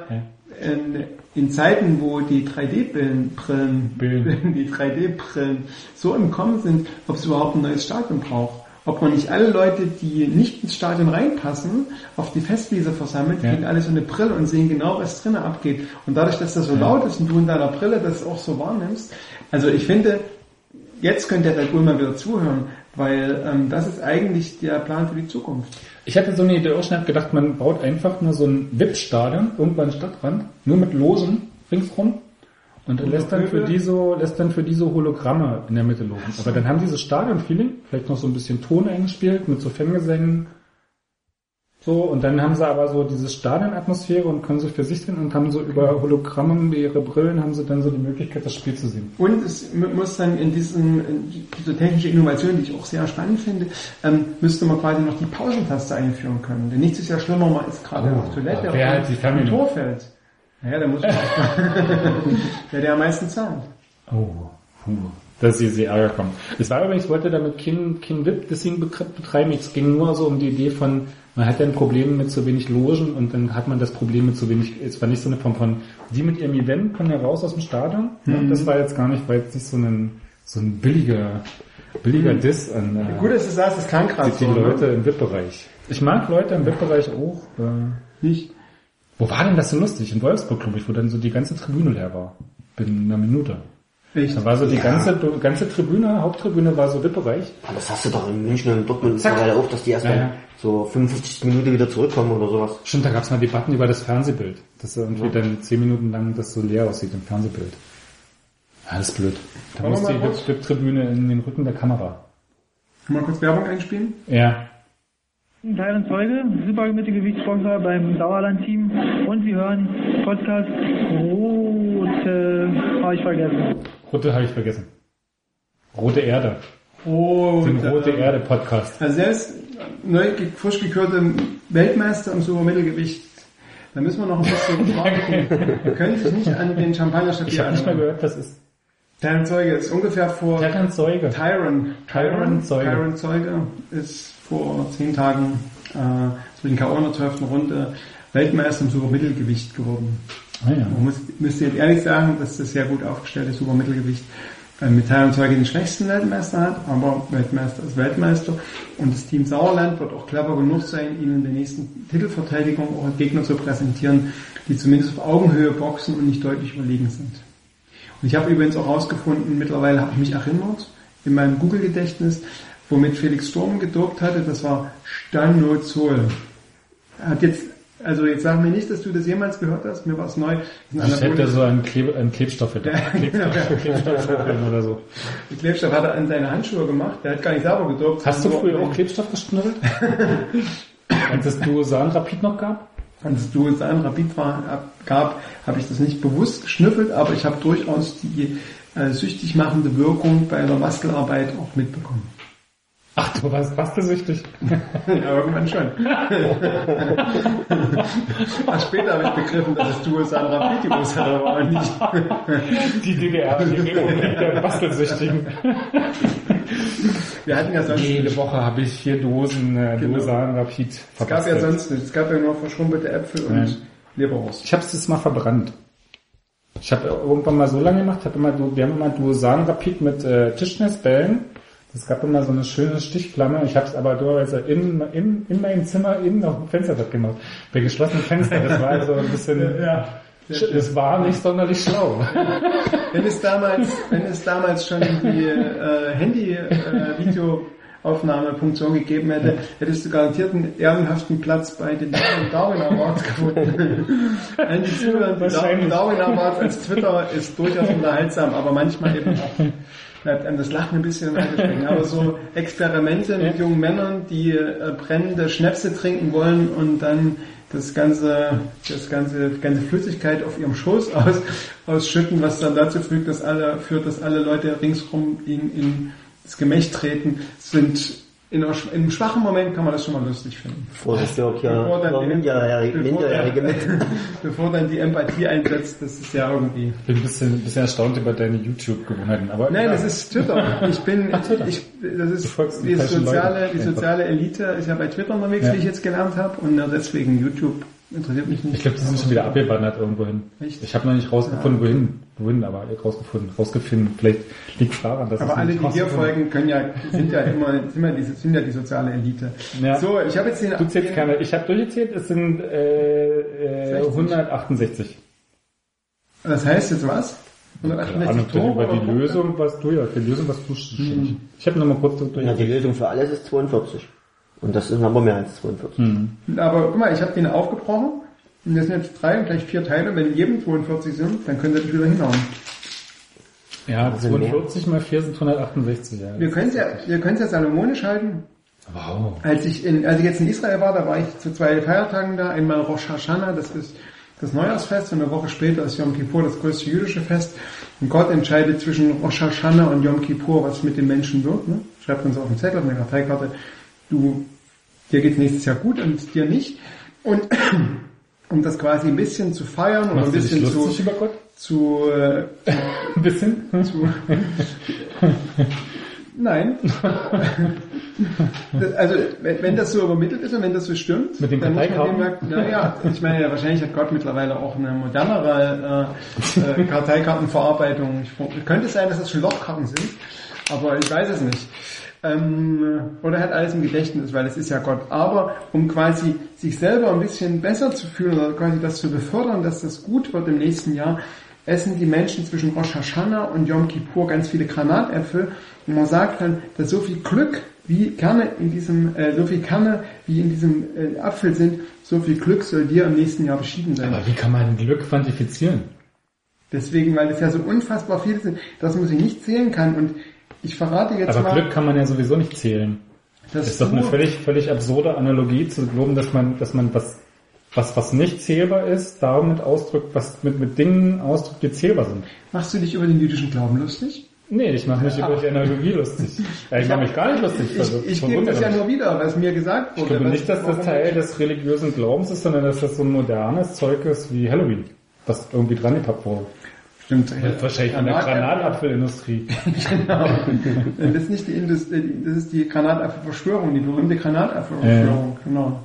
in, in Zeiten, wo die 3D-Brillen, Brillen, Brillen. die 3D-Brillen so im Kommen sind, ob es überhaupt ein neues Stadion braucht. Ob man nicht alle Leute, die nicht ins Stadion reinpassen, auf die Festwiese versammelt, Ja. kriegen alle so eine Brille und sehen genau, was drinnen abgeht. Und dadurch, dass das so laut ist und du in deiner Brille das auch so wahrnimmst, also ich finde, jetzt könnte der Red Bull mal wieder zuhören, weil ähm, das ist eigentlich der Plan für die Zukunft. Ich hatte so eine Idee auch schon hab gedacht, man baut einfach nur so ein VIP-Stadion irgendwann am Stadtrand, nur mit Logen ringsrum und lässt dann für die so, lässt dann für die so Hologramme in der Mitte logen. Aber dann haben die so Stadion-Feeling, vielleicht noch so ein bisschen Ton eingespielt mit so Fangesängen. So, und dann haben sie aber so diese Stadionatmosphäre und können so für sich sehen und haben so über Hologramme, ihre Brillen, haben sie dann so die Möglichkeit, das Spiel zu sehen. Und es mu- muss dann in diesen, in diese technische Innovation, die ich auch sehr spannend finde, ähm, müsste man quasi noch die Pausentaste einführen können. Denn nichts ist ja schlimmer, man ist gerade Oh, auf Toilette wer hat die Naja, der muss der, der am meisten zahlt. Oh, puh. Dass sie sehr Ärger kommen. Es war übrigens, ich wollte damit kein, kein VIP-Ding betreiben. Es ging nur so um die Idee von, man hat ja ein Problem mit zu wenig Logen und dann hat man das Problem mit zu wenig, es war nicht so eine Form von, die mit ihrem Event kommen ja raus aus dem Stadion. Ja, das war jetzt gar nicht, weil jetzt nicht so ein, so ein billiger, billiger Diss an äh, Gut, dass du sagst, es klang gerade die, die so. Leute Ne? im VIP-Bereich. Ich mag Leute im VIP-Bereich auch. Äh, Nicht. Wo war denn das so lustig? In Wolfsburg, glaube ich, wo dann so die ganze Tribüne leer war. Binnen einer Minute. Echt? Da war so die ganze, ganze Tribüne, Haupttribüne war so VIP-Bereich. Aber das hast du doch in München und in Dortmund mittlerweile auch, dass die erst Ja, ja. so 55 Minuten wieder zurückkommen oder sowas. Stimmt, da gab es mal Debatten über das Fernsehbild. Dass irgendwie dann zehn Minuten lang das so leer aussieht im Fernsehbild. Ja, ist blöd. Da muss die VIP-Tribüne in den Rücken der Kamera. Mal kurz Werbung einspielen? Ja. Teilen Zeuge, Supermittelgewichtsboxer beim Dauerland-Team und Sie hören Podcast Rote, habe ich vergessen. Rote habe ich vergessen. Rote Erde. Oh, Den Rote Erde Podcast. Also er ist neu, frisch gekürter Weltmeister im Supermittelgewicht. Da müssen wir noch ein bisschen warten. Er könnte sich nicht an den champagner Ich habe nicht mal gehört, was ist. Terran Zeuge ist ungefähr vor Terran Zeuge. Tyron. Tyron Zeuge. Tyron Zeuge ist vor zehn Tagen äh, so in K.O. in der 12. Runde Weltmeister im Supermittelgewicht geworden. Ah, ja. Man muss, müsste jetzt ehrlich sagen, dass das sehr gut aufgestellte Supermittelgewicht äh, mit Tyron Zeuge den schwächsten Weltmeister hat, aber Weltmeister ist Weltmeister. Und das Team Sauerland wird auch clever genug sein, ihnen in der nächsten Titelverteidigung auch Gegner zu präsentieren, die zumindest auf Augenhöhe boxen und nicht deutlich überlegen sind. Und ich habe übrigens auch herausgefunden, mittlerweile habe ich mich erinnert, in meinem Google-Gedächtnis, womit Felix Sturm gedopt hatte, das war Stanozol. Hat jetzt, also jetzt sag mir nicht, dass du das jemals gehört hast, mir war es neu. Ich hätte so einen, Klebe, einen Klebstoff hätte. Klebstoff, Klebstoff oder so. Den Klebstoff hat er an seine Handschuhe gemacht, der hat gar nicht selber gedopt. Hast du früher auch Klebstoff geschnüffelt? Als es Duosan Rapid noch gab? Als du es an Rapid war, ab- gab, habe ich das nicht bewusst geschnüffelt, aber ich habe durchaus die äh, süchtig machende Wirkung bei der Muskelarbeit auch mitbekommen. Ach, du warst bastelsüchtig. Ja, irgendwann schon. Ach, später habe ich begriffen, dass es du San Rapidibus hat, aber auch nicht. Die DDR, die Republik der Bastelsüchtigen. Wir hatten ja sonst Jede. Woche habe ich vier Dosen äh, Genau. Rapid Es gab ja sonst nichts. Es gab ja nur verschrumpelte Äpfel und Nein. Leberwurst. Ich habe es jetzt mal verbrannt. Ich habe irgendwann mal so lange gemacht, hab immer, wir haben immer Duosan Rapid mit äh, Tischtennisbällen. Es gab immer so eine schöne Stichflamme. Ich habe es aber dummerweise in, in, in meinem Zimmer innen auf dem Fenster gemacht. Bei geschlossenen Fenstern. Das war also ein bisschen, Ja. es war nicht sonderlich schlau. Wenn es damals, wenn es damals schon die äh, Handy-Video-Aufnahmefunktion gegeben hätte, hättest du garantiert einen ehrenhaften Platz bei den Darwin Awards gefunden. An die Zuhörer. Darwin Awards als Twitter ist durchaus unterhaltsam, aber manchmal eben auch bleibt einem das Lachen ein bisschen stecken. Aber so Experimente mit jungen Männern, die äh, brennende Schnäpse trinken wollen und dann das ganze, das ganze, die ganze Flüssigkeit auf ihrem Schoß aus, ausschütten, was dann dazu führt, dass alle, führt, dass alle Leute ringsrum in, in das Gemächt treten, sind in, einem schwachen Moment kann man das schon mal lustig finden. Hört ja Bevor dann die- Minderjährige, bevor Minderjährige mit. dann, bevor dann die Empathie einsetzt, das ist ja irgendwie. Ich bin ein bisschen, ein bisschen erstaunt über deine YouTube-Gewohnheiten. Aber Nein, ja. das ist Twitter. Ich bin, Twitter. ich, das ist die soziale, die soziale Elite ist ja bei Twitter unterwegs, Ja. wie ich jetzt gelernt habe, und deswegen YouTube interessiert mich nicht. Ich glaube, die sind schon wieder abgewandert irgendwohin. Echt? Ich habe noch nicht rausgefunden, wohin. Wohin, aber rausgefunden, rausgefunden. Vielleicht liegt es daran, dass Aber alle, die hier folgen, können ja, sind ja immer, sind ja die, sind ja die soziale Elite. Ja. So, ich habe jetzt den, Du zählst keine. Ich habe durchgezählt, es sind äh, äh, 60. 168. das heißt jetzt was? Keine 168 Ahnung, über die? Lösung, was du ja, die Lösung, was du hm. Ich habe noch mal kurz Na, durch. die Lösung für alles ist 42. Und das sind aber mehr als 42. Hm. Aber guck mal, ich habe den aufgebrochen. Und das sind jetzt drei und gleich vier Teile. Wenn in jedem 42 sind, dann könnt ihr das wieder hinhauen. Ja, mehr. 42 mal 4 sind 168. Ja. Wir können es ja, wir können es ja salomonisch halten. Wow. Als ich in, als ich jetzt in Israel war, da war ich zu zwei Feiertagen da. Einmal Rosh Hashanah, das ist das Neujahrsfest, und eine Woche später ist Yom Kippur, das größte jüdische Fest. Und Gott entscheidet zwischen Rosh Hashanah und Yom Kippur, was mit den Menschen wird. Ne? Schreibt uns auf den Zettel, auf eine Karteikarte, du, dir geht nächstes Jahr gut und dir nicht. Und um das quasi ein bisschen zu feiern ein Machst du dich bisschen zu, zu, äh, Ein bisschen? zu Nein. Also, wenn, das so übermittelt ist und wenn das so stimmt, Mit den dann muss man dem ja, naja, ich meine, wahrscheinlich hat Gott mittlerweile auch eine modernere äh, äh, Karteikartenverarbeitung. Ich, könnte es sein, dass das schon Lochkarten sind. Aber ich weiß es nicht. Ähm, oder er hat alles im Gedächtnis, weil es ist ja Gott. Aber um quasi sich selber ein bisschen besser zu fühlen oder quasi das zu befördern, dass das gut wird im nächsten Jahr, essen die Menschen zwischen Rosh Hashanah und Yom Kippur ganz viele Granatäpfel. Und man sagt dann, dass so viel Glück wie Kerne in diesem, äh, so viel Kerne wie in diesem äh, Apfel sind, so viel Glück soll dir im nächsten Jahr beschieden sein. Aber wie kann man Glück quantifizieren? Deswegen, weil es ja so unfassbar viele sind, dass man sie nicht zählen kann. Und ich verrate jetzt Aber mal, Glück kann man ja sowieso nicht zählen. Das ist doch eine völlig, völlig absurde Analogie zu glauben, dass man, dass man was, was, was nicht zählbar ist, damit ausdrückt, was mit, mit Dingen ausdrückt, die zählbar sind. Machst du dich über den jüdischen Glauben lustig? Nee, ich mache mich über die Analogie lustig. Ja, ich mache mich gar nicht lustig. Ich, also, ich schon gebe das ja nur wieder, was mir gesagt Ich wurde. glaube was- nicht, dass das Teil des religiösen Glaubens ist, sondern dass das so ein modernes Zeug ist wie Halloween, was irgendwie dran gepackt wurde. Stimmt. Wahrscheinlich von der Granat- Granatapfelindustrie. Genau. Das ist nicht die Industrie, das ist die Granatapfelverschwörung, die berühmte Granatapfelverschwörung, genau.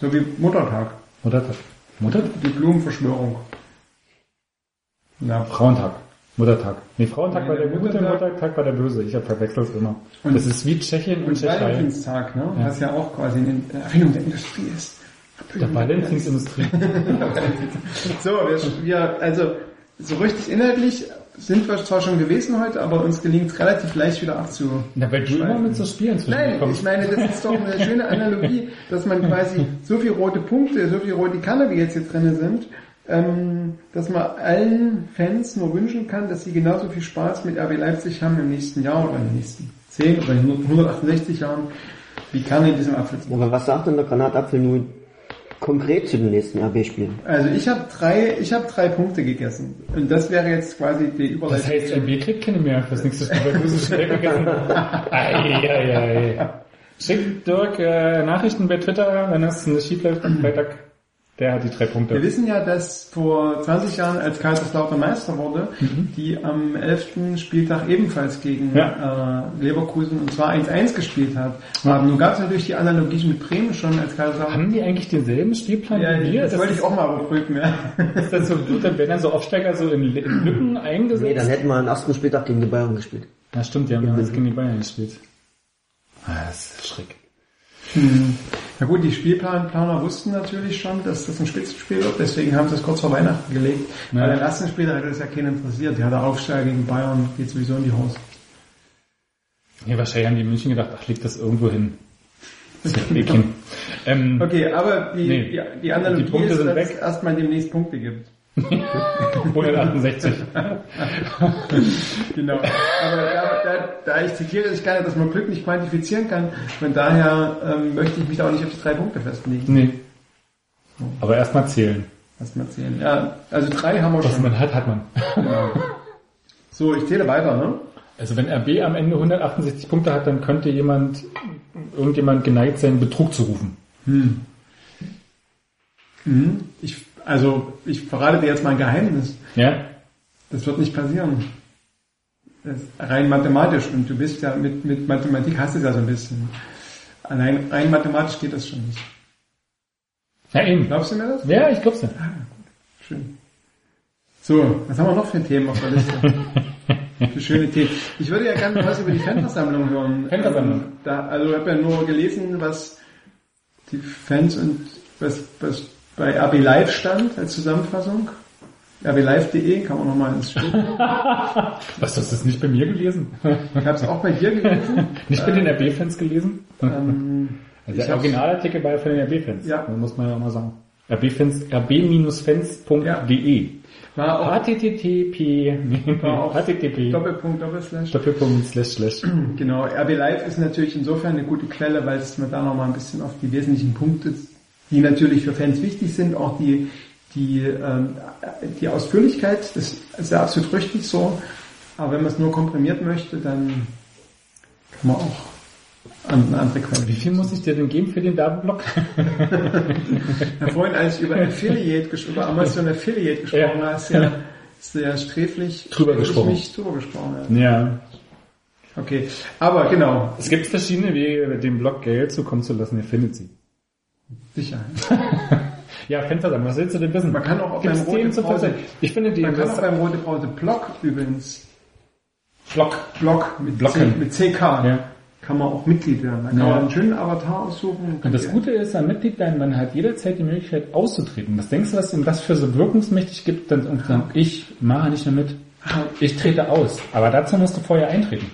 So wie Muttertag, Muttertag. Muttertag? die Blumenverschwörung. Ja. Frauentag. Muttertag. Nee, Frauentag Nee, war der der gute, Muttertag- war der böse. Ich verwechsel es immer. Und- das ist wie Tschechien und Und Tschechei. Valentinstag, ne? Ja. was ja auch quasi eine Erfindung der Industrie ist. Der Valentinsindustrie. So, wir, wir, also so richtig inhaltlich sind wir zwar schon gewesen heute, aber uns gelingt es relativ leicht wieder abzu. Na, weil du immer mit so Spielen Nein, ich kommst. meine, das ist doch eine schöne Analogie, dass man quasi so viel rote Punkte, so viel rote Kerne, wie jetzt hier drinne sind, ähm, dass man allen Fans nur wünschen kann, dass sie genauso viel Spaß mit RB Leipzig haben im nächsten Jahr oder in den nächsten 10 oder in 168 Jahren, wie Kerne in diesem Apfel sind. Aber was sagt denn der Granatapfel nun konkret zu den nächsten RB-Spielen? Also ich habe drei, ich habe drei Punkte gegessen und das wäre jetzt quasi die Überleitung. Das heißt, RB kriegt keine mehr fürs nächste Spiel, weil du so schnell gegessen hast. Schickt Dirk äh, Nachrichten bei Twitter, wenn es nicht schief läuft am Freitag. Der hat die drei Wir Punkte. wissen ja, dass vor 20 Jahren, als Kaiserslautern Meister wurde, die am 11. Spieltag ebenfalls gegen Ja. äh, Leverkusen und zwar 1-1 gespielt hat. Aber nun gab es natürlich die Analogie mit Bremen schon als Kaiserslautern. Haben die eigentlich denselben Spielplan Ja, wie wir? das, wollte ich auch mal überprüfen, ja. Ist das so gut, dann werden dann so Aufsteiger so in, in Lücken Nee, dann eingesetzt? hätten wir am ersten Spieltag gegen die Bayern gespielt. Ja, stimmt, die haben ja jetzt gegen die Bayern gespielt. Ah, das ist schräg. Na gut, die Spielplanplaner wussten natürlich schon, dass das ein Spitzenspiel wird, deswegen haben sie es kurz vor Weihnachten gelegt. Ja. Bei den ersten Spielern hat das ja keinen interessiert. Ja, der Aufsteiger gegen Bayern geht sowieso in die Hose. Nee, wahrscheinlich haben die München gedacht, ach, leg das irgendwo hin. Das ja ähm, Okay, aber die, Nee. die, die Analogie Die Punkte ist, sind dass weg. es erstmal demnächst Punkte gibt. 168. Genau. Aber da, da, da ich zitiere ich gerne, dass man Glück nicht quantifizieren kann, von daher ähm, möchte ich mich da auch nicht auf die drei Punkte festlegen. Nee. Aber erstmal zählen. Lass mal zählen. Ja, also drei haben wir Was schon. man hat, hat man. So, ich zähle weiter, ne? Also wenn RB am Ende 168 Punkte hat, dann könnte jemand, irgendjemand geneigt sein, Betrug zu rufen. Mhm. Ich, also, ich verrate dir jetzt mal ein Geheimnis. Ja? Das wird nicht passieren. Das ist rein mathematisch. Und du bist ja mit, mit Mathematik hast du es ja so ein bisschen. Allein rein mathematisch geht das schon nicht. Ja, eben. Glaubst du mir das? Ja, ich glaub's ja. Schön. So, was haben wir noch für Themen auf der Liste? für schöne Themen. Ich würde ja gerne was über die Fanversammlung hören. Fanversammlung. Ähm, Da, also ich habe ja nur gelesen, was die Fans und was, was bei RB Live stand als Zusammenfassung. rblive.de kann man nochmal ins Spiel. Was, du hast das nicht bei mir gelesen? Ich habe es auch bei dir gelesen. nicht bei den RB-Fans gelesen? Ähm, Also der Originalartikel war ja von den RB-Fans. Ja. Das muss man ja auch mal sagen. RB-Fans, rb-fans.de. war auch http, War auch http, Doppelpunkt, Doppelslash. Doppelpunkt, slash, slash. Genau, RB Live ist natürlich insofern eine gute Quelle, weil es man da nochmal ein bisschen auf die wesentlichen Punkte, die natürlich für Fans wichtig sind, auch die, die, ähm, die Ausführlichkeit, das ist ja absolut richtig so. Aber wenn man es nur komprimiert möchte, dann kann man auch an eine andere Quelle. Wie viel muss ich dir denn geben für den Werbeblock? Ja, vorhin, als ich über Affiliate, über Amazon Affiliate gesprochen Ja. hast, ja sehr sträflich Drüber gesprochen. mich drüber gesprochen. Ja. ja. Okay, aber genau, Es gibt verschiedene Wege, dem Blog Geld zukommen zu lassen. Ihr findet sie. Sicherheit. Ja, Fanversammlung, was willst du denn wissen? Man kann auch auf Gibt's einem roten Fanversammlung? Ich finde die, Man kann auch beim Rote Pause Blog übrigens Block. Blog mit, Blocken. C, mit CK. Ja. Kann man auch Mitglied werden. Da kann Ja. man einen schönen Avatar aussuchen. Und das Gute ist, am Mitglied werden, man hat jederzeit die Möglichkeit auszutreten. Was denkst du, was ihm das für so wirkungsmächtig gibt? Dann, und dann, ich mache nicht mehr mit. Ich trete aus. Aber dazu musst du vorher eintreten.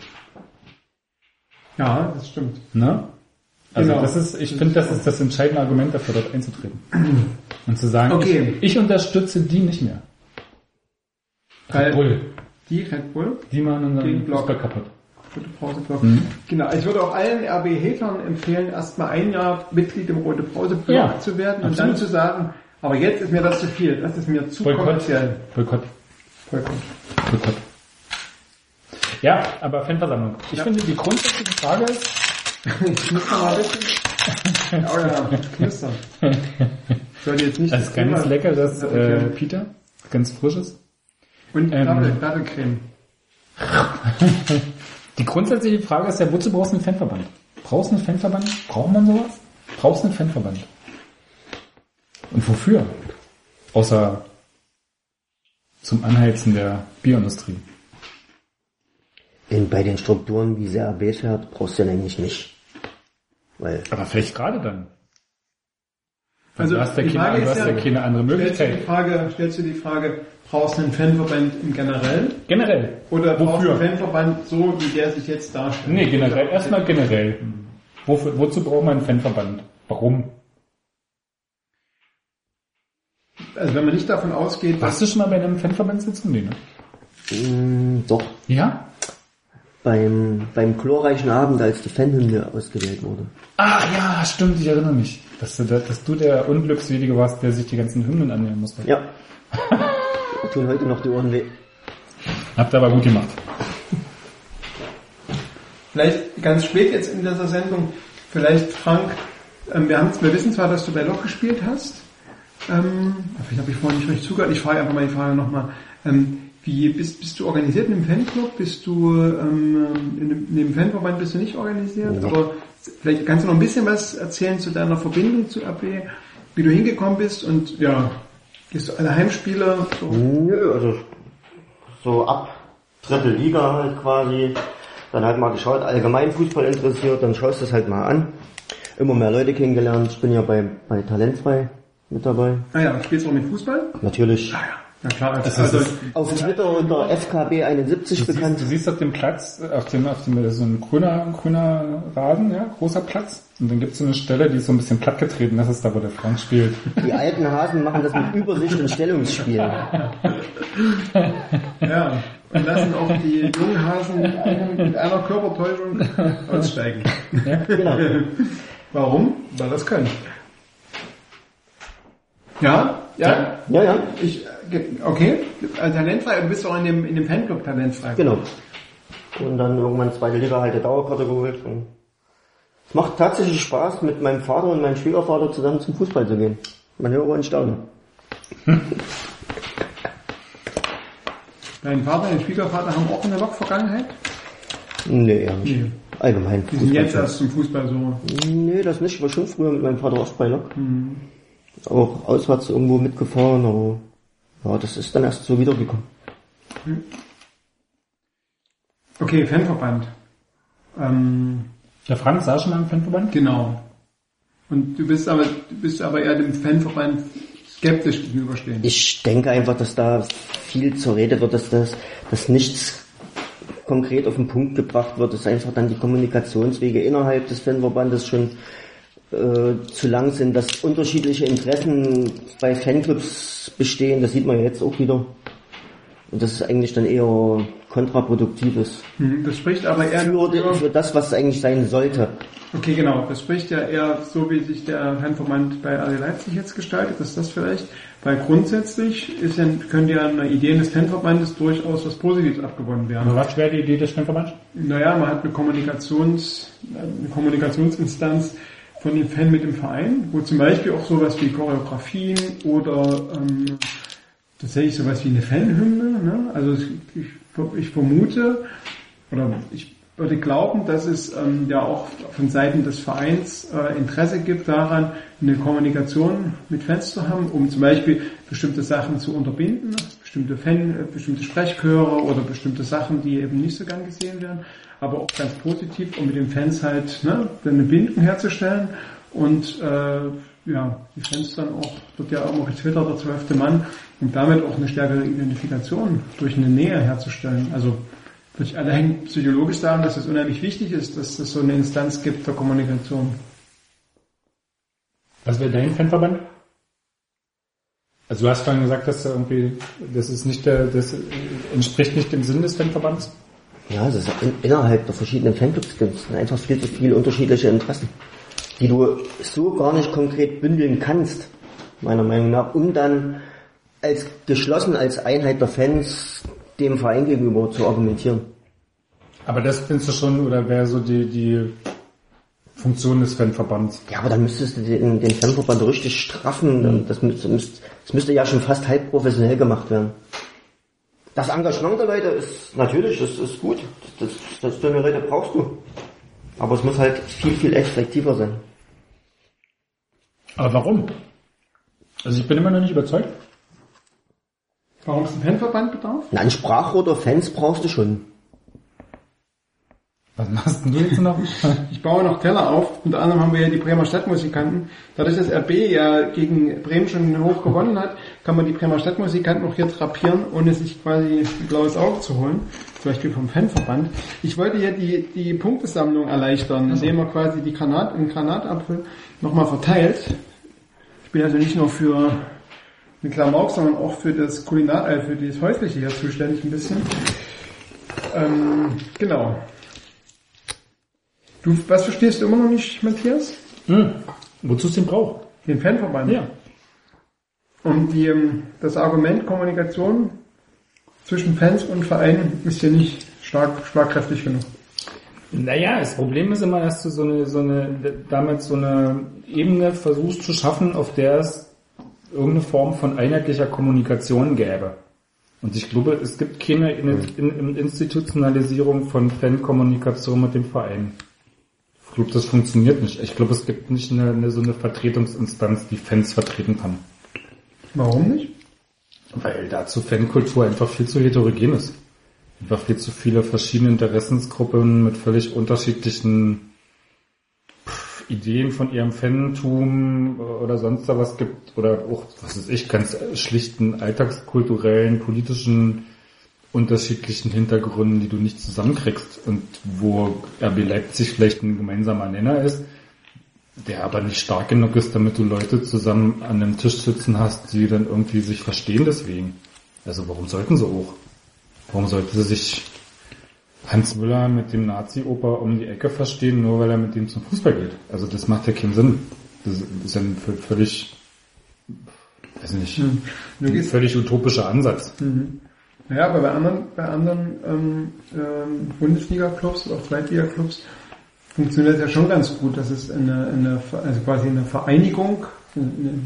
Ja, das stimmt. Ne? Also Genau. das ist, ich finde, das ist das entscheidende Argument dafür, dort einzutreten. Und zu sagen, Okay. ich, ich unterstütze die nicht mehr. Weil- Red Bull, Die Red Bull. die machen unseren. Fußball kaputt. Rote Brause Blog. Mhm. Genau, ich würde auch allen RB-Hatern empfehlen, erstmal ein Jahr Mitglied im Rote Brause Blog Ja, zu werden und absolut. dann zu sagen, aber jetzt ist mir das zu viel, das ist mir zu Boykott. kommerziell. Boykott. Boykott. Boykott. Ja, aber Fanversammlung. Ich Ja. finde, die grundsätzliche Frage ist, Ich muss noch mal ein bisschen. Oh ja, sollte jetzt nicht das ist ganz leckeres äh. Peter, ganz frisches. Und ähm, Dattel- Dattelcreme. Die grundsätzliche Frage ist ja, wozu brauchst du einen Fanverband? Brauchst du einen Fanverband? Braucht man sowas? Brauchst du einen Fanverband? Und wofür? Außer zum Anheizen der Bierindustrie. In, bei den Strukturen, wie sehr RB fährt, brauchst du den eigentlich nicht. Weil, Aber vielleicht gerade dann. Also, du hast ja keine, du hast ja ja, keine andere Stellst du, die Möglichkeit. Frage, stellst du die Frage, brauchst du einen Fanverband im Generell? Generell. Oder brauchst du Wofür? einen Fanverband so, wie der sich jetzt darstellt? Nee, generell. Erstmal generell. Wofür, wozu braucht man einen Fanverband? Warum? Also wenn man nicht davon ausgeht, Warst du schon mal bei einem Fanverbandssitzung? Nee, ne? mh, doch, Ja? Beim, beim glorreichen Abend, als die Fanhymne ausgewählt wurde. Ah, ja, stimmt, ich erinnere mich. Dass du, dass du der Unglücksselige warst, der sich die ganzen Hymnen annehmen musste. Ja. Tun heute noch die Ohren weh. Habt ihr aber gut gemacht. Vielleicht ganz spät jetzt in dieser Sendung, vielleicht Frank, ähm, wir, haben, wir wissen zwar, dass du bei Lok gespielt hast, ähm, aber vielleicht habe ich vorhin nicht richtig zugehört, ich frage einfach mal die Frage nochmal. Ähm, wie bist, bist du organisiert in einem Fanclub? Bist du ähm, in, einem, in einem Fanverband bist du nicht organisiert? Ja. Aber vielleicht kannst du noch ein bisschen was erzählen zu deiner Verbindung zu AB, wie du hingekommen bist und ja, gehst du alle Heimspiele? So? Nö, also so ab Drittel Liga halt quasi. Dann halt mal geschaut, allgemein Fußball interessiert, dann schaust du es halt mal an. Immer mehr Leute kennengelernt. Ich bin ja bei, bei Talentfrei mit dabei. Ah ja, spielst du auch mit Fußball? Natürlich Na klar, Das also, ist- auf Twitter unter FKB71 Du bekannt. siehst, du siehst auf dem Platz, auf dem, auf dem, das ist so ein grüner, grüner Rasen, ja, großer Platz. Und dann gibt es so eine Stelle, die ist so ein bisschen plattgetreten, das ist da, wo der Frank spielt. Die alten Hasen machen das mit Übersicht und Stellungsspiel. Ja, und lassen auch die jungen Hasen mit, einem, mit einer Körpertäuschung aussteigen. Genau. Warum? Weil das können. Ja, ja. Ja, ja, Ich, äh, okay, also talentfrei, du bist auch in dem, in dem Fanclub talentfrei. genau. Und dann irgendwann zweite Liga halt die Dauerkarte geholt. Und es macht tatsächlich Spaß, mit meinem Vater und meinem Schwiegervater zusammen zum Fußball zu gehen. Man höre und staune. Dein Vater und dein Schwiegervater haben auch eine Lok-Vergangenheit? Nee, eher nicht. Nee. Allgemein. Die sind jetzt erst zum Fußball so. Nee, das nicht. Ich war schon früher mit meinem Vater oft bei Lok. Auch auswärts irgendwo mitgefahren, aber ja, das ist dann erst so wiedergekommen. Okay, Fanverband. Ähm, Der Frank sah schon mal im Fanverband? genau. Und du bist aber, du bist aber eher dem Fanverband skeptisch gegenüberstehend. Ich denke einfach, dass da viel zur Rede wird, dass das dass nichts konkret auf den Punkt gebracht wird, dass einfach dann die Kommunikationswege innerhalb des Fanverbandes schon äh, zu lang sind, dass unterschiedliche Interessen bei Fanclubs bestehen, das sieht man ja jetzt auch wieder. Und das ist eigentlich dann eher kontraproduktiv ist. Hm, Das spricht aber eher Für, für das, was es eigentlich sein sollte. Okay, genau. Das spricht ja eher so, wie sich der Fanverband bei RB Leipzig jetzt gestaltet, ist das vielleicht. Weil grundsätzlich ist ja, könnte ja eine Idee des Fanverbandes durchaus was Positives abgewonnen werden. Aber was wäre die Idee des Fanverbands? Naja, man hat eine, Kommunikations, eine Kommunikationsinstanz von dem Fan mit dem Verein, wo zum Beispiel auch sowas wie Choreografien oder ähm, tatsächlich sowas wie eine Fanhymne, ne? also ich, ich, vermute oder ich würde glauben, dass es ähm, ja auch von Seiten des Vereins äh, Interesse gibt daran, eine Kommunikation mit Fans zu haben, um zum Beispiel bestimmte Sachen zu unterbinden, bestimmte Fan, äh, bestimmte Sprechchöre oder bestimmte Sachen, die eben nicht so gern gesehen werden, aber auch ganz positiv, um mit den Fans halt ne, eine Bindung herzustellen und äh, ja, die Fans dann auch, wird ja auch getwittert, der zwölfte Mann, und damit auch eine stärkere Identifikation durch eine Nähe herzustellen. Also durch alle hängt psychologisch daran, dass es unheimlich wichtig ist, dass es so eine Instanz gibt der Kommunikation. Was wäre dein Fanverband? Also du hast vorhin gesagt, dass da irgendwie, das ist nicht der, das entspricht nicht dem Sinn des Fanverbands. Ja, das ist in, innerhalb der verschiedenen Fanclubs gibt es einfach viel zu viele unterschiedliche Interessen, die du so gar nicht konkret bündeln kannst, meiner Meinung nach, um dann als geschlossen als Einheit der Fans dem Verein gegenüber zu argumentieren. Aber das findest du schon, oder wäre so die, die Funktion des Fanverbands? Ja, aber dann müsstest du den, den Fanverband richtig straffen. Das, müsste, das müsste ja schon fast halb professionell gemacht werden. Das Engagement der Leute ist natürlich, das ist gut. Das, das, das Leute brauchst du. Aber es muss halt viel, viel effektiver sein. Aber warum? Also ich bin immer noch nicht überzeugt. Warum es einen Fanverband bedarf? Na, ein Sprachrohr der Fans brauchst du schon. Was machst denn du jetzt noch? Ich baue noch Teller auf. Unter anderem haben wir ja die Bremer Stadtmusikanten. Dadurch, dass RB ja gegen Bremen schon hoch gewonnen hat, kann man die Bremer Stadtmusikanten auch hier drapieren, ohne sich quasi ein blaues Auge zu holen. Zum Beispiel vom Fanverband. Ich wollte ja die, die Punktesammlung erleichtern, indem man quasi die Granat, den Granatapfel nochmal verteilt. Ich bin also nicht nur für den Klamauk, sondern auch für das Kulinar, äh, für das Häusliche hier zuständig ein bisschen. Ähm, genau. Du, was verstehst du immer noch nicht, Matthias? Hm. Wozu es den braucht? Den Fanverband? Ja. Und die, ähm, das Argument Kommunikation zwischen Fans und Vereinen ist hier nicht stark, schlagkräftig genug. Naja, das Problem ist immer, dass du so eine, so eine, damit so eine Ebene versuchst zu schaffen, auf der es irgendeine Form von einheitlicher Kommunikation gäbe. Und ich glaube, es gibt keine In In Institutionalisierung von Fankommunikation mit dem Verein. Ich glaube, das funktioniert nicht. Ich glaube, es gibt nicht eine, eine, so eine Vertretungsinstanz, die Fans vertreten kann. Warum nicht? Weil dazu Fankultur einfach viel zu heterogen ist. Einfach viel zu viele verschiedene Interessensgruppen mit völlig unterschiedlichen Ideen von ihrem Fantum oder sonst da was gibt oder auch, was weiß ich, ganz schlichten alltagskulturellen, politischen, unterschiedlichen Hintergründen, die du nicht zusammenkriegst und wo RB Leipzig vielleicht ein gemeinsamer Nenner ist, der aber nicht stark genug ist, damit du Leute zusammen an einem Tisch sitzen hast, die dann irgendwie sich verstehen deswegen. Also warum sollten sie auch? Warum sollten sie sich Hans Müller mit dem Nazi-Oper um die Ecke verstehen, nur weil er mit dem zum Fußball geht. Also das macht ja keinen Sinn. Das ist ein völlig, weiß nicht, hm. ein völlig utopischer Ansatz. Mhm. Naja, aber bei anderen, bei anderen ähm, ähm, Bundesliga-Clubs oder auch Zweitliga-Clubs funktioniert es ja schon ganz gut, dass es eine, eine also quasi eine Vereinigung, eine,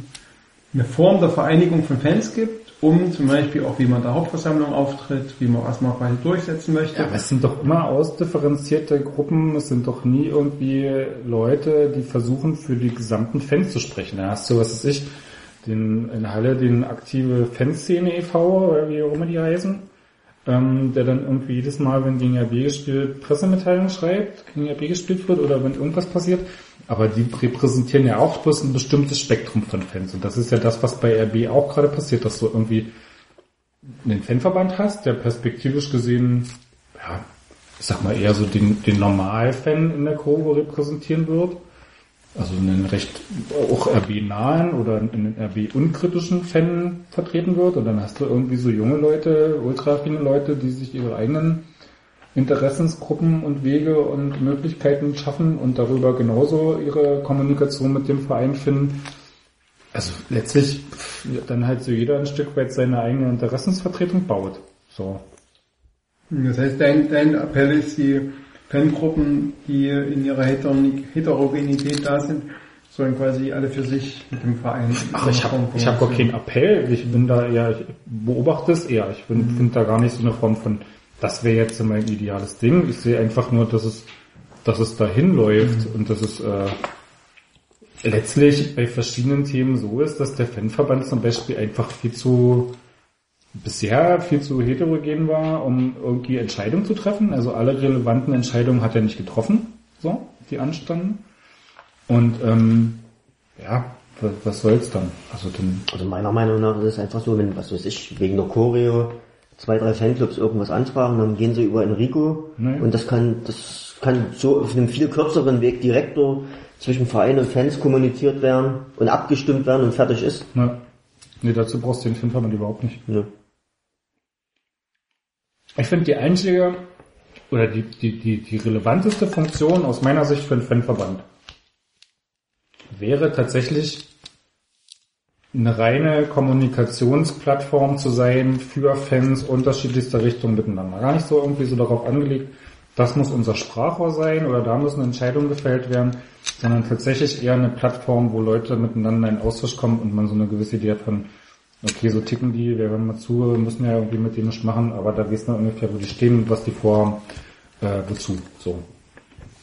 eine Form der Vereinigung von Fans gibt, um zum Beispiel auch, wie man der Hauptversammlung auftritt, wie man erstmal quasi durchsetzen möchte. Ja, aber es sind doch immer ausdifferenzierte Gruppen, es sind doch nie irgendwie Leute, die versuchen, für die gesamten Fans zu sprechen. Da hast du, was weiß ich, den, in Halle den aktive Fanszene e.V., oder wie auch immer die heißen, ähm, der dann irgendwie jedes Mal, wenn gegen RB gespielt, Pressemitteilungen schreibt, gegen RB gespielt wird oder wenn irgendwas passiert. Aber die repräsentieren ja auch bloß ein bestimmtes Spektrum von Fans. Und das ist ja das, was bei RB auch gerade passiert, dass du irgendwie einen Fanverband hast, der perspektivisch gesehen, ja, ich sag mal eher so den, den Normalfan in der Kurve repräsentieren wird. Also einen recht auch RB-nahen oder einen RB-unkritischen Fan vertreten wird. Und dann hast du irgendwie so junge Leute, ultrafine Leute, die sich ihre eigenen Interessensgruppen und Wege und Möglichkeiten schaffen und darüber genauso ihre Kommunikation mit dem Verein finden. Also letztlich dann halt so jeder ein Stück weit seine eigene Interessensvertretung baut. So. Das heißt, dein, dein Appell ist, die Fangruppen, die in ihrer Heterogenität da sind, sollen quasi alle für sich mit dem Verein. Ach, ich habe ich hab gar keinen Appell. Ich bin da eher, ich beobachte es eher. Ich finde mhm. find da gar nicht so eine Form von das wäre jetzt mein ideales Ding. Ich sehe einfach nur, dass es, dass es dahin läuft mhm. und dass es äh, letztlich bei verschiedenen Themen so ist, dass der Fanverband zum Beispiel einfach viel zu bisher viel zu heterogen war, um irgendwie Entscheidungen zu treffen. Also alle relevanten Entscheidungen hat er nicht getroffen, so, die anstanden. Und ähm, ja, was, was soll's dann? Also dann, Also meiner Meinung nach ist es einfach so, wenn, was weiß ich, wegen der Choreo zwei, drei Fanclubs irgendwas anfragen, dann gehen sie über Enrico Nee. und das kann, das kann so auf einem viel kürzeren Weg direkt nur zwischen Verein und Fans kommuniziert werden und abgestimmt werden und fertig ist. na, nee, dazu brauchst du den Fanverband überhaupt nicht. Ja. Ich finde die einzige oder die, die, die, die relevanteste Funktion aus meiner Sicht für einen Fanverband wäre tatsächlich eine reine Kommunikationsplattform zu sein für Fans unterschiedlichster Richtungen miteinander. Gar nicht so irgendwie so darauf angelegt, das muss unser Sprachrohr sein oder da müssen Entscheidungen gefällt werden, sondern tatsächlich eher eine Plattform, wo Leute miteinander in Austausch kommen und man so eine gewisse Idee hat von, okay, so ticken die, wir hören mal zu, müssen ja irgendwie mit denen nicht machen, aber da weiß man ungefähr, wo die stehen und was die vorhaben, äh, wozu, so.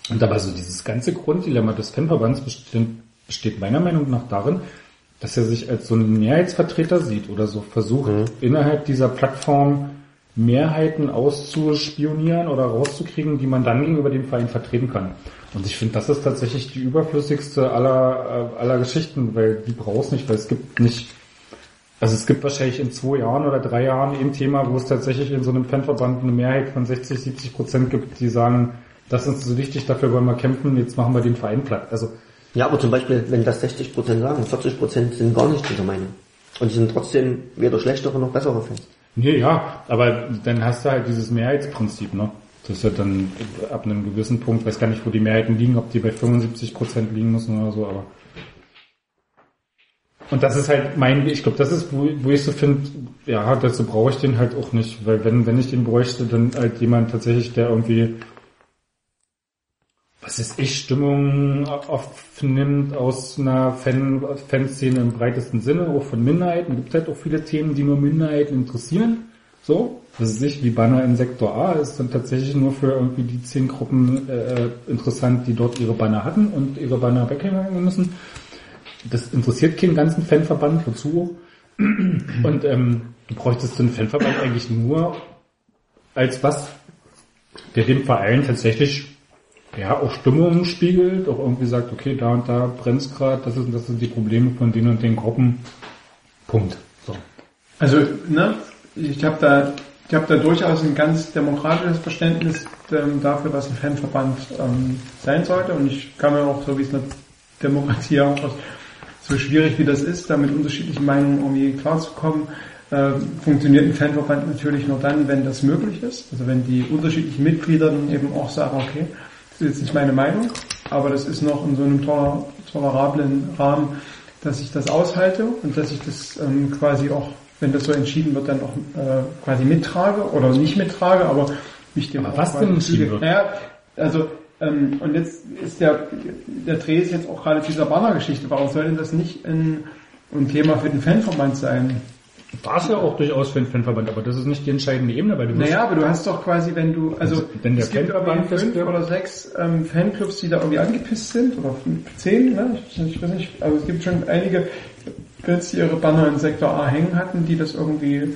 Und dabei so dieses ganze Grunddilemma des Fanverbands besteht, besteht meiner Meinung nach darin, dass er sich als so ein Mehrheitsvertreter sieht oder so versucht, innerhalb dieser Plattform Mehrheiten auszuspionieren oder rauszukriegen, die man dann gegenüber dem Verein vertreten kann. Und ich finde, das ist tatsächlich die überflüssigste aller, äh, aller Geschichten, weil die brauchst nicht, weil es gibt nicht, also es gibt wahrscheinlich in zwei Jahren oder drei Jahren ein Thema, wo es tatsächlich in so einem Fanverband eine Mehrheit von 60, 70 Prozent gibt, die sagen, das ist so wichtig, dafür wollen wir kämpfen, jetzt machen wir den Verein platt. Also Ja, aber zum Beispiel, wenn das 60% sagen, 40% sind gar nicht dieser Meinung. Und die sind trotzdem weder schlechtere noch bessere Fans. Nee, ja, aber dann hast du halt dieses Mehrheitsprinzip, ne? Das ist ja dann ab einem gewissen Punkt, weiß gar nicht, wo die Mehrheiten liegen, ob die bei 75 Prozent liegen müssen oder so, aber. Und das ist halt mein, ich glaube, das ist, wo, wo ich so finde, ja, dazu brauche ich den halt auch nicht, weil wenn, wenn ich den bräuchte, dann halt jemand tatsächlich, der irgendwie, was ist ich, Stimmung aufnimmt aus einer Fan, Fanszene im breitesten Sinne, auch von Minderheiten. Es gibt halt auch viele Themen, die nur Minderheiten interessieren. So, das ist nicht wie Banner in Sektor A, ist dann tatsächlich nur für irgendwie die zehn Gruppen äh, interessant, die dort ihre Banner hatten und ihre Banner weghängen müssen. Das interessiert keinen ganzen Fanverband, wozu. Und ähm, du bräuchtest den Fanverband eigentlich nur als was, der dem Verein tatsächlich ja auch Stimmung spiegelt, auch irgendwie sagt, okay, da und da brennt's gerade, das ist das sind die Probleme von den und den Gruppen. Punkt. So. Also, ne, ich habe da, ich habe da durchaus ein ganz demokratisches Verständnis ähm, dafür, was ein Fanverband ähm, sein sollte. Und ich kann mir auch, so wie es eine Demokratie auch ist, so schwierig wie das ist, da mit unterschiedlichen Meinungen irgendwie klarzukommen, äh, funktioniert ein Fanverband natürlich nur dann, wenn das möglich ist. Also wenn die unterschiedlichen Mitglieder dann eben auch sagen, okay, das ist jetzt nicht meine Meinung, aber das ist noch in so einem toler- tolerablen Rahmen, dass ich das aushalte und dass ich das ähm, quasi auch, wenn das so entschieden wird, dann auch äh, quasi mittrage oder nicht mittrage, aber mich dem Aber was denn entschieden wird? Naja, also ähm, und jetzt ist der der Dreh ist jetzt auch gerade dieser Banner-Geschichte. Warum soll denn das nicht ein, ein Thema für den Fanverband sein? War es ja auch durchaus für den Fanverband, aber das ist nicht die entscheidende Ebene, weil du Naja, aber du hast doch quasi, wenn du, also wenn der es gibt Fanverband fünf oder sechs ähm, Fanclubs, die da irgendwie angepisst sind, oder fünf, zehn, ne? ich, ich weiß nicht, also es gibt schon einige die ihre Banner in Sektor A hängen hatten, die das irgendwie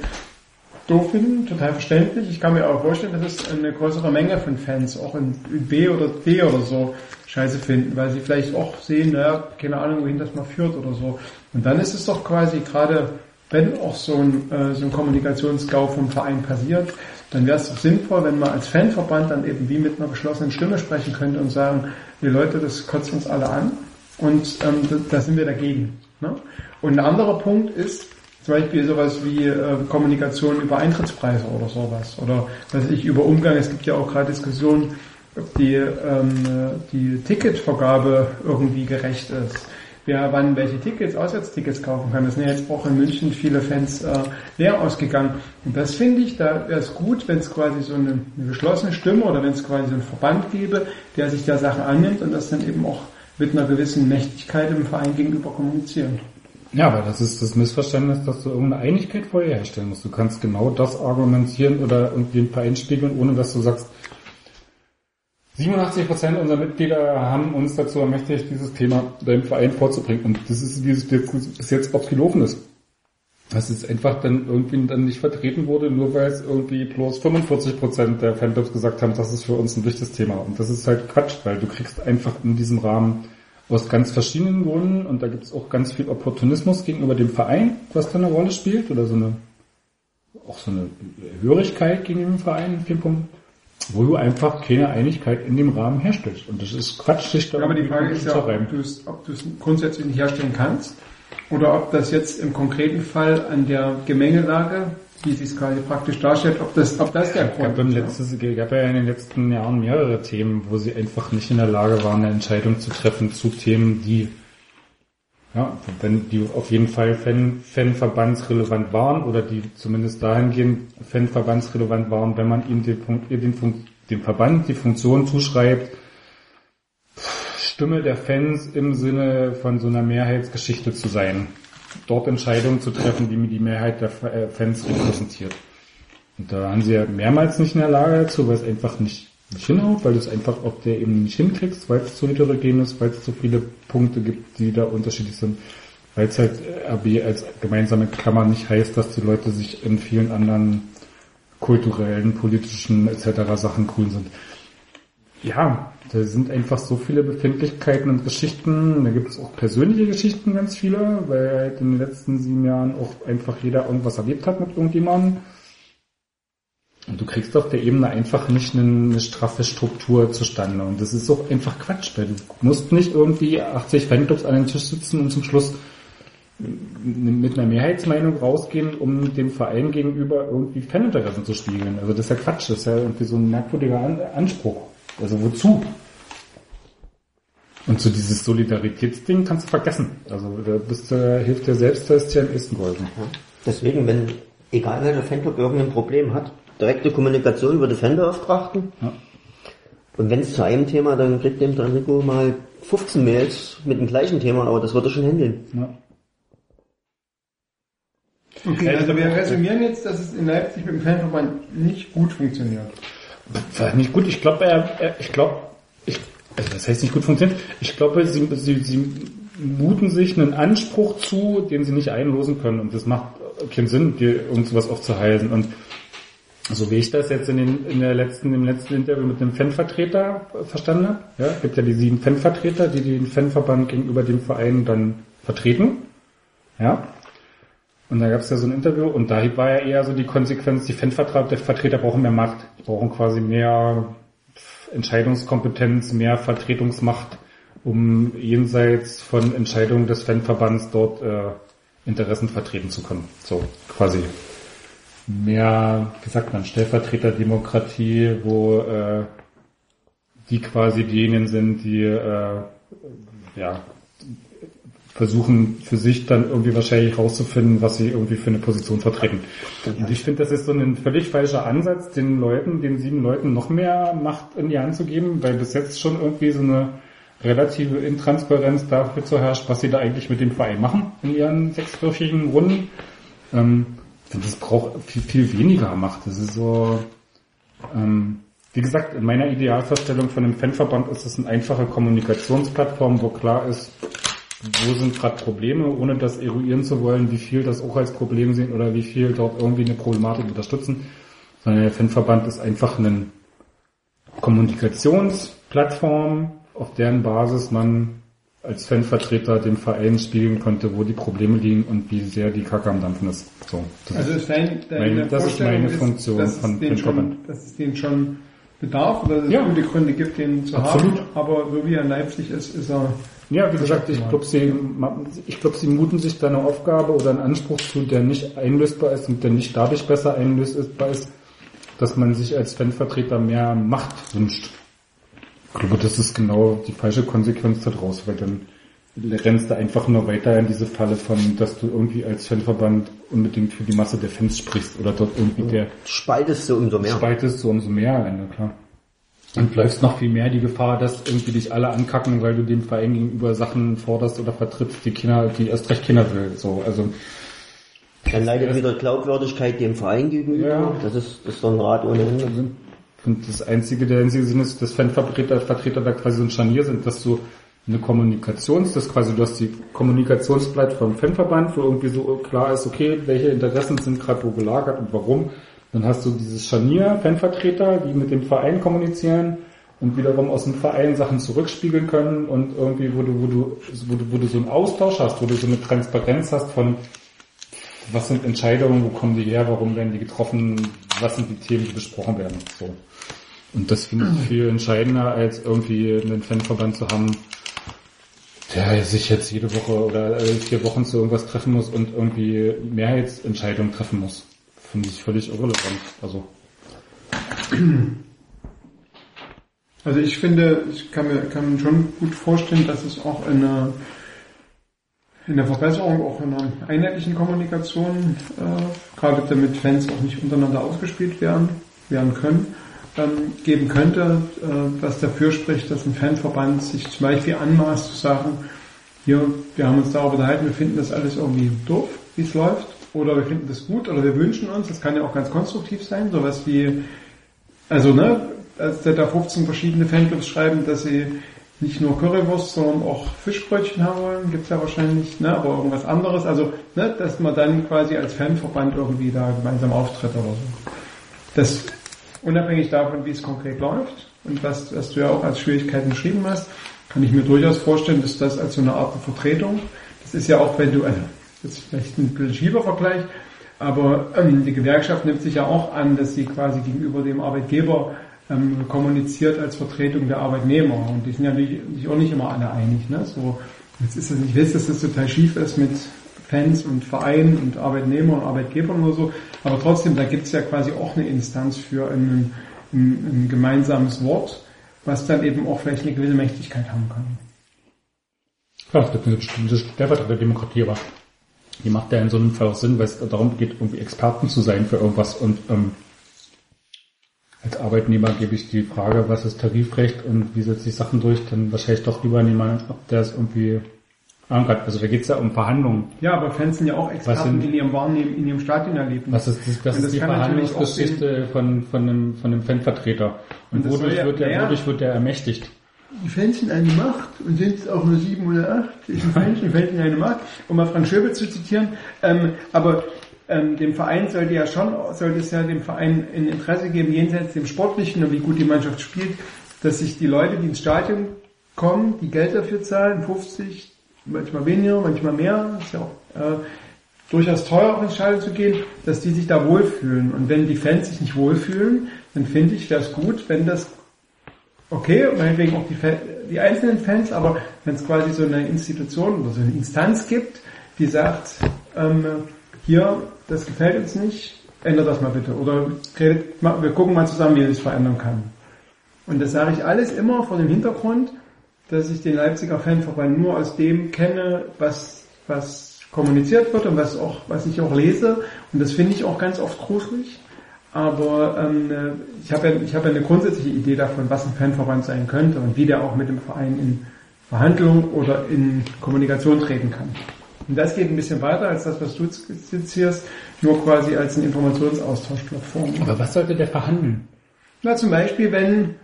doof finden, total verständlich. Ich kann mir aber vorstellen, dass es eine größere Menge von Fans auch in B oder D oder so scheiße finden, weil sie vielleicht auch sehen, naja, keine Ahnung, wohin das mal führt oder so. Und dann ist es doch quasi gerade, wenn auch so ein, äh, so ein Kommunikationsgau vom Verein passiert, dann wäre es doch sinnvoll, wenn man als Fanverband dann eben wie mit einer geschlossenen Stimme sprechen könnte und sagen, die Leute, das kotzt uns alle an und ähm, da, da sind wir dagegen. Ne? Und ein anderer Punkt ist, zum Beispiel sowas wie äh, Kommunikation über Eintrittspreise oder sowas. Oder was ich, über Umgang. Es gibt ja auch gerade Diskussionen, ob die, ähm, äh, die Ticketvergabe irgendwie gerecht ist. Wer wann welche Tickets, Auswärtstickets kaufen kann. Das sind ja jetzt auch in München viele Fans äh, leer ausgegangen. Und das finde ich, da wäre es gut, wenn es quasi so eine, eine geschlossene Stimme oder wenn es quasi so einen Verband gäbe, der sich der Sache annimmt und das dann eben auch mit einer gewissen Mächtigkeit im Verein gegenüber kommunizieren. Ja, aber das ist das Missverständnis, dass du irgendeine Einigkeit vorher herstellen musst. Du kannst genau das argumentieren oder irgendwie den Verein spiegeln, ohne dass du sagst, 87% unserer Mitglieder haben uns dazu ermächtigt, dieses Thema deinem Verein vorzubringen. Und das ist, wie es bis jetzt oft gelaufen ist. dass es einfach dann irgendwie dann nicht vertreten wurde, nur weil es irgendwie bloß 45% der Fanclubs gesagt haben, das ist für uns ein wichtiges Thema. Und das ist halt Quatsch, weil du kriegst einfach in diesem Rahmen aus ganz verschiedenen Gründen und da gibt es auch ganz viel Opportunismus gegenüber dem Verein, was da eine Rolle spielt, oder so eine auch so eine Hörigkeit gegenüber dem Verein in vielen Punkten, wo du einfach keine Einigkeit in dem Rahmen herstellst. Und das ist Quatsch, sich da Aber die Frage ist ja, zu ob reiben. du es, ob du es grundsätzlich nicht herstellen kannst oder ob das jetzt im konkreten Fall an der Gemengelage, wie sie es gerade praktisch darstellt, ob das, ob das der gab, Grund im ist. es gab ja in den letzten Jahren mehrere Themen, wo sie einfach nicht in der Lage waren, eine Entscheidung zu treffen zu Themen, die ja, wenn die auf jeden Fall Fan, Fanverbandsrelevant waren oder die zumindest dahingehend Fanverbandsrelevant waren, wenn man ihnen den, Punkt, den, dem Verband die Funktion zuschreibt, Stimme der Fans im Sinne von so einer Mehrheitsgeschichte zu sein. Dort Entscheidungen zu treffen, die die Mehrheit der äh, Fans repräsentiert. Und da waren sie ja mehrmals nicht in der Lage dazu, weil es einfach nicht, nicht hinhaut, weil du es einfach auf der Ebene nicht hinkriegst, weil es zu heterogen ist, weil es zu viele Punkte gibt, die da unterschiedlich sind. Weil es halt äh, RB als gemeinsame Klammer nicht heißt, dass die Leute sich in vielen anderen kulturellen, politischen etc. Sachen grün sind. Ja, da sind einfach so viele Befindlichkeiten und Geschichten. Da gibt es auch persönliche Geschichten, ganz viele, weil halt in den letzten sieben Jahren auch einfach jeder irgendwas erlebt hat mit irgendjemandem. Und du kriegst auf der Ebene einfach nicht eine, straffe Struktur zustande. Und das ist auch einfach Quatsch, weil du musst nicht irgendwie 80 Fanclubs an den Tisch sitzen und zum Schluss mit einer Mehrheitsmeinung rausgehen, um dem Verein gegenüber irgendwie Faninteressen zu spiegeln. Also das ist ja Quatsch, das ist ja irgendwie so ein merkwürdiger An Anspruch. Also wozu? Und so dieses Solidaritätsding kannst du vergessen. Also da bist du, hilft dir selbst, da ist dir am ehesten geholfen. Deswegen, wenn, egal welcher Fanclub irgendein Problem hat, direkte Kommunikation über die Fanbeauftragten. Ja. Und wenn es zu einem Thema, dann kriegt dem der Rico mal 15 Mails mit dem gleichen Thema, aber das wird er schon handeln. Ja. Okay, also wir resümieren jetzt, dass es in Leipzig mit dem Fanverband nicht gut funktioniert. War nicht gut. Ich glaube, er, er, ich glaube, ich, also das heißt nicht gut funktioniert. Ich glaube, sie, sie, sie muten sich einen Anspruch zu, den sie nicht einlosen können. Und das macht keinen Sinn, dir irgend sowas aufzuhalsen. Und so wie ich das jetzt in, den, in der letzten, im letzten Interview mit dem Fanvertreter verstanden habe, ja, gibt ja die sieben Fanvertreter, die den Fanverband gegenüber dem Verein dann vertreten. Ja. Und da gab es ja so ein Interview und da war ja eher so die Konsequenz, die Fanvertreter brauchen mehr Macht, die brauchen quasi mehr Entscheidungskompetenz, mehr Vertretungsmacht, um jenseits von Entscheidungen des Fanverbands dort äh, Interessen vertreten zu können. So quasi mehr, wie sagt man, Stellvertreterdemokratie, wo äh, die quasi diejenigen sind, die äh, ja versuchen für sich dann irgendwie wahrscheinlich rauszufinden, was sie irgendwie für eine Position vertreten. Und ich finde, das ist so ein völlig falscher Ansatz, den Leuten, den sieben Leuten noch mehr Macht in die Hand zu geben, weil bis jetzt schon irgendwie so eine relative Intransparenz dafür zu herrscht, was sie da eigentlich mit dem Verein machen in ihren sechswöchigen Runden. Ähm, das braucht viel, viel weniger Macht. Das ist so, ähm, wie gesagt, in meiner Idealvorstellung von einem Fanverband ist es eine einfache Kommunikationsplattform, wo klar ist, wo sind gerade Probleme, ohne das eruieren zu wollen, wie viel das auch als Problem sehen oder wie viel dort irgendwie eine Problematik unterstützen, sondern der Fanverband ist einfach eine Kommunikationsplattform, auf deren Basis man als Fanvertreter dem Verein spiegeln konnte, wo die Probleme liegen und wie sehr die Kacke am Dampfen ist. So, das Also ist ist dein, Meine- das ist meine Funktion es von Fanverband. dass es den schon bedarf oder dass es Ja. gute Gründe gibt, den zu Absolut. haben. Aber so wie er in Leipzig ist, ist er Ja, wie gesagt, ich glaube, sie, ich glaube, sie muten sich da eine Aufgabe oder einen Anspruch zu, der nicht einlösbar ist und der nicht dadurch besser einlösbar ist, dass man sich als Fanvertreter mehr Macht wünscht. Ich glaube, das ist genau die falsche Konsequenz daraus, weil dann rennst du einfach nur weiter in diese Falle von, dass du irgendwie als Fanverband unbedingt für die Masse der Fans sprichst oder dort irgendwie der Spaltest du umso mehr. spaltest du umso mehr na klar. Und läufst noch viel mehr die Gefahr, dass irgendwie dich alle ankacken, weil du dem Verein gegenüber Sachen forderst oder vertrittst, die Kinder, die erst recht Kinder will. So, also Dann leidet wieder Glaubwürdigkeit dem Verein gegenüber. Ja. Das ist, das ist so ein Rad ohne Ende. und das einzige, der einzige Sinn ist, dass Fanvertreter Vertreter da quasi so ein Scharnier sind, dass du eine Kommunikations, das quasi, du hast die Kommunikationsblatt vom Fanverband, wo irgendwie so klar ist, okay, welche Interessen sind gerade wo gelagert und warum. Dann hast du dieses Scharnier, Fanvertreter, die mit dem Verein kommunizieren und wiederum aus dem Verein Sachen zurückspiegeln können und irgendwie, wo du, wo du, wo du, wo du so einen Austausch hast, wo du so eine Transparenz hast von, was sind Entscheidungen, wo kommen die her, warum werden die getroffen, was sind die Themen, die besprochen werden, so. Und das finde ich viel entscheidender, als irgendwie einen Fanverband zu haben, der sich jetzt jede Woche oder alle vier Wochen zu irgendwas treffen muss und irgendwie Mehrheitsentscheidungen treffen muss. Finde ich völlig irrelevant. Also, Also ich finde, ich kann mir, kann schon gut vorstellen, dass es auch in einer, in der Verbesserung, auch in einer einheitlichen Kommunikation, äh, gerade damit Fans auch nicht untereinander ausgespielt werden, werden können, ähm, geben könnte, äh, was dafür spricht, dass ein Fanverband sich zum Beispiel anmaßt zu sagen, hier, wir haben uns darüber unterhalten, wir finden das alles irgendwie doof, wie es läuft, oder wir finden das gut, oder wir wünschen uns, das kann ja auch ganz konstruktiv sein, sowas wie, also ne, als da 15 verschiedene Fanclubs schreiben, dass sie nicht nur Currywurst, sondern auch Fischbrötchen haben wollen, gibt's ja wahrscheinlich, ne, aber irgendwas anderes, also ne, dass man dann quasi als Fanverband irgendwie da gemeinsam auftritt oder so. Das unabhängig davon, wie es konkret läuft und was, was du ja auch als Schwierigkeiten beschrieben hast, kann ich mir durchaus vorstellen, dass das als so eine Art Vertretung, das ist ja auch, wenn du, also ist vielleicht ein bisschen schiefer Vergleich, aber ähm, die Gewerkschaft nimmt sich ja auch an, dass sie quasi gegenüber dem Arbeitgeber ähm, kommuniziert als Vertretung der Arbeitnehmer. Und die sind ja nicht, auch nicht immer alle einig. Ne? So, jetzt ist es, ich weiß, dass das total schief ist mit Fans und Vereinen und Arbeitnehmern und Arbeitgebern oder so, aber trotzdem, da gibt es ja quasi auch eine Instanz für ein, ein, ein gemeinsames Wort, was dann eben auch vielleicht eine gewisse Mächtigkeit haben kann. klar, es gibt eine bestimmte Stellvertreterdemokratie, aber die macht ja in so einem Fall auch Sinn, weil es darum geht, irgendwie Experten zu sein für irgendwas und ähm, als Arbeitnehmer gebe ich die Frage, was ist Tarifrecht und wie setze ich Sachen durch, dann wahrscheinlich doch lieber an jemanden, der es irgendwie ankert. Also da geht es ja um Verhandlungen. Ja, aber Fans sind ja auch Experten sind- in ihrem Wahrnehmen, in ihrem Stadionerlebnis. Was ist, das, das ist die Verhandlungsgeschichte von, von, einem, von einem Fanvertreter. Und, Und das wodurch, ja- wird der, ja. wodurch wird der ermächtigt? Die Fans sind eine Macht und sind es auch nur sieben oder acht. Ist ein Fans sind eine Macht. Um mal Frank Schöbel zu zitieren. Ähm, aber ähm, dem Verein sollte ja schon, sollte es ja dem Verein ein Interesse geben, jenseits dem Sportlichen und wie gut die Mannschaft spielt, dass sich die Leute, die ins Stadion kommen, die Geld dafür zahlen, 50, manchmal weniger, manchmal mehr, ist ja auch äh, durchaus teuer, auch ins Stadion zu gehen, dass die sich da wohlfühlen. Und wenn die Fans sich nicht wohlfühlen, dann finde ich das gut, wenn das okay, meinetwegen auch die, die einzelnen Fans, aber wenn es quasi so eine Institution oder so eine Instanz gibt, die sagt, ähm, hier, das gefällt uns nicht, ändert das mal bitte. Oder redet, wir gucken mal zusammen, wie es verändern kann. Und das sage ich alles immer vor dem Hintergrund, dass ich den Leipziger Fanverband nur aus dem kenne, was, was kommuniziert wird und was auch, was ich auch lese. Und das finde ich auch ganz oft gruselig. Aber ähm, äh, ich habe ja, ich habe ja eine grundsätzliche Idee davon, was ein Fanverband sein könnte und wie der auch mit dem Verein in Verhandlung oder in Kommunikation treten kann. Und das geht ein bisschen weiter als das, was du skizzierst, nur quasi als eine Informationsaustauschplattform. Aber was sollte der verhandeln? Na, zum Beispiel, wenn,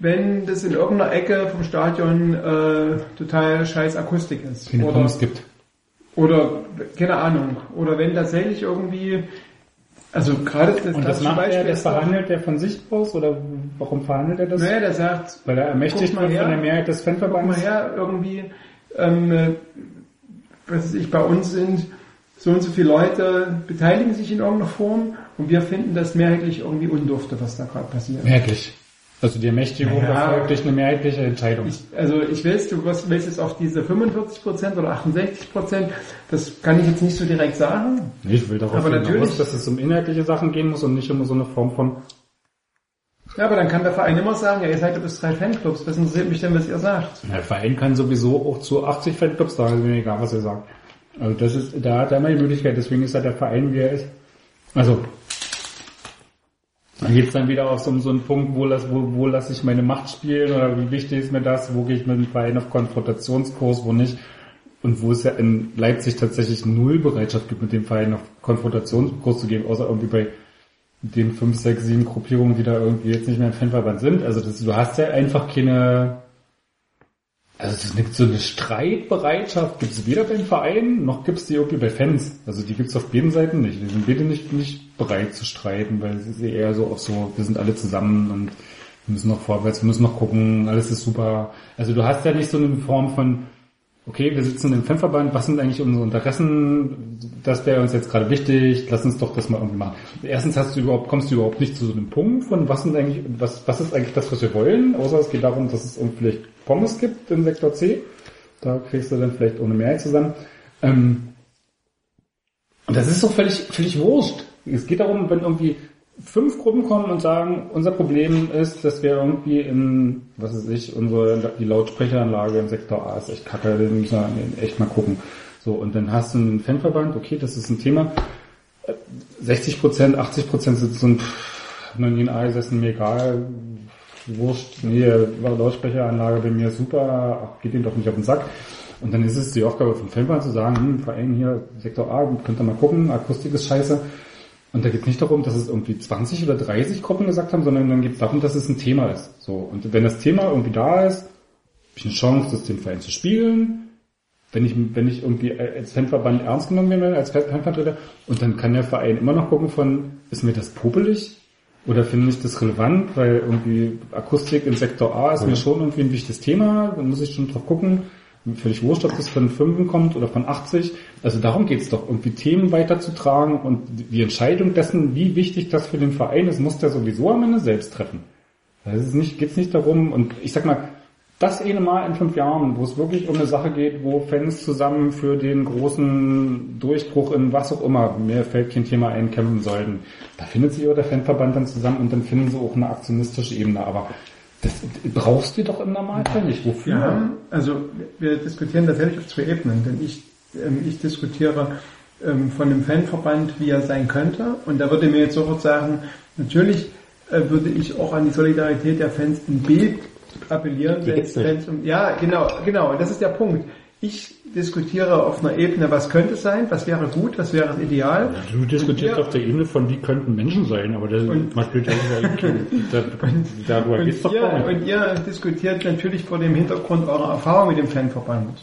wenn das in irgendeiner Ecke vom Stadion äh, total scheiß Akustik ist. Keine Oder, Pommes gibt. oder, keine Ahnung. Oder wenn tatsächlich irgendwie, also gerade das Und das macht er, Beispiel das ist doch- verhandelt er von sich aus oder warum verhandelt er das? Naja, der sagt, Weil er ermächtigt wird von der Mehrheit des guck mal Fanverbands? her, irgendwie, ähm, äh, was weiß ich, bei uns sind so und so viele Leute beteiligen sich in irgendeiner Form und wir finden das mehrheitlich irgendwie undurfte, was da gerade passiert. Mehrheitlich. Also die Ermächtigung Ja. erfolgt durch eine mehrheitliche Entscheidung. Ich, also ich willst du willst jetzt auf diese 45% oder 68%, das kann ich jetzt nicht so direkt sagen. ich will darauf Aber hinaus, natürlich- dass es um inhaltliche Sachen gehen muss und nicht um so eine Form von Ja, aber dann kann der Verein immer sagen, ja, ihr seid ja bis drei Fanclubs, was interessiert mich denn, was ihr sagt? Der Verein kann sowieso auch zu 80 Fanclubs sagen, ist mir egal, was er sagt. Also das ist, da hat er immer die Möglichkeit, deswegen ist ja der Verein, wie er ist. Also, dann geht's dann wieder auf so, so einen Punkt, wo, lass, wo, wo lasse ich meine Macht spielen oder wie wichtig ist mir das, wo gehe ich mit dem Verein auf Konfrontationskurs, wo nicht. Und wo es ja in Leipzig tatsächlich null Bereitschaft gibt, mit dem Verein auf Konfrontationskurs zu gehen, außer irgendwie bei den fünf, sechs, sieben Gruppierungen, die da irgendwie jetzt nicht mehr im Fanverband sind. Also das, du hast ja einfach keine Also es ist so eine Streitbereitschaft gibt es weder beim Verein, noch gibt es die irgendwie bei Fans. Also die gibt es auf beiden Seiten nicht. Die sind beide nicht, nicht bereit zu streiten, weil es ist eher so auf so, wir sind alle zusammen und wir müssen noch vorwärts, wir müssen noch gucken, alles ist super. Also du hast ja nicht so eine Form von, okay, wir sitzen im Fanverband, was sind eigentlich unsere Interessen, das wäre uns jetzt gerade wichtig, lass uns doch das mal irgendwie machen. Erstens hast du überhaupt, kommst du überhaupt nicht zu so einem Punkt von, was sind eigentlich, was, was ist eigentlich das, was wir wollen, außer es geht darum, dass es vielleicht Pommes gibt in Sektor C. Da kriegst du dann vielleicht ohne Mehrheit zusammen. Ähm, und das ist doch völlig, völlig wurscht. Es geht darum, wenn irgendwie fünf Gruppen kommen und sagen, unser Problem ist, dass wir irgendwie in, was weiß ich, unsere, die Lautsprecheranlage im Sektor A ist echt kacke, da müssen wir echt mal gucken. So, und dann hast du einen Fanverband, okay, das ist ein Thema. 60 Prozent, 80 Prozent ein, pff, noch nie ein Ei gesessen, mir egal, wurscht, nee, Lautsprecheranlage bei mir super, ach, geht ihm doch nicht auf den Sack. Und dann ist es die Aufgabe vom Fanverband zu sagen, hm, Verein hier, Sektor A, könnt ihr mal gucken, Akustik ist scheiße. Und da geht es nicht darum, dass es irgendwie 20 oder 30 Gruppen gesagt haben, sondern dann geht es darum, dass es ein Thema ist. So. Und wenn das Thema irgendwie da ist, habe ich eine Chance, das dem Verein zu spielen. Wenn ich, wenn ich irgendwie als Fanverband ernst genommen werde, als Fanvertreter, und dann kann der Verein immer noch gucken von, ist mir das popelig? Oder finde ich das relevant? Weil irgendwie Akustik im Sektor A ist mir schon irgendwie ein wichtiges Thema, dann muss ich schon drauf gucken. Völlig wurscht, ob das von 5 kommt oder von 80. Also darum geht's doch, irgendwie Themen weiterzutragen und die Entscheidung dessen, wie wichtig das für den Verein ist, muss der sowieso am Ende selbst treffen. Es ist nicht, geht's nicht darum, und ich sag mal, das eine Mal in fünf Jahren, wo es wirklich um eine Sache geht, wo Fans zusammen für den großen Durchbruch in was auch immer, mir fällt kein Thema ein, kämpfen sollten. Da findet sich auch der Fanverband dann zusammen und dann finden sie auch eine aktionistische Ebene. Aber das brauchst du doch im Normalfall nicht. Wofür? Ja, also wir diskutieren tatsächlich auf zwei Ebenen, denn ich, ähm, ich diskutiere ähm, von dem Fanverband, wie er sein könnte und da würde mir jetzt sofort sagen, natürlich äh, würde ich auch an die Solidarität der Fans in B appellieren. Nicht. wenn's um, ja, genau, genau, und das ist der Punkt. Ich diskutiere auf einer Ebene, was könnte sein, was wäre gut, was wäre Ideal. Du diskutierst Ja. auf der Ebene von, wie könnten Menschen sein, aber das Und- man spielt ja da, Und doch gar ihr, nicht. und ihr diskutiert natürlich vor dem Hintergrund eurer Erfahrung mit dem Fanverband.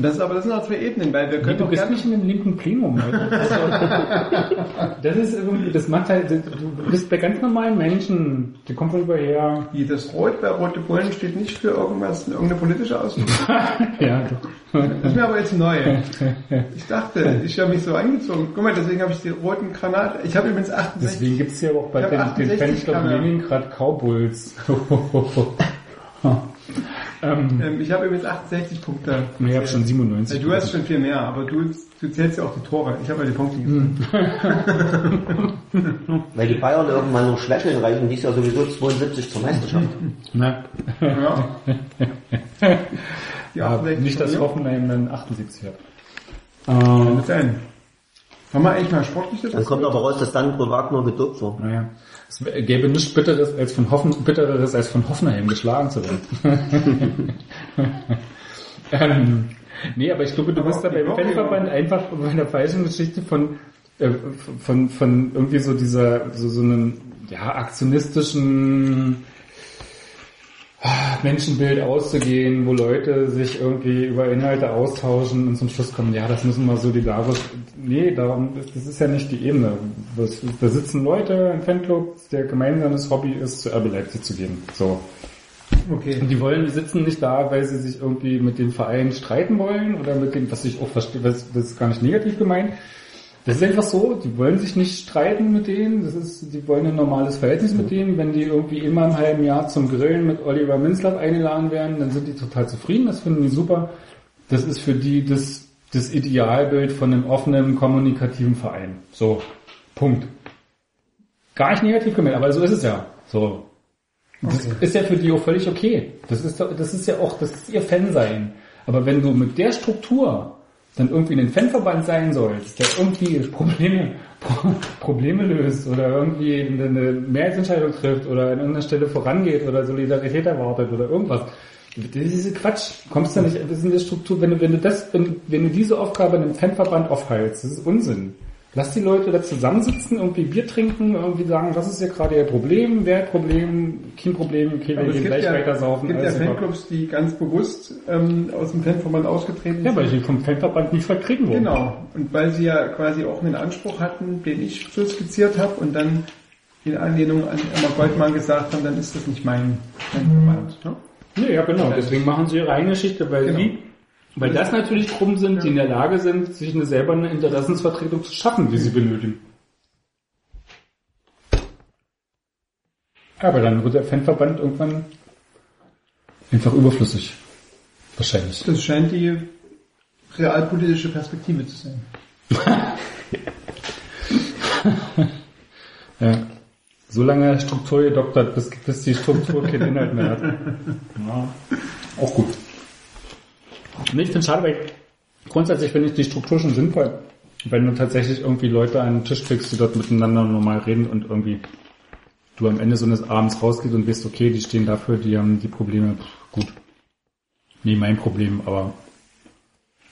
Das ist aber das sind auch zwei Ebenen, weil wir Nee, können du doch bist nicht in dem linken Plenum heute. Das ist irgendwie, das macht halt, du bist bei ganz normalen Menschen, die kommen von überher. Wie das Rot bei Rote Bullen steht nicht für irgendwas, irgendeine politische Ausdruck. Ja, doch. Das ist mir aber jetzt neu. Ich dachte, ich habe mich so angezogen. Guck mal, deswegen habe ich die roten Granate. Ich habe übrigens 68. Deswegen gibt's ja auch bei den, den 68 Fanclub Kamera. Leningrad Cowboys. ähm, Ähm, ich habe übrigens 68 Punkte. ich habe schon Ja, 97. du hast schon viel mehr, aber du, du zählst ja auch die Tore. Ich habe ja die Punkte Hm. Weil die Bayern irgendwann noch schwächeln, reichen dies ja sowieso 72 zur Meisterschaft. Na, Ja. Die ja, 68 nicht, dass. Hoffenheim dann 78 hat. Kann Ähm, sein? Haben wir eigentlich mal sportliches? Dann kommt aber raus, dass Sandro Wagner gedopt war. naja, es gäbe nichts Bitteres als von Hoffen, Bittereres als von Hoffenheim geschlagen zu werden. ähm, nee, aber ich glaube, du Aber bist da beim Fanverband einfach bei der falschen Geschichte von, äh, von, von irgendwie so dieser, so, so einem, ja, aktionistischen, Menschenbild auszugehen, wo Leute sich irgendwie über Inhalte austauschen und zum Schluss kommen, ja, das müssen wir solidarisch. Nee, darum, das, ist ja nicht die Ebene. Da sitzen Leute im Fanclub, der gemeinsames Hobby ist, zu RB Leipzig zu gehen. So. Okay. Und die wollen, die sitzen nicht da, weil sie sich irgendwie mit dem Verein streiten wollen oder mit dem, was ich auch verstehe, was, das ist gar nicht negativ gemeint. Das ist einfach so, die wollen sich nicht streiten mit denen, das ist, die wollen ein normales Verhältnis mit denen. Wenn die irgendwie immer im halben Jahr zum Grillen mit Oliver Minzlaff eingeladen werden, dann sind die total zufrieden, das finden die super. Das ist für die das, das Idealbild von einem offenen, kommunikativen Verein. So. Punkt. Gar nicht negativ gemeint, aber so ist es ja. So. Das ist ja für die auch völlig okay. Das ist, das ist ja auch, das ist ihr Fansein. Aber wenn du mit der Struktur dann irgendwie in den Fanverband sein sollst, der irgendwie Probleme, Pro- Probleme löst oder irgendwie eine Mehrheitsentscheidung trifft oder an irgendeiner Stelle vorangeht oder Solidarität erwartet oder irgendwas. Das ist diese Quatsch. Du kommst da nicht, das ist eine Struktur, wenn du, wenn du das, wenn, wenn du diese Aufgabe in einem Fanverband aufhalst, das ist Unsinn. Lass die Leute da zusammensitzen, irgendwie Bier trinken, irgendwie sagen, was ist hier gerade ihr Problem, wer hat Problem, kein Problem, okay, wir es gehen gleich ja, weiter saufen. gibt ja. Fanclubs, die ganz bewusst ähm, aus dem Fanverband ausgetreten Ja, sind. weil sie vom Fanverband nicht verkriegen wurden. Genau. Und weil sie ja quasi auch einen Anspruch hatten, den ich so skizziert habe und dann in Anlehnung an Emma Goldmann gesagt haben, dann ist das nicht mein Fanverband. Ne? Nee, ja, genau. Deswegen machen sie ihre eigene Geschichte, weil Genau. die, weil das natürlich Gruppen sind, die in der Lage sind, sich eine selber eine Interessensvertretung zu schaffen, die sie benötigen. Aber dann wird der Fanverband irgendwann einfach überflüssig. Wahrscheinlich. Das scheint die realpolitische Perspektive zu sein. Ja. So lange Struktur gedoktert, bis, bis die Struktur keinen Inhalt mehr hat. Ja. Auch gut. Und ich finde schade, weil grundsätzlich finde ich die Struktur schon sinnvoll. Wenn du tatsächlich irgendwie Leute an den Tisch kriegst, die dort miteinander normal reden und irgendwie du am Ende so eines Abends rausgehst und weißt, okay, die stehen dafür, die haben die Probleme, pff, gut. Nee, mein Problem, aber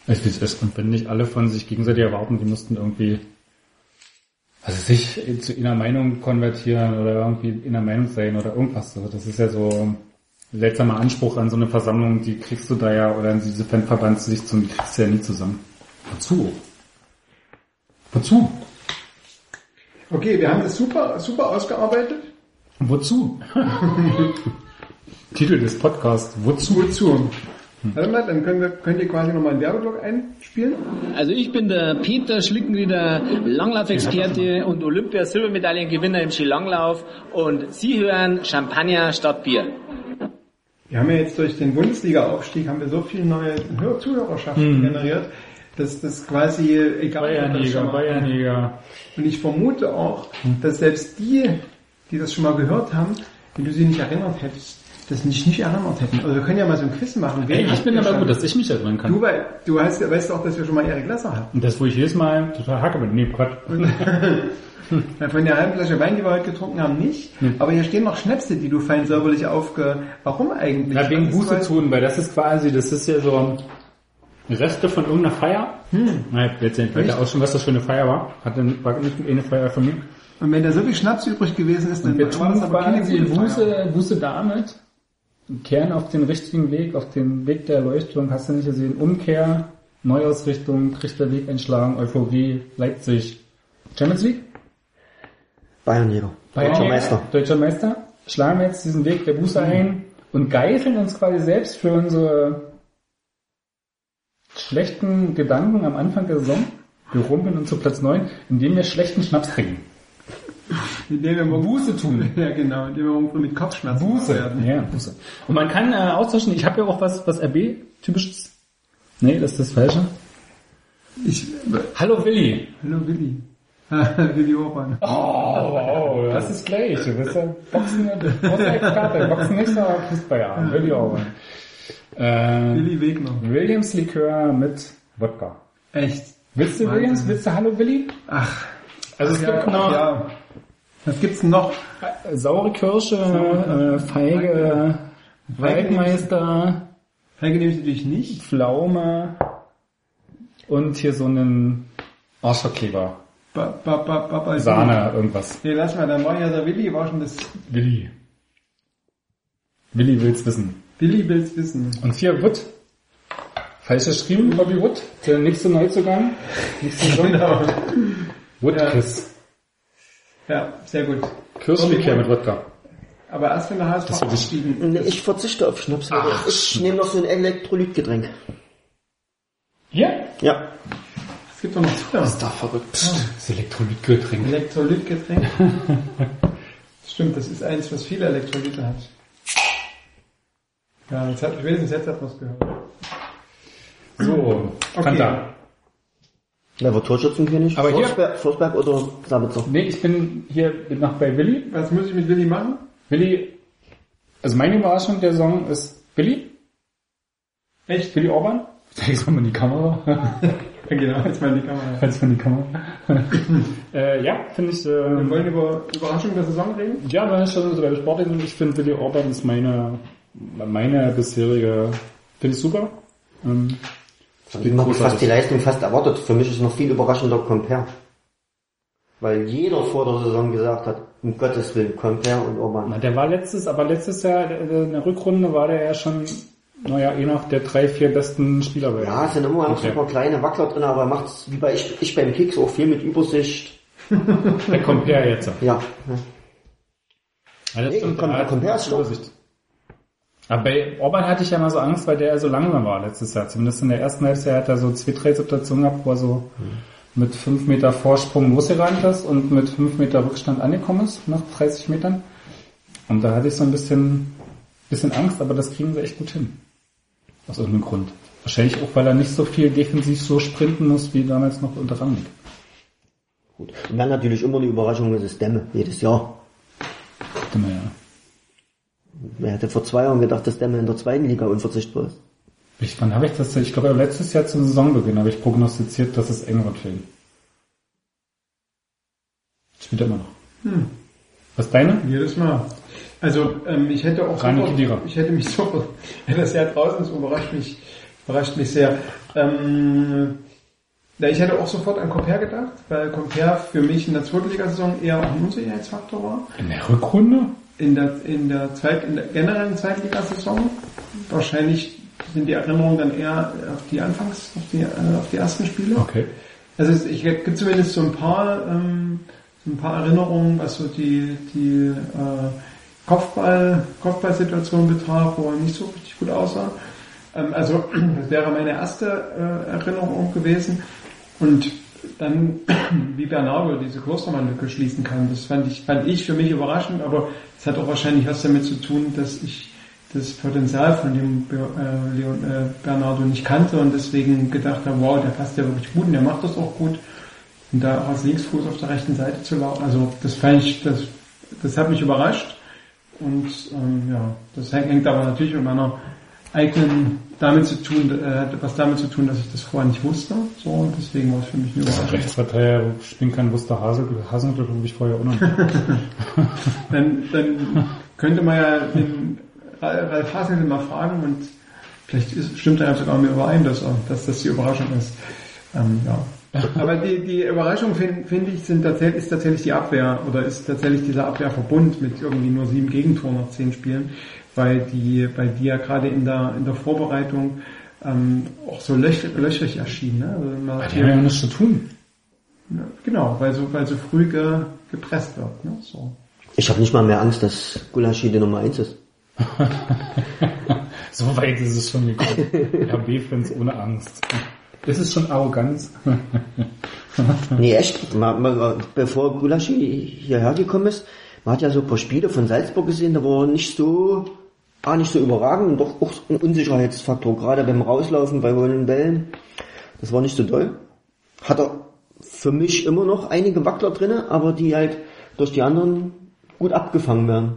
es ist. Und wenn nicht alle von sich gegenseitig erwarten, die müssten irgendwie also sich zu einer Meinung konvertieren oder irgendwie in der Meinung sein oder irgendwas. Also das ist ja so ein seltsamer Anspruch an so eine Versammlung, die kriegst du da ja, oder an diese Fanverbandssitzung, die kriegst du ja nie zusammen. Wozu? Wozu? Okay, wir haben das super, super ausgearbeitet. Wozu? Titel des Podcasts, wozu? Wozu? Warte mal, dann können wir, könnt ihr quasi nochmal einen Werbeblock einspielen. Also ich bin der Peter Schlickenrieder, Langlaufexperte und Olympia-Silbermedaillengewinner im Skilanglauf und Sie hören Champagner statt Bier. Wir haben ja jetzt durch den Bundesliga-Aufstieg haben wir so viele neue Hör Zuhörerschaften generiert, dass das quasi egal ist, Bayernjäger. Und ich vermute auch, dass selbst die, die das schon mal gehört haben, wenn du sie nicht erinnert hättest, das nicht, nicht erinnert hätten. Also wir können ja mal so ein Quiz machen. Ey, ich bin aber gut, dass ich mich erinnern kann. Du, weil, du weißt, weißt auch, dass wir schon mal Erik Lesser hatten. Und das, wo ich jedes Mal total hacke mit, nee, Quatsch. Ja, Von der halben Flasche Wein, die wir heute getrunken haben, nicht. Aber hier stehen noch Schnäpse, die du fein säuberlich aufge... Warum eigentlich? Ja, wegen Buße tun, weil das ist quasi, das ist ja so Reste von irgendeiner Feier. Hm. Na, jetzt nicht weiter aus schon, was das für eine Feier war. Hat dann, war nicht eine Feier von mir. Und wenn da so viel Schnaps übrig gewesen ist, dann Wir war tun das aber keine. Buße, Buße damit, kehren auf den richtigen Weg, auf den Weg der Erleuchtung, hast du nicht gesehen, Umkehr, Neuausrichtung, Trichterweg einschlagen, Euphorie, Leipzig, Champions League? Bayernjäger. Deutscher Bayern- Meister. Deutscher Meister. Schlagen wir jetzt diesen Weg der Buße ein und geißeln uns quasi selbst für unsere schlechten Gedanken am Anfang der Saison. Wir rumpeln uns zu Platz 9, indem wir schlechten Schnaps trinken. Indem wir morgen Buße tun. Ja, genau, indem wir morgen mit Kopfschmerzen Buße. werden. Ja, Buße. Und man kann äh, austauschen, ich habe ja auch was, was RB-typisches. Nee, das ist das Falsche. Ich, Hallo Willi. hallo Willi. Willi Orban. Oh, wow, das ist gleich. Du bist ja Boxen, großer Experte, Boxen nicht so Fußballer. Willi Orban. Äh, Willi Wegner. Williams Likör mit Wodka. Echt. Willst du. Williams? Willst du Hallo Willi? Ach, Also es ja, gibt noch ja. Was gibt's noch? saure Kirsche, äh, Feige, Waldmeister, Helge nehme ich natürlich nicht. Pflaume und hier so einen Arschverkleber. Ba, ba, ba, ba, ba, Sahne, irgendwas. Nee, lass mal, dann war ja der Willi, war schon das... Willi. Willi will's wissen. Willi will's wissen. Und hier Wood. Falsch geschrieben, Bobby Wood. Der nächste Neuzugang. Nächste Saison. Genau. Woodkiss. Ja, sehr gut. Kirschlikör mit Wodka. Aber erst wenn der HSV Das wird ausgestiegen Nee, ich verzichte auf Schnaps. Ach, ich nehme noch so ein Elektrolytgetränk. Hier? Ja. Es gibt doch noch Zucker. ist doch verrückt. Psst, das Elektrolytgetränk. Elektrolytgetränk. Stimmt, das ist eins, was viele Elektrolyte hat. Ja, jetzt hat, wenigstens jetzt hat man es gehört. So, Fanta. Wer wird Torschützenkönig? Aber hier- Forsberg, Forsberg oder Sabitzer? Nee, ich bin hier bin noch bei Willi. Was muss ich mit Willi machen? Willi, also meine Überraschung der Saison ist Willi. Echt? Willi Orban. Zeig es mal in die Kamera. Ja, genau, jetzt mal in die Kamera. Falls man die Kamera. äh, ja, finde ich. Wir Äh, wollen über Überraschung der Saison reden. ja, wenn ich schon so bei Sport bin, ich finde Willi Orban ist meine meine bisherige. Finde ich super. Ähm, Ich habe fast die Leistung fast erwartet. Für mich ist noch viel überraschender Compare. Weil jeder vor der Saison gesagt hat, um Gottes Willen, her und Orban. Na, der war letztes, aber letztes Jahr äh, in der Rückrunde war der ja schon, naja, eh noch der drei, vier besten Spieler. bei- Ja, es sind immer noch ein paar kleine Wackler drin, aber er macht's wie bei ich, ich beim Kicks auch viel mit Übersicht. Der her jetzt. Ja? Ja, das Nee, er her, ist Übersicht. Aber bei Orban hatte ich ja mal so Angst, weil der so langsam war letztes Jahr. Zumindest in der ersten Halbzeit hat er so zwei, drei Situationen gehabt, wo er so mit fünf Meter Vorsprung losgerannt ist und mit fünf Meter Rückstand angekommen ist, nach 30 Metern. Und da hatte ich so ein bisschen, bisschen Angst, aber das kriegen sie echt gut hin. Aus irgendeinem Grund. Wahrscheinlich auch, weil er nicht so viel defensiv so sprinten muss, wie damals noch unter Rangnick. gut. Und dann natürlich immer eine Überraschung, das ist Demme, jedes Jahr. Immer, ja. Wer hätte vor zwei Jahren gedacht, dass Demme in der zweiten Liga unverzichtbar ist? Ich, wann habe ich das? Ich glaube, letztes Jahr zum Saisonbeginn habe ich prognostiziert, dass es eng wird für ihn. Spielt er immer noch. Hm. Was ist deine? Jedes Mal. Also ähm, ich hätte auch Rani sofort, ich hätte mich ja, das ja draußen, das überrascht mich, überrascht mich sehr. Ähm, ja, ich hätte auch sofort an Compare gedacht, weil Compare für mich in der zweiten Ligasaison eher auch ein Unsicherheitsfaktor war. In der Rückrunde? In der, in der, Zweit, in der generellen Zweitligasaison wahrscheinlich sind die Erinnerungen dann eher auf die Anfangs, auf die, äh, auf die ersten Spiele. Okay. Also es, ich gibt zumindest so ein paar, ähm, so ein paar Erinnerungen, was so die, die äh, Kopfball, Kopfballsituation betraf, wo er nicht so richtig gut aussah. Ähm, also das wäre meine erste äh, Erinnerung gewesen. Und dann, wie Bernardo diese Klostermann-Lücke schließen kann, das fand ich, fand ich für mich überraschend, aber es hat auch wahrscheinlich was damit zu tun, dass ich das Potenzial von dem äh, äh, Bernardo nicht kannte und deswegen gedacht habe, wow, der passt ja wirklich gut und der macht das auch gut. Und da als Linksfuß auf der rechten Seite zu laufen, also das fand ich, das, das hat mich überrascht. Und ähm, ja, das hängt aber natürlich mit meiner eigenen damit zu tun, äh, hat was damit zu tun, dass ich das vorher nicht wusste. So, und deswegen war es für mich eine er Überraschung. Rechtsverteidiger spielen kann, wusste Hasenglück, habe ich vorher auch noch. Dann, dann könnte man ja den Ralf Hasenhüttl mal fragen und vielleicht ist, stimmt er ja sogar mit überein, dass, dass das die Überraschung ist. Ähm, ja. Aber die, die Überraschung finde find ich sind tatsächlich, ist tatsächlich die Abwehr oder ist tatsächlich dieser Abwehrverbund mit irgendwie nur sieben Gegentoren nach zehn Spielen, weil die, weil die ja gerade in der, in der Vorbereitung ähm, auch so löch, löchrig erschienen. Ne? Also man hat Die haben ja hier, nichts zu tun. ja, genau, weil so, weil so früh ge, gepresst wird. Ne? So. Ich habe nicht mal mehr Angst, dass Gulaschi die Nummer eins ist. So weit ist es schon gekommen. RB-Fans ohne Angst. Ist es schon Arroganz? Nee, echt. Man, man, bevor Gulaschi hierher gekommen ist, man hat ja so ein paar Spiele von Salzburg gesehen, da war nicht so, ah, nicht so überragend und doch auch ein Unsicherheitsfaktor, gerade beim Rauslaufen bei hohen Bällen. Das war nicht so doll. Hat er für mich immer noch einige Wackler drinne, aber die halt durch die anderen gut abgefangen werden.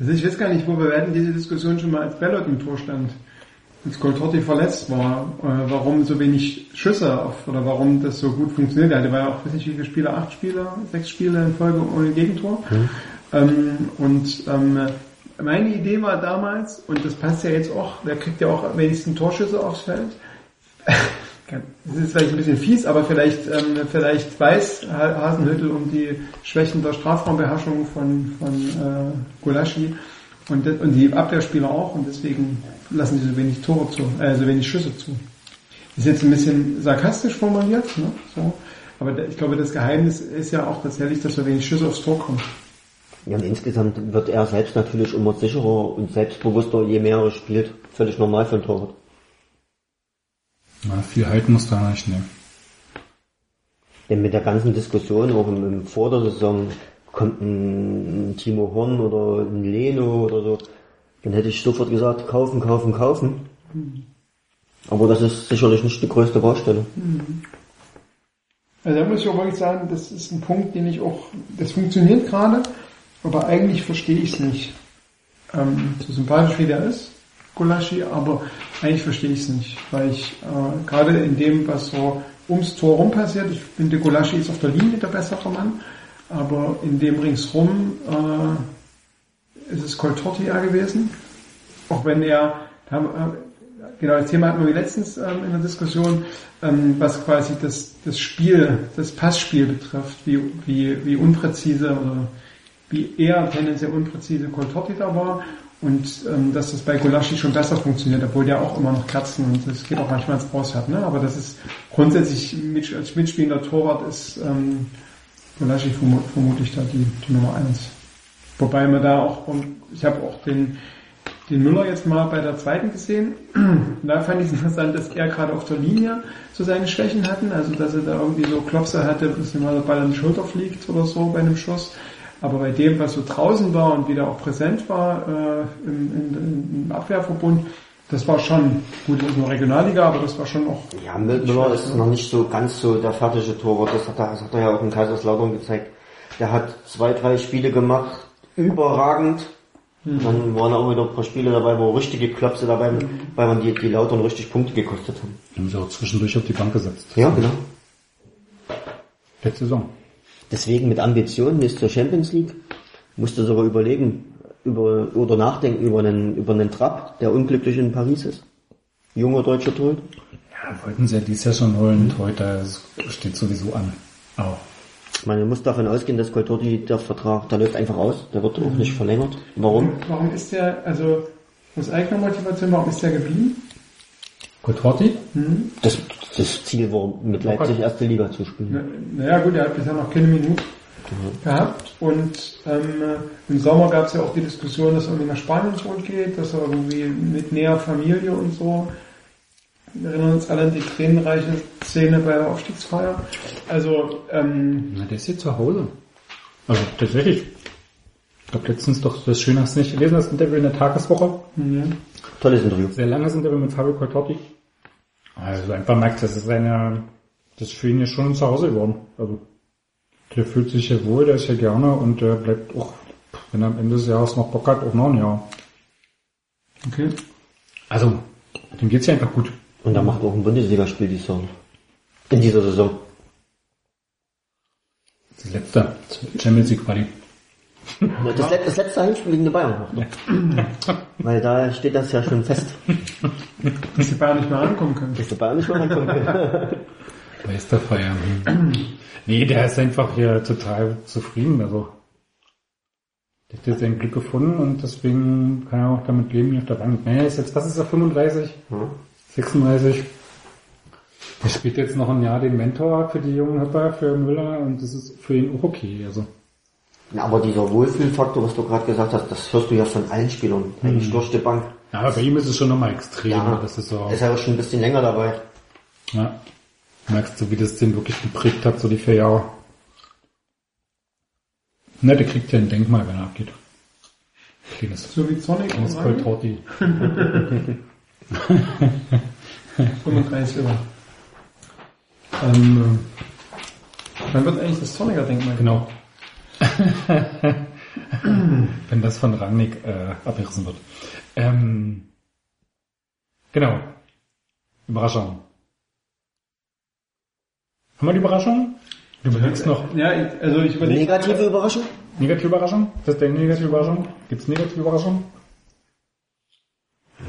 Also ich weiß gar nicht, wo wir werden diese Diskussion schon mal als Bellot im Tor stand. Als Coltorti verletzt war, äh, warum so wenig Schüsse auf, oder warum das so gut funktioniert. Er hatte war ja auch, weiß nicht wie viele Spiele, acht Spiele, sechs Spiele in Folge ohne Gegentor. Ähm, und ähm, meine Idee war damals, und das passt ja jetzt auch, der kriegt ja auch wenigstens Torschüsse aufs Feld. Das ist vielleicht ein bisschen fies, aber vielleicht, ähm, vielleicht weiß Ha- Hasenhüttel um die Schwächen der Strafraumbeherrschung von, von äh, Gulaschi und, und die Abwehrspieler auch und deswegen lassen sie so wenig Tore zu, äh, so wenig Schüsse zu. Ist jetzt ein bisschen sarkastisch formuliert, ne? so. aber ich glaube, das Geheimnis ist ja auch tatsächlich, dass so wenig Schüsse aufs Tor kommen. Ja, und insgesamt wird er selbst natürlich immer sicherer und selbstbewusster, je mehr er spielt. Völlig normal für ein Torwart. Na, viel halten muss da nicht, ne. Denn mit der ganzen Diskussion, auch im, im vor der Saison, kommt ein, ein Timo Horn oder ein Leno oder so, dann hätte ich sofort gesagt, kaufen, kaufen, kaufen. Aber das ist sicherlich nicht die größte Baustelle. Also da muss ich auch wirklich sagen, das ist ein Punkt, den ich auch, das funktioniert gerade, aber eigentlich verstehe ich es nicht. Ähm, so sympathisch wie der ist, Gulaschi, aber eigentlich verstehe ich es nicht, weil ich äh, gerade in dem, was so ums Tor rum passiert, ich finde Gulaschi ist auf der Linie der bessere Mann, aber in dem ringsrum äh, ist es Coltorti ja gewesen, auch wenn er, da, äh, genau, das Thema hatten wir letztens ähm, in der Diskussion, ähm, was quasi das, das Spiel, das Passspiel betrifft, wie, wie, wie unpräzise oder wie eher tendenziell unpräzise Coltorti da war und ähm, dass das bei Golaschi schon besser funktioniert, obwohl der auch immer noch kratzen und das geht auch manchmal ins Aus hat. Ne? Aber das ist grundsätzlich mit, als mitspielender Torwart ist ähm, Golaschi vermu vermutlich da die, die Nummer eins. Wobei man da auch, ich habe auch den, den Müller jetzt mal bei der zweiten gesehen. da fand ich es interessant, dass er gerade auf der Linie so seine Schwächen hatten, also dass er da irgendwie so Klopse hatte, dass ihm mal der Ball an die Schulter fliegt oder so bei einem Schuss. Aber bei dem, was so draußen war und wieder auch präsent war äh, im, im, im Abwehrverbund, das war schon, gut, ist nur Regionalliga, aber das war schon auch... Ja, Müller ist noch nicht so ganz so der fertige Torwart, das hat er, das hat er ja auch in Kaiserslautern gezeigt. Der hat zwei, drei Spiele gemacht, überragend. Mhm. Dann waren auch wieder ein paar Spiele dabei, wo richtige Klopse dabei waren, mhm. weil man die, die Lautern richtig Punkte gekostet haben. Haben sie auch zwischendurch auf die Bank gesetzt. Ja, genau. Letzte Saison. Deswegen mit Ambitionen bis zur Champions League musste sogar überlegen über, oder nachdenken über einen, über einen Trapp, der unglücklich in Paris ist. Junger deutscher Torhüter. Ja, wollten sie ja dieses Jahr schon holen. Mhm. Heute steht sowieso an. Auch. Ich meine, man muss davon ausgehen, dass Coltorti, der Vertrag, der läuft einfach aus, der wird auch nicht verlängert. Warum? Warum ist der, also aus eigener Motivation, warum ist der geblieben? Coltorti? Mhm. Das, das Ziel war, mit Leipzig erste Liga zu spielen. Naja gut, er hat bisher noch keine Minute mhm. gehabt und ähm, im Sommer gab es ja auch die Diskussion, dass er irgendwie nach Spanien zurückgeht, dass er irgendwie mit näher Familie und so wir erinnern uns alle an die tränenreiche Szene bei der Aufstiegsfeier. Also, ähm, Na, der ist hier zu Hause. Also, tatsächlich. Ich habe letztens doch das Schöne, hast du nicht gelesen, das Interview in der Tageswoche? Mhm. Tolles Interview. Sehr langes Interview mit Fabio Cortotti. Also einfach merkt, das ist eine, das ist für ihn ja schon zu Hause geworden. Also, der fühlt sich hier wohl, der ist hier gerne und der bleibt auch, wenn er am Ende des Jahres noch Bock hat, auch noch ein Jahr. Okay. Also, dem geht's ja einfach gut. Und er macht auch ein Bundesligaspiel die Saison. In dieser Saison. Das letzte. Champions League Quali. Das, das letzte Heimspiel gegen die Bayern. Weil da steht das ja schon fest. Dass die Bayern nicht mehr ankommen können. Dass die Bayern nicht mehr ankommen können. Meisterfeier. nee, der ist einfach hier total zufrieden. Also, der hat jetzt sein Glück gefunden und deswegen kann er auch damit leben, hier auf der Bank. Naja, ist jetzt, was ist er, 35? Hm. 36. Der spielt jetzt noch ein Jahr den Mentor für die jungen Hüpper, für Müller und das ist für ihn auch okay. Also. Aber dieser Wohlfühlfaktor, was du gerade gesagt hast, das hörst du ja von allen Spielern, eigentlich hm. durch die Bank. Ja, aber bei ihm ist es schon nochmal extrem. Ja, das ist, so, ist ja auch schon ein bisschen länger dabei. Ja. Merkst du, wie das den wirklich geprägt hat, so die vier Jahre. Ne, der kriegt ja ein Denkmal, wenn er abgeht. Kleines, so wie Sonic kleines Coltorti. 35 Euro. Ähm, wann wird eigentlich das Zorniger Denkmal? Genau. Wenn das von Rangnick äh, abgerissen wird. Ähm, genau. Überraschung. Haben wir die Überraschung? Du überlegst noch. Ja, also ich überlege. Negative Überraschung? Negative Überraschung? Das ist deine negative Überraschung? Gibt es negative Überraschung?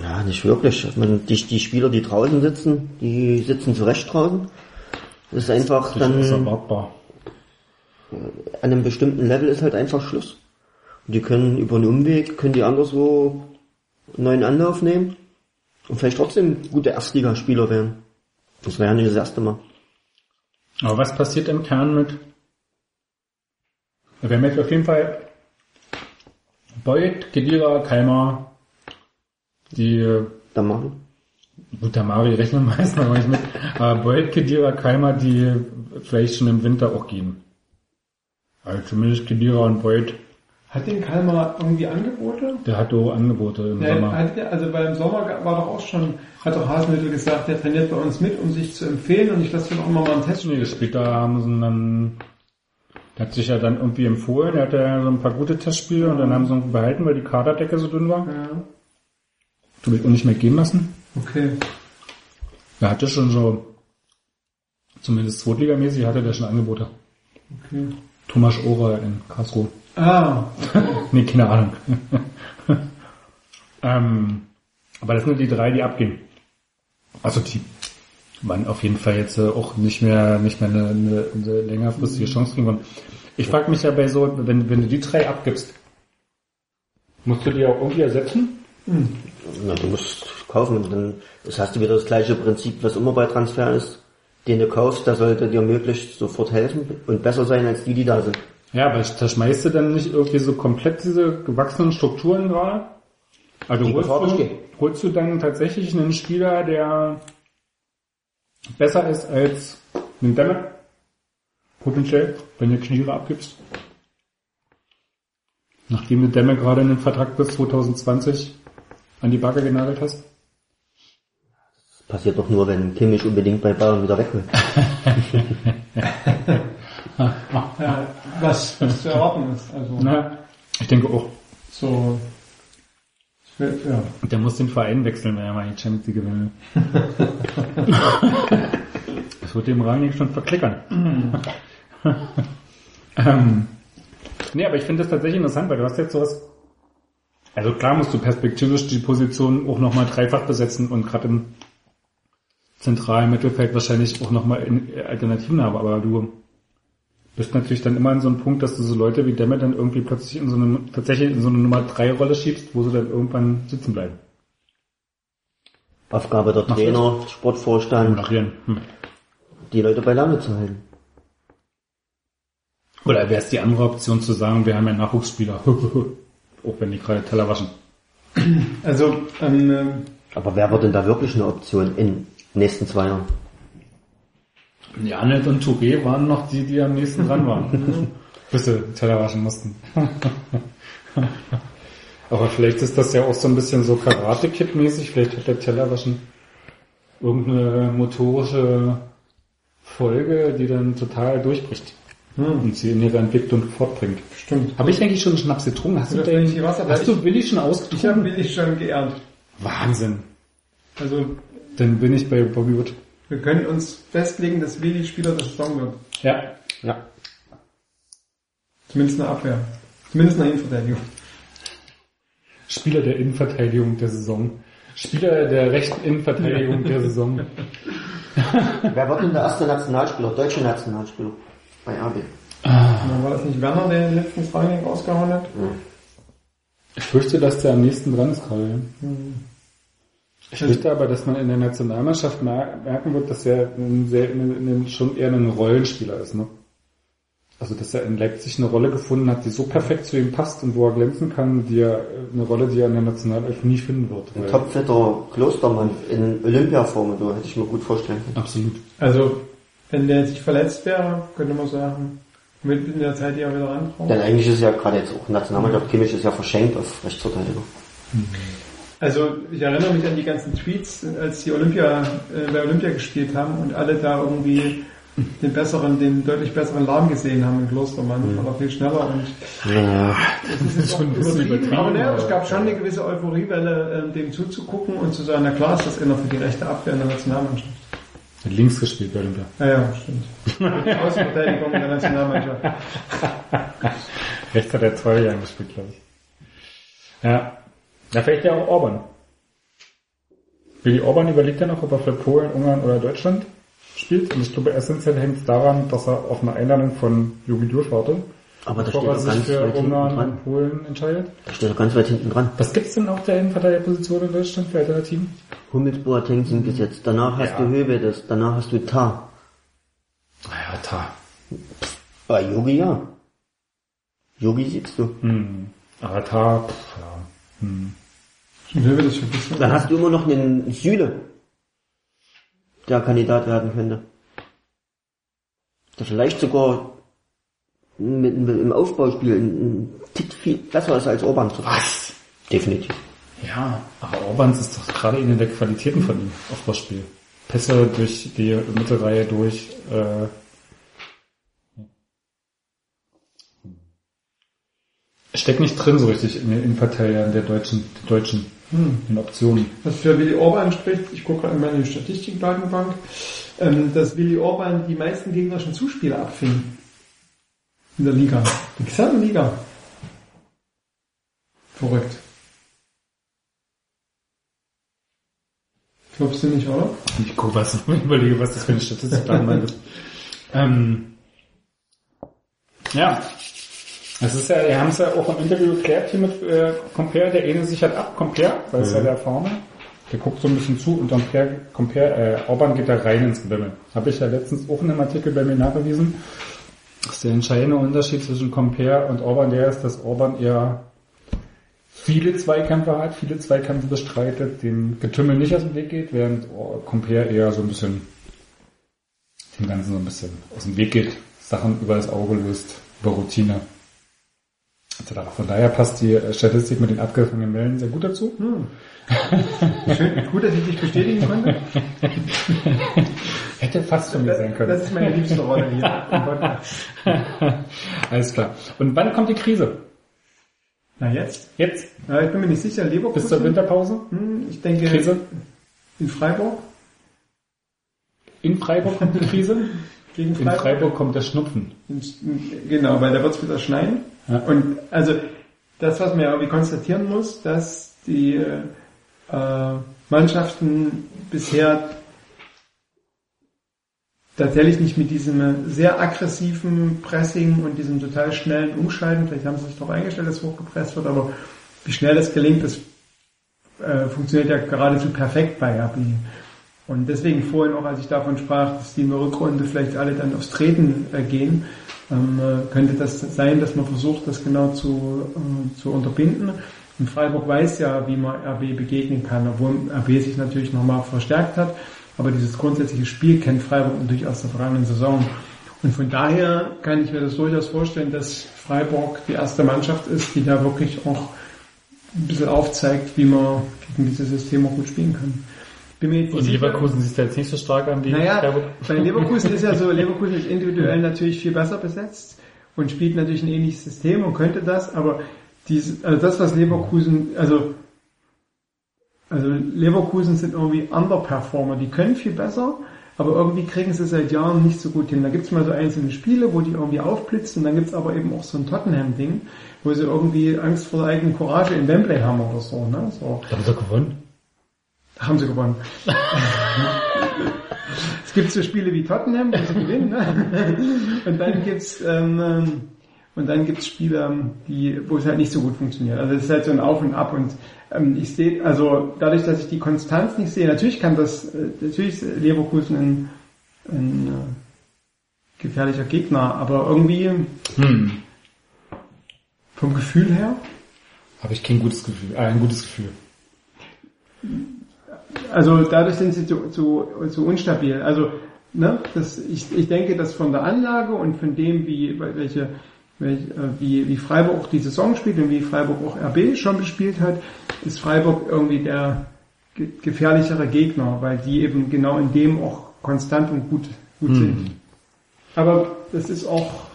Ja, nicht wirklich. Ich meine, die, die Spieler, die draußen sitzen, die sitzen zurecht draußen. Das ist einfach das dann... Ist erwartbar. An einem bestimmten Level ist halt einfach Schluss. Und die können über einen Umweg, können die anderswo einen neuen Anlauf nehmen und vielleicht trotzdem gute Erstligaspieler werden. Das wäre ja nicht das erste Mal. Aber was passiert im Kern mit? Wir haben jetzt auf jeden Fall Beuth, Kedira, Keimer, die Damari. Gut, Damari rechnen meistens noch nicht mit. Aber Boyd, Kedira, Keimer, die vielleicht schon im Winter auch gehen. Also zumindest Kedira und Boyd. Hat den Kalmar irgendwie Angebote? Der hat auch Angebote im ja, Sommer. Hat der, also beim Sommer war doch auch schon, hat doch Hasenhüttl gesagt, der trainiert bei uns mit, um sich zu empfehlen und ich lasse den auch immer mal einen Test Nee, später haben sie dann, der hat sich ja dann irgendwie empfohlen, der hatte ja so ein paar gute Testspiele und dann haben sie ihn behalten, weil die Kaderdecke so dünn war. Ja. Du willst auch nicht mehr gehen lassen? Okay. Er hatte schon so, zumindest zweitligamäßig hatte der schon Angebote. Okay. Thomas Ohrer in Karlsruhe. Ah. nee, keine Ahnung. ähm, aber das sind die drei, die abgehen. Also die man auf jeden Fall jetzt äh, auch nicht mehr nicht mehr eine, eine, eine längerfristige Chance kriegen wollen. Ich frage mich ja bei so, wenn, wenn du die drei abgibst, musst du die auch irgendwie ersetzen? Na, du musst kaufen und dann hast du wieder das gleiche Prinzip, was immer bei Transfer ist. Den du kaufst, der sollte dir möglichst sofort helfen und besser sein als die, die da sind. Ja, aber da schmeißt du dann nicht irgendwie so komplett diese gewachsenen Strukturen gerade? Also Die holst du, holst du dann tatsächlich einen Spieler, der besser ist als ein Demme? Potenziell, wenn du Kniere abgibst? Nachdem du Demme gerade in den Vertrag bis 2020 an die Backe genagelt hast? Das passiert doch nur, wenn Kimmich unbedingt bei Bayern wieder weg will. Ja, was, was zu erwarten ist. Also Na, ich denke auch. so. Ja. Der muss den Verein wechseln, wenn er mal die Champions League gewinnen will. das wird dem Rangnick schon verklickern. ähm, nee, aber ich finde das tatsächlich interessant, weil du hast jetzt sowas. Also klar musst du perspektivisch die Position auch nochmal dreifach besetzen und gerade im zentralen Mittelfeld wahrscheinlich auch nochmal Alternativen haben, aber du bist natürlich dann immer an so einem Punkt, dass du so Leute wie Demme dann irgendwie plötzlich in so eine, tatsächlich in so eine Nummer 3 Rolle schiebst, wo sie dann irgendwann sitzen bleiben. Aufgabe der Machst du Trainer, Sportvorstand, Moderieren. Hm. die Leute bei Laune zu halten. Oder wäre es die andere Option zu sagen, wir haben ja Nachwuchsspieler, auch wenn die gerade Teller waschen. Also, ähm, ähm, Aber wer wird denn da wirklich eine Option in den nächsten zwei Jahren? Janet und Touré waren noch die, die am nächsten dran waren. Bis sie Teller waschen mussten. Aber vielleicht ist das ja auch so ein bisschen so Karate-Kid-mäßig. Vielleicht hat der Tellerwaschen irgendeine motorische Folge, die dann total durchbricht. Und sie in ihre Entwicklung fortbringt. stimmt. Habe ich eigentlich schon einen Schnaps getrunken? Hast du, Ja, den, ich Wasser, hast ich- du Willi schon Ich habe ausgetrunken? Willi schon geehrt. Wahnsinn. Also, Dann bin ich bei Bobby Wood. wir können uns festlegen, dass Willi Spieler der Saison wird. Ja. Ja. Zumindest eine Abwehr. Zumindest eine Innenverteidigung. Spieler der Innenverteidigung der Saison. Spieler der rechten Innenverteidigung der Saison. Wer wird denn der erste Nationalspieler, deutsche Nationalspieler bei RB? Na, war das nicht Werner, der den letzten Freiling rausgehauen hat? Ich fürchte, dass der am nächsten dran ist gerade. Ich fürchte aber, dass man in der Nationalmannschaft mer- merken wird, dass er ein sehr, ein, ein, schon eher ein Rollenspieler ist. Ne? Also, dass er in Leipzig eine Rolle gefunden hat, die so perfekt zu ihm passt und wo er glänzen kann, die er, eine Rolle, die er in der Nationalelf nie finden wird. Ein topfitter Klostermann in Olympiaform, so hätte ich mir gut vorstellen können. Absolut. Also, wenn der sich verletzt wäre, könnte man sagen, mit in der Zeit, die er wieder rankommt. Denn eigentlich ist ja gerade jetzt auch Nationalmannschaft Kimmich ist ja verschenkt auf Rechtsverteidiger. Also ich erinnere mich an die ganzen Tweets, als die Olympia äh, bei Olympia gespielt haben und alle da irgendwie den besseren, den deutlich besseren Lahm gesehen haben im Klostermann. War doch viel schneller und Ja. das ist schon übertrieben, Aber ne, es aber- gab schon eine gewisse Euphoriewelle, ähm, dem zuzugucken und zu sagen, na klar ist das einer für die rechte Abwehr in der Nationalmannschaft. Hat links gespielt bei Olympia. Ja, ja, stimmt. Außenverteidigung der Nationalmannschaft. Rechts hat er zwei Jahre gespielt, glaube ich. Ja. Da vielleicht ja auch Orban. Willi Orban überlegt ja noch, ob er für Polen, Ungarn oder Deutschland spielt. Und ich glaube, essentiell hängt es daran, dass er auf eine Einladung von Jogi Löw wartet, Aber da steht er sich ganz für weit hinten Ungarn dran. und Polen entscheidet. Da steht er ganz weit hinten dran. Was gibt's denn auf der Innenverteidigerposition in Deutschland für Alternativen? Hummels, Boateng sind gesetzt. Danach hast Ja. du Höwedes, danach hast du Tar. Naja, ta. Bei Yogi ja. Yogi siehst du. Hm. Aber ta, pff, ja. Hm. Das vergessen. Dann hast du immer noch einen Süle, der Kandidat werden könnte. Der vielleicht sogar mit, mit, im Aufbauspiel ein, ein Tick viel besser ist als Orban. Was? Definitiv. Ja, aber Orbans ist doch gerade eine der Qualitäten von ihm, Aufbauspiel. Pässe durch die Mittelreihe durch, äh, steckt nicht drin so richtig in den Innenverteidigern der deutschen, der deutschen, in Optionen. Was für Willi Orban spricht, ich gucke gerade in meine Statistikdatenbank, ähm, dass Willi Orban die meisten gegnerischen Zuspieler abfing. In der Liga. Die gesamte Liga. Verrückt. Glaubst du nicht, oder? Ich gucke, was, ich überlege, was das für eine Statistik damals ist. Ähm, ja. Es ist ja, wir haben es ja auch im Interview geklärt hier mit äh, Compare, der ähnelt sich halt ab, Compare, weil es ja der Farmer. Der guckt so ein bisschen zu und dann Compare, Compare äh, Orban geht da rein ins Gewimmel. Habe ich ja letztens auch in einem Artikel bei mir nachgewiesen. dass der entscheidende Unterschied zwischen Compare und Orban der ist, dass Orban eher viele Zweikämpfe hat, viele Zweikämpfe bestreitet, dem Getümmel nicht aus dem Weg geht, während Compare eher so ein bisschen dem Ganzen so ein bisschen aus dem Weg geht, Sachen über das Auge löst, über Routine etc. Von daher passt die äh, Statistik mit den abgefangenen Wellen sehr gut dazu. Schön, gut, dass ich dich bestätigen konnte. Hätte fast von mir sein können. Das ist meine liebste Rolle hier. Alles klar. Und wann kommt die Krise? Na jetzt? Jetzt? Ja, ich bin mir nicht sicher. Leverkusen? Bis zur Winterpause? Hm, Ich denke, Krise? in Freiburg? In Freiburg kommt die Krise? Gegen In Freiburg? Freiburg kommt der Schnupfen. Genau, weil da wird es wieder schneien. Ja. Und also das, was man ja irgendwie konstatieren muss, dass die äh, Mannschaften bisher tatsächlich nicht mit diesem sehr aggressiven Pressing und diesem total schnellen Umschalten, vielleicht haben sie sich darauf eingestellt, dass hochgepresst wird, aber wie schnell das gelingt, das äh, funktioniert ja geradezu perfekt bei RB. Und deswegen vorhin auch, als ich davon sprach, dass die in der Rückrunde vielleicht alle dann aufs Treten äh, gehen, ähm, äh, könnte das sein, dass man versucht, das genau zu, äh, zu unterbinden. Und Freiburg weiß ja, wie man RB begegnen kann, obwohl RB sich natürlich nochmal verstärkt hat. Aber dieses grundsätzliche Spiel kennt Freiburg natürlich aus der vergangenen Saison. Und von daher kann ich mir das durchaus vorstellen, dass Freiburg die erste Mannschaft ist, die da wirklich auch ein bisschen aufzeigt, wie man gegen dieses System auch gut spielen kann. Bin mir jetzt nicht Und Leverkusen sieht jetzt nicht so stark an wie naja, bei Leverkusen ist ja so, Leverkusen ist individuell natürlich viel besser besetzt und spielt natürlich ein ähnliches System und könnte das, aber diese, also das, was Leverkusen, also, also Leverkusen sind irgendwie Underperformer, die können viel besser, aber irgendwie kriegen sie seit Jahren nicht so gut hin. Da gibt's mal so einzelne Spiele, wo die irgendwie aufblitzen und dann gibt's aber eben auch so ein Tottenham-Ding, wo sie irgendwie Angst vor der eigenen Courage in Wembley haben oder so, ne? So. Haben sie gewonnen? Haben sie gewonnen. es gibt so Spiele wie Tottenham, wo sie gewinnen, ne? Und dann gibt's ähm, ähm, und dann gibt's Spiele, ähm, die, wo es halt nicht so gut funktioniert. Also es ist halt so ein Auf und Ab und ähm, ich sehe, also dadurch, dass ich die Konstanz nicht sehe, natürlich kann das, äh, natürlich ist Leverkusen ein, ein äh, gefährlicher Gegner, aber irgendwie Hm. vom Gefühl her, Habe ich kein gutes Gefühl. Äh, ein gutes Gefühl. Also dadurch sind sie zu, zu, zu unstabil. Also ne, das, ich, ich denke, dass von der Anlage und von dem, wie welche, welche äh, wie, wie Freiburg auch die Saison spielt und wie Freiburg auch RB schon gespielt hat, ist Freiburg irgendwie der ge gefährlichere Gegner, weil die eben genau in dem auch konstant und gut, gut sind. Aber das ist auch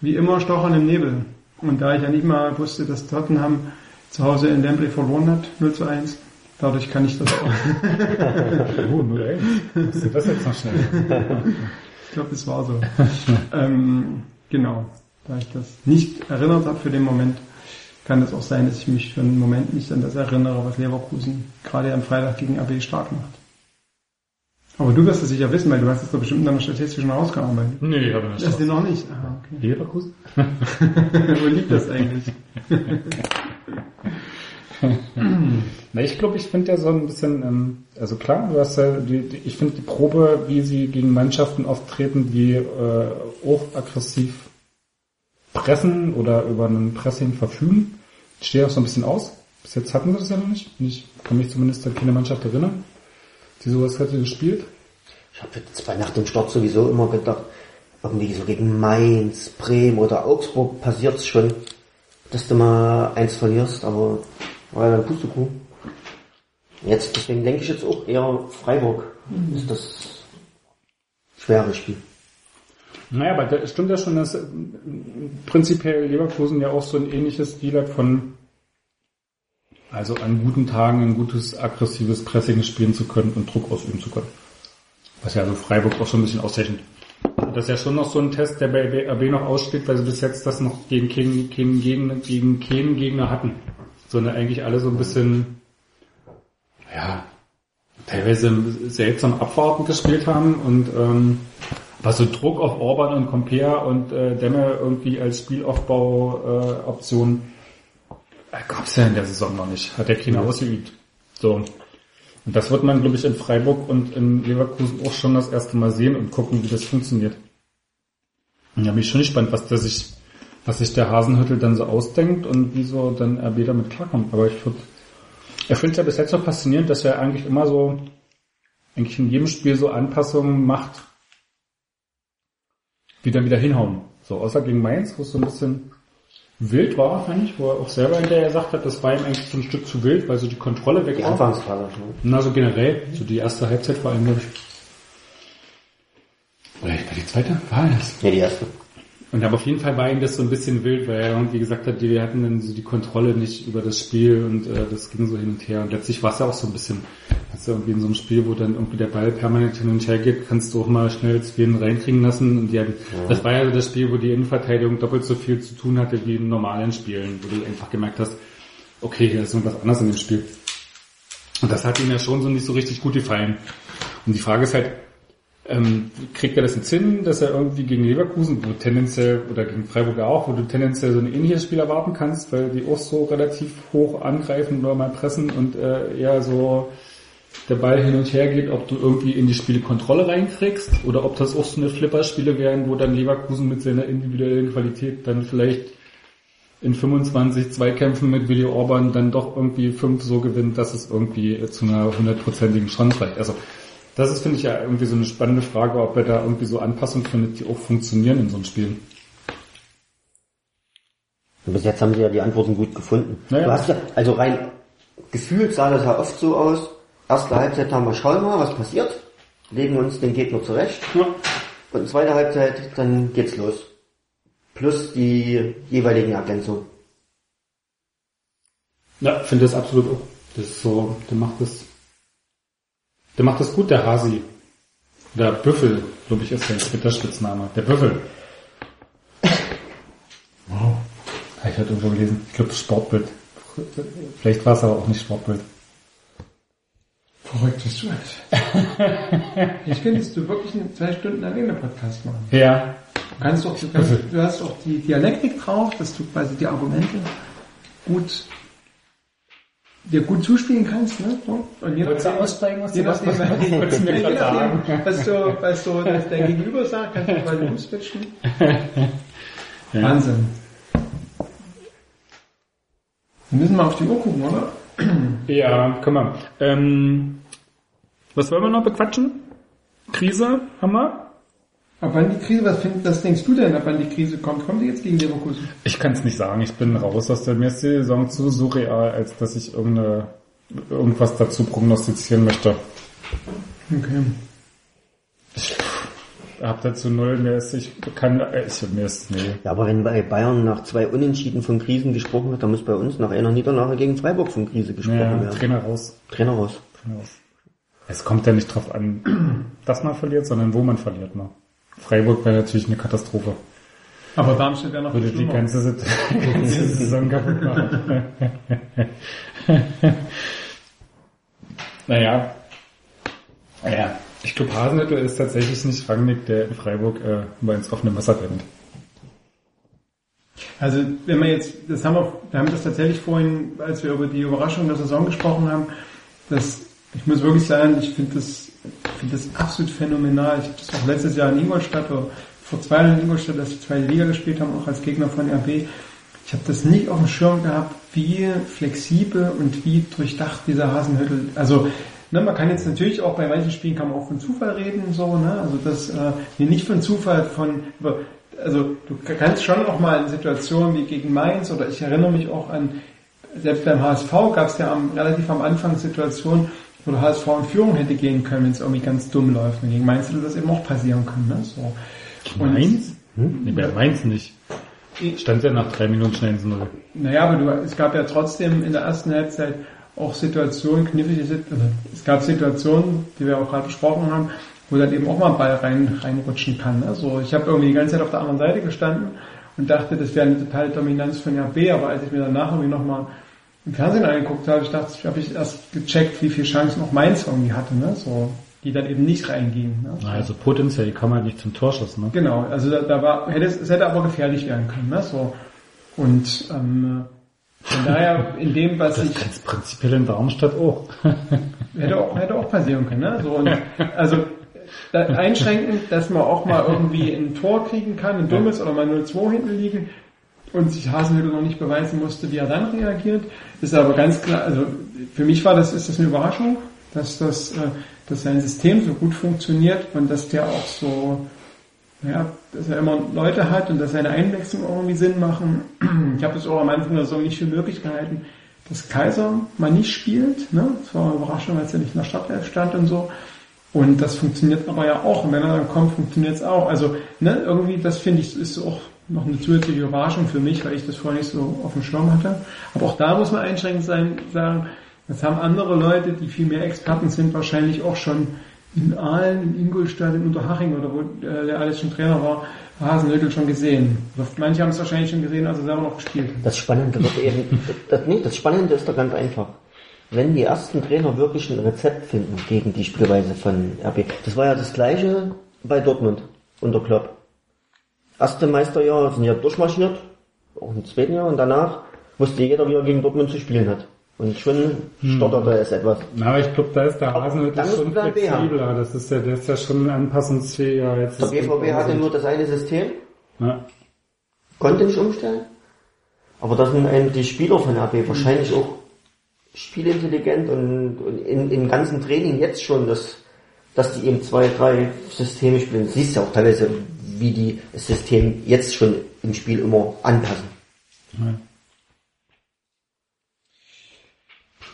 wie immer Stochern im Nebel. Und da ich ja nicht mal wusste, dass Tottenham zu Hause in Wembley verloren hat, 0 zu 1, dadurch kann ich das auch. Oh, 0 Was ist das jetzt noch schnell? ich glaube, das war so. ähm, genau. Da ich das nicht erinnert habe für den Moment, kann es auch sein, dass ich mich für einen Moment nicht an das erinnere, was Leverkusen gerade am Freitag gegen RB stark macht. Aber du wirst es sicher wissen, weil du hast es doch bestimmt in deiner Statistik schon ausgearbeitet. Nee, habe ich Das nicht. ist noch nicht. Aha, okay. Leverkusen? Wo liegt das eigentlich? Na, ich glaube, ich finde ja so ein bisschen, ähm, also klar, du hast ja, die, die, ich finde die Probe, wie sie gegen Mannschaften auftreten, die äh, auch aggressiv pressen oder über ein Pressing verfügen, steht auch so ein bisschen aus. Bis jetzt hatten wir das ja noch nicht. Ich kann mich zumindest an keine Mannschaft erinnern, die sowas hätte gespielt. Ich habe jetzt bei nach dem Start sowieso immer gedacht, irgendwie so gegen Mainz, Bremen oder Augsburg passiert's schon, dass du mal eins verlierst, aber war ja dann Pustekuchen. Jetzt, deswegen denke ich jetzt auch eher Freiburg ist das schwere Spiel. Naja, aber da stimmt ja schon, dass äh, prinzipiell Leverkusen ja auch so ein ähnliches Stil hat von, also an guten Tagen ein gutes aggressives Pressing spielen zu können und Druck ausüben zu können. Was ja so Freiburg auch schon ein bisschen auszeichnet. Das ist ja schon noch so ein Test, der bei RB noch aussteht, weil sie bis jetzt das noch gegen keinen, keinen, Gegner, gegen keinen Gegner hatten. Sondern eigentlich alle so ein bisschen, ja, teilweise seltsam abwartend gespielt haben und ähm, aber so Druck auf Orban und Compare und äh, Demme irgendwie als Spielaufbau äh, Option äh, gab's ja in der Saison noch nicht. Hat der keiner ausgeübt. So. Und das wird man, glaube ich, in Freiburg und in Leverkusen auch schon das erste Mal sehen und gucken, wie das funktioniert. Und da bin ich schon gespannt, was der sich, was sich der Hasenhüttel dann so ausdenkt und wie so dann RB damit klarkommt. Aber ich er findet ja bis jetzt so faszinierend, dass er eigentlich immer so, eigentlich in jedem Spiel so Anpassungen macht, die dann wieder hinhauen. So, außer gegen Mainz, wo es so ein bisschen wild war, fand ich, wo er auch selber hinterher gesagt hat, das war ihm eigentlich so ein Stück zu wild, weil so die Kontrolle weg Die war. Anfangsphase. Ne? Na, so generell, so die erste Halbzeit vor allem, glaube ich. Oder war die zweite? War das? Ja, die erste. Und aber auf jeden Fall war ihm das so ein bisschen wild, weil er irgendwie gesagt hat, wir hatten dann so die Kontrolle nicht über das Spiel und äh, das ging so hin und her. Und letztlich war es ja auch so ein bisschen, hast du irgendwie in so einem Spiel, wo dann irgendwie der Ball permanent hin und her geht, kannst du auch mal schnell Zween reinkriegen lassen. Und die hatten, das war ja so das Spiel, wo die Innenverteidigung doppelt so viel zu tun hatte wie in normalen Spielen, wo du einfach gemerkt hast, okay, hier ist irgendwas anderes in dem Spiel. Und das hat ihm ja schon so nicht so richtig gut gefallen. Und die Frage ist halt, ähm, kriegt er das jetzt hin, dass er irgendwie gegen Leverkusen, wo tendenziell, oder gegen Freiburg auch, wo du tendenziell so ein ähnliches Spiel erwarten kannst, weil die auch so relativ hoch angreifen oder mal pressen und äh, eher so der Ball hin und her geht, ob du irgendwie in die Spiele Kontrolle reinkriegst oder ob das auch so eine Flipperspiele wären, wo dann Leverkusen mit seiner individuellen Qualität dann vielleicht in 25 Zweikämpfen mit Willi Orban dann doch irgendwie fünf so gewinnt, dass es irgendwie zu einer hundertprozentigen Chance reicht. Also das ist, finde ich, ja irgendwie so eine spannende Frage, ob er da irgendwie so Anpassungen findet, die auch funktionieren in so einem Spiel. Bis jetzt haben sie ja die Antworten gut gefunden. Naja. Du hast ja, also rein gefühlt sah das ja oft so aus. Erste Halbzeit haben wir, schauen mal, was passiert. Legen uns den Gegner zurecht. Ja. Und zweite Halbzeit, dann geht's los. Plus die jeweiligen Ergänzungen. Ja, finde das absolut auch. Das ist so, der macht das, der macht das gut, der Hasi. Der Büffel, glaube ich, ist sein Twitter-Spitzname. Der Büffel. Wow. Habe ich heute irgendwo gelesen. Ich glaube, Sportbild. Vielleicht war es aber auch nicht Sportbild. Verrückt bist du alt. Ich könntest du wirklich einen zwei Stunden alleine Podcast machen. Ja. Du kannst doch, du, kannst, du hast auch die Dialektik drauf, dass du quasi die Argumente gut dir gut zuspielen kannst, ne? So. Und je Wolltest du aussteigen, was du was Wolltest du mir je nachdem, was du, was du, was dein Gegenüber sagt, kannst du quasi umswitchen. Wahnsinn. Wir müssen mal auf die Uhr gucken, oder? Ja, komm mal. Ähm, was wollen wir noch bequatschen? Krise haben wir? Ab wann die Krise, was, find, was denkst du denn, ab wann die Krise kommt? Kommt die jetzt gegen Leverkusen? Ich kann es nicht sagen. Ich bin raus aus der mir ist die Saison zu surreal, als dass ich irgendeine, irgendwas dazu prognostizieren möchte. Okay. Ich hab dazu null, mir ist, ich kann, äh, ich, mir ist, nee. Ja, aber wenn bei Bayern nach zwei Unentschieden von Krisen gesprochen wird, dann muss bei uns nach einer Niederlage gegen Freiburg von Krise gesprochen Ja, werden. Trainer raus. Trainer raus. Trainer raus. Es kommt ja nicht drauf an, dass man verliert, sondern wo man verliert. Ne? Freiburg wäre natürlich eine Katastrophe. Aber Darmstadt wäre noch Würde die ganze, Saison kaputt machen. naja. Naja. Ich glaube, Hasenhüttl ist tatsächlich nicht Rangnick, der in Freiburg äh, mal ins offene Messer rennt. Also wenn wir jetzt, das haben wir, wir haben das tatsächlich vorhin, als wir über die Überraschung der Saison gesprochen haben, das, ich muss wirklich sagen, ich finde das, finde das absolut phänomenal. Ich habe das auch letztes Jahr in Ingolstadt oder vor zwei Jahren in Ingolstadt, als die zweite Liga gespielt haben, auch als Gegner von RB. Ich habe das nicht auf dem Schirm gehabt, wie flexibel und wie durchdacht dieser Hasenhüttel, also Ne, man kann jetzt natürlich auch bei manchen Spielen kann man auch von Zufall reden, so, ne? Also das äh, nee, nicht von Zufall, von also du kannst schon auch mal in Situationen wie gegen Mainz oder ich erinnere mich auch an selbst beim HSV gab es ja am, relativ am Anfang Situationen, wo der HSV in Führung hätte gehen können, wenn es irgendwie ganz dumm läuft. Und gegen Mainz hätte das eben auch passieren können. Ne? So. Und- Mainz? Nee, bei Mainz nicht. Stand ja nach drei Minuten schnell ins Null. Naja, aber du, es gab ja trotzdem in der ersten Halbzeit auch Situationen, knifflige Situationen, also es gab Situationen, die wir auch gerade besprochen haben, wo dann eben auch mal ein Ball rein, reinrutschen kann. Also ich habe irgendwie die ganze Zeit auf der anderen Seite gestanden und dachte, das wäre eine totale Dominanz von RB, aber als ich mir danach irgendwie nochmal im Fernsehen angeguckt habe, ich dachte, ich habe ich erst gecheckt, wie viele Chancen auch Mainz irgendwie hatte, ne? So, die dann eben nicht reingingen. Ne? Also potenziell, die kann man nicht zum Torschuss, ne? Genau, also da, da war, hätte es, es hätte aber gefährlich werden können, ne? So. Und ähm, von daher, in dem, was Das ich kannst prinzipiell in Darmstadt auch. hätte auch, hätte auch passieren können, ne? So, und, also da, einschränkend, dass man auch mal irgendwie ein Tor kriegen kann, ein dummes oder mal 0-2 hinten liegen und sich Hasenhüttl noch nicht beweisen musste, wie er dann reagiert, ist aber ganz klar, also für mich war das, ist das eine Überraschung, dass das, äh, dass sein System so gut funktioniert und dass der auch so, ja, dass er immer Leute hat und dass seine Einwechslungen irgendwie Sinn machen. Ich habe das auch am Anfang der Saison nicht für möglich gehalten, dass Kaiser mal nicht spielt. Ne? Das war eine Überraschung, als er nicht in der Startelf stand und so. Und das funktioniert aber ja auch. Und wenn er dann kommt, funktioniert es auch. Also ne, irgendwie, das finde ich, ist auch noch eine zusätzliche Überraschung für mich, weil ich das vorher nicht so auf dem Schirm hatte. Aber auch da muss man einschränkend sein, sagen, das haben andere Leute, die viel mehr Experten sind, wahrscheinlich auch schon in Aalen, in Ingolstadt, in Unterhaching oder wo äh, der alles schon Trainer war, Hasenhüttel schon gesehen. Also manche haben es wahrscheinlich schon gesehen, als er selber noch gespielt. Das Spannende wird eben, das, nee, das Spannende ist doch ganz einfach. Wenn die ersten Trainer wirklich ein Rezept finden gegen die Spielweise von RB. Das war ja das gleiche bei Dortmund unter Klopp. Erste Meisterjahr sind ja durchmarschiert, auch im zweiten Jahr und danach wusste jeder, wie er gegen Dortmund zu spielen hat. Und schon stotterte es etwas. Na, aber ich glaube, da ist der dann musst schon du haben. flexibler. Das ist ja, der ist ja schon anpassungsfähiger. Jetzt Der BVB hatte nur das eine System, Ja. konnte nicht umstellen. Aber da sind eben die Spieler von RB wahrscheinlich auch spielintelligent und, und in, im ganzen Training jetzt schon, dass, dass die eben zwei, drei Systeme spielen. Du siehst ja auch teilweise, wie die das System jetzt schon im Spiel immer anpassen.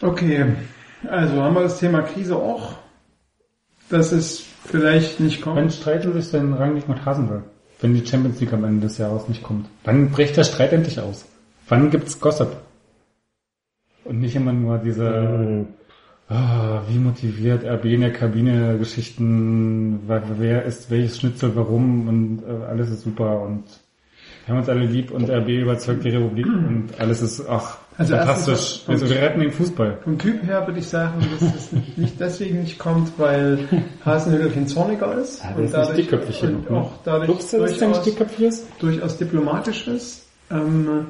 Okay, also haben wir das Thema Krise auch, dass es vielleicht nicht Wann kommt. streiten sich denn Rangnick mit Hasenhüttl? Wenn die Champions League am Ende des Jahres nicht kommt. Wann bricht der Streit endlich aus? Wann gibt's Gossip? Und nicht immer nur diese, ah, wie motiviert RB in der Kabine Geschichten, wer, wer ist welches Schnitzel warum und äh, alles ist super und wir haben uns alle lieb und RB überzeugt die Republik und alles ist, ach, Also fantastisch. erstens- Also wir retten den Fußball. Vom Typ her würde ich sagen, dass es nicht deswegen nicht kommt, weil Hasenhüttl kein Zorniger ist Ja, der ist nicht dickköpfig und genug, ne? auch dadurch Glaubst du, dass der nicht durchaus, durchaus diplomatisch ist. Ähm,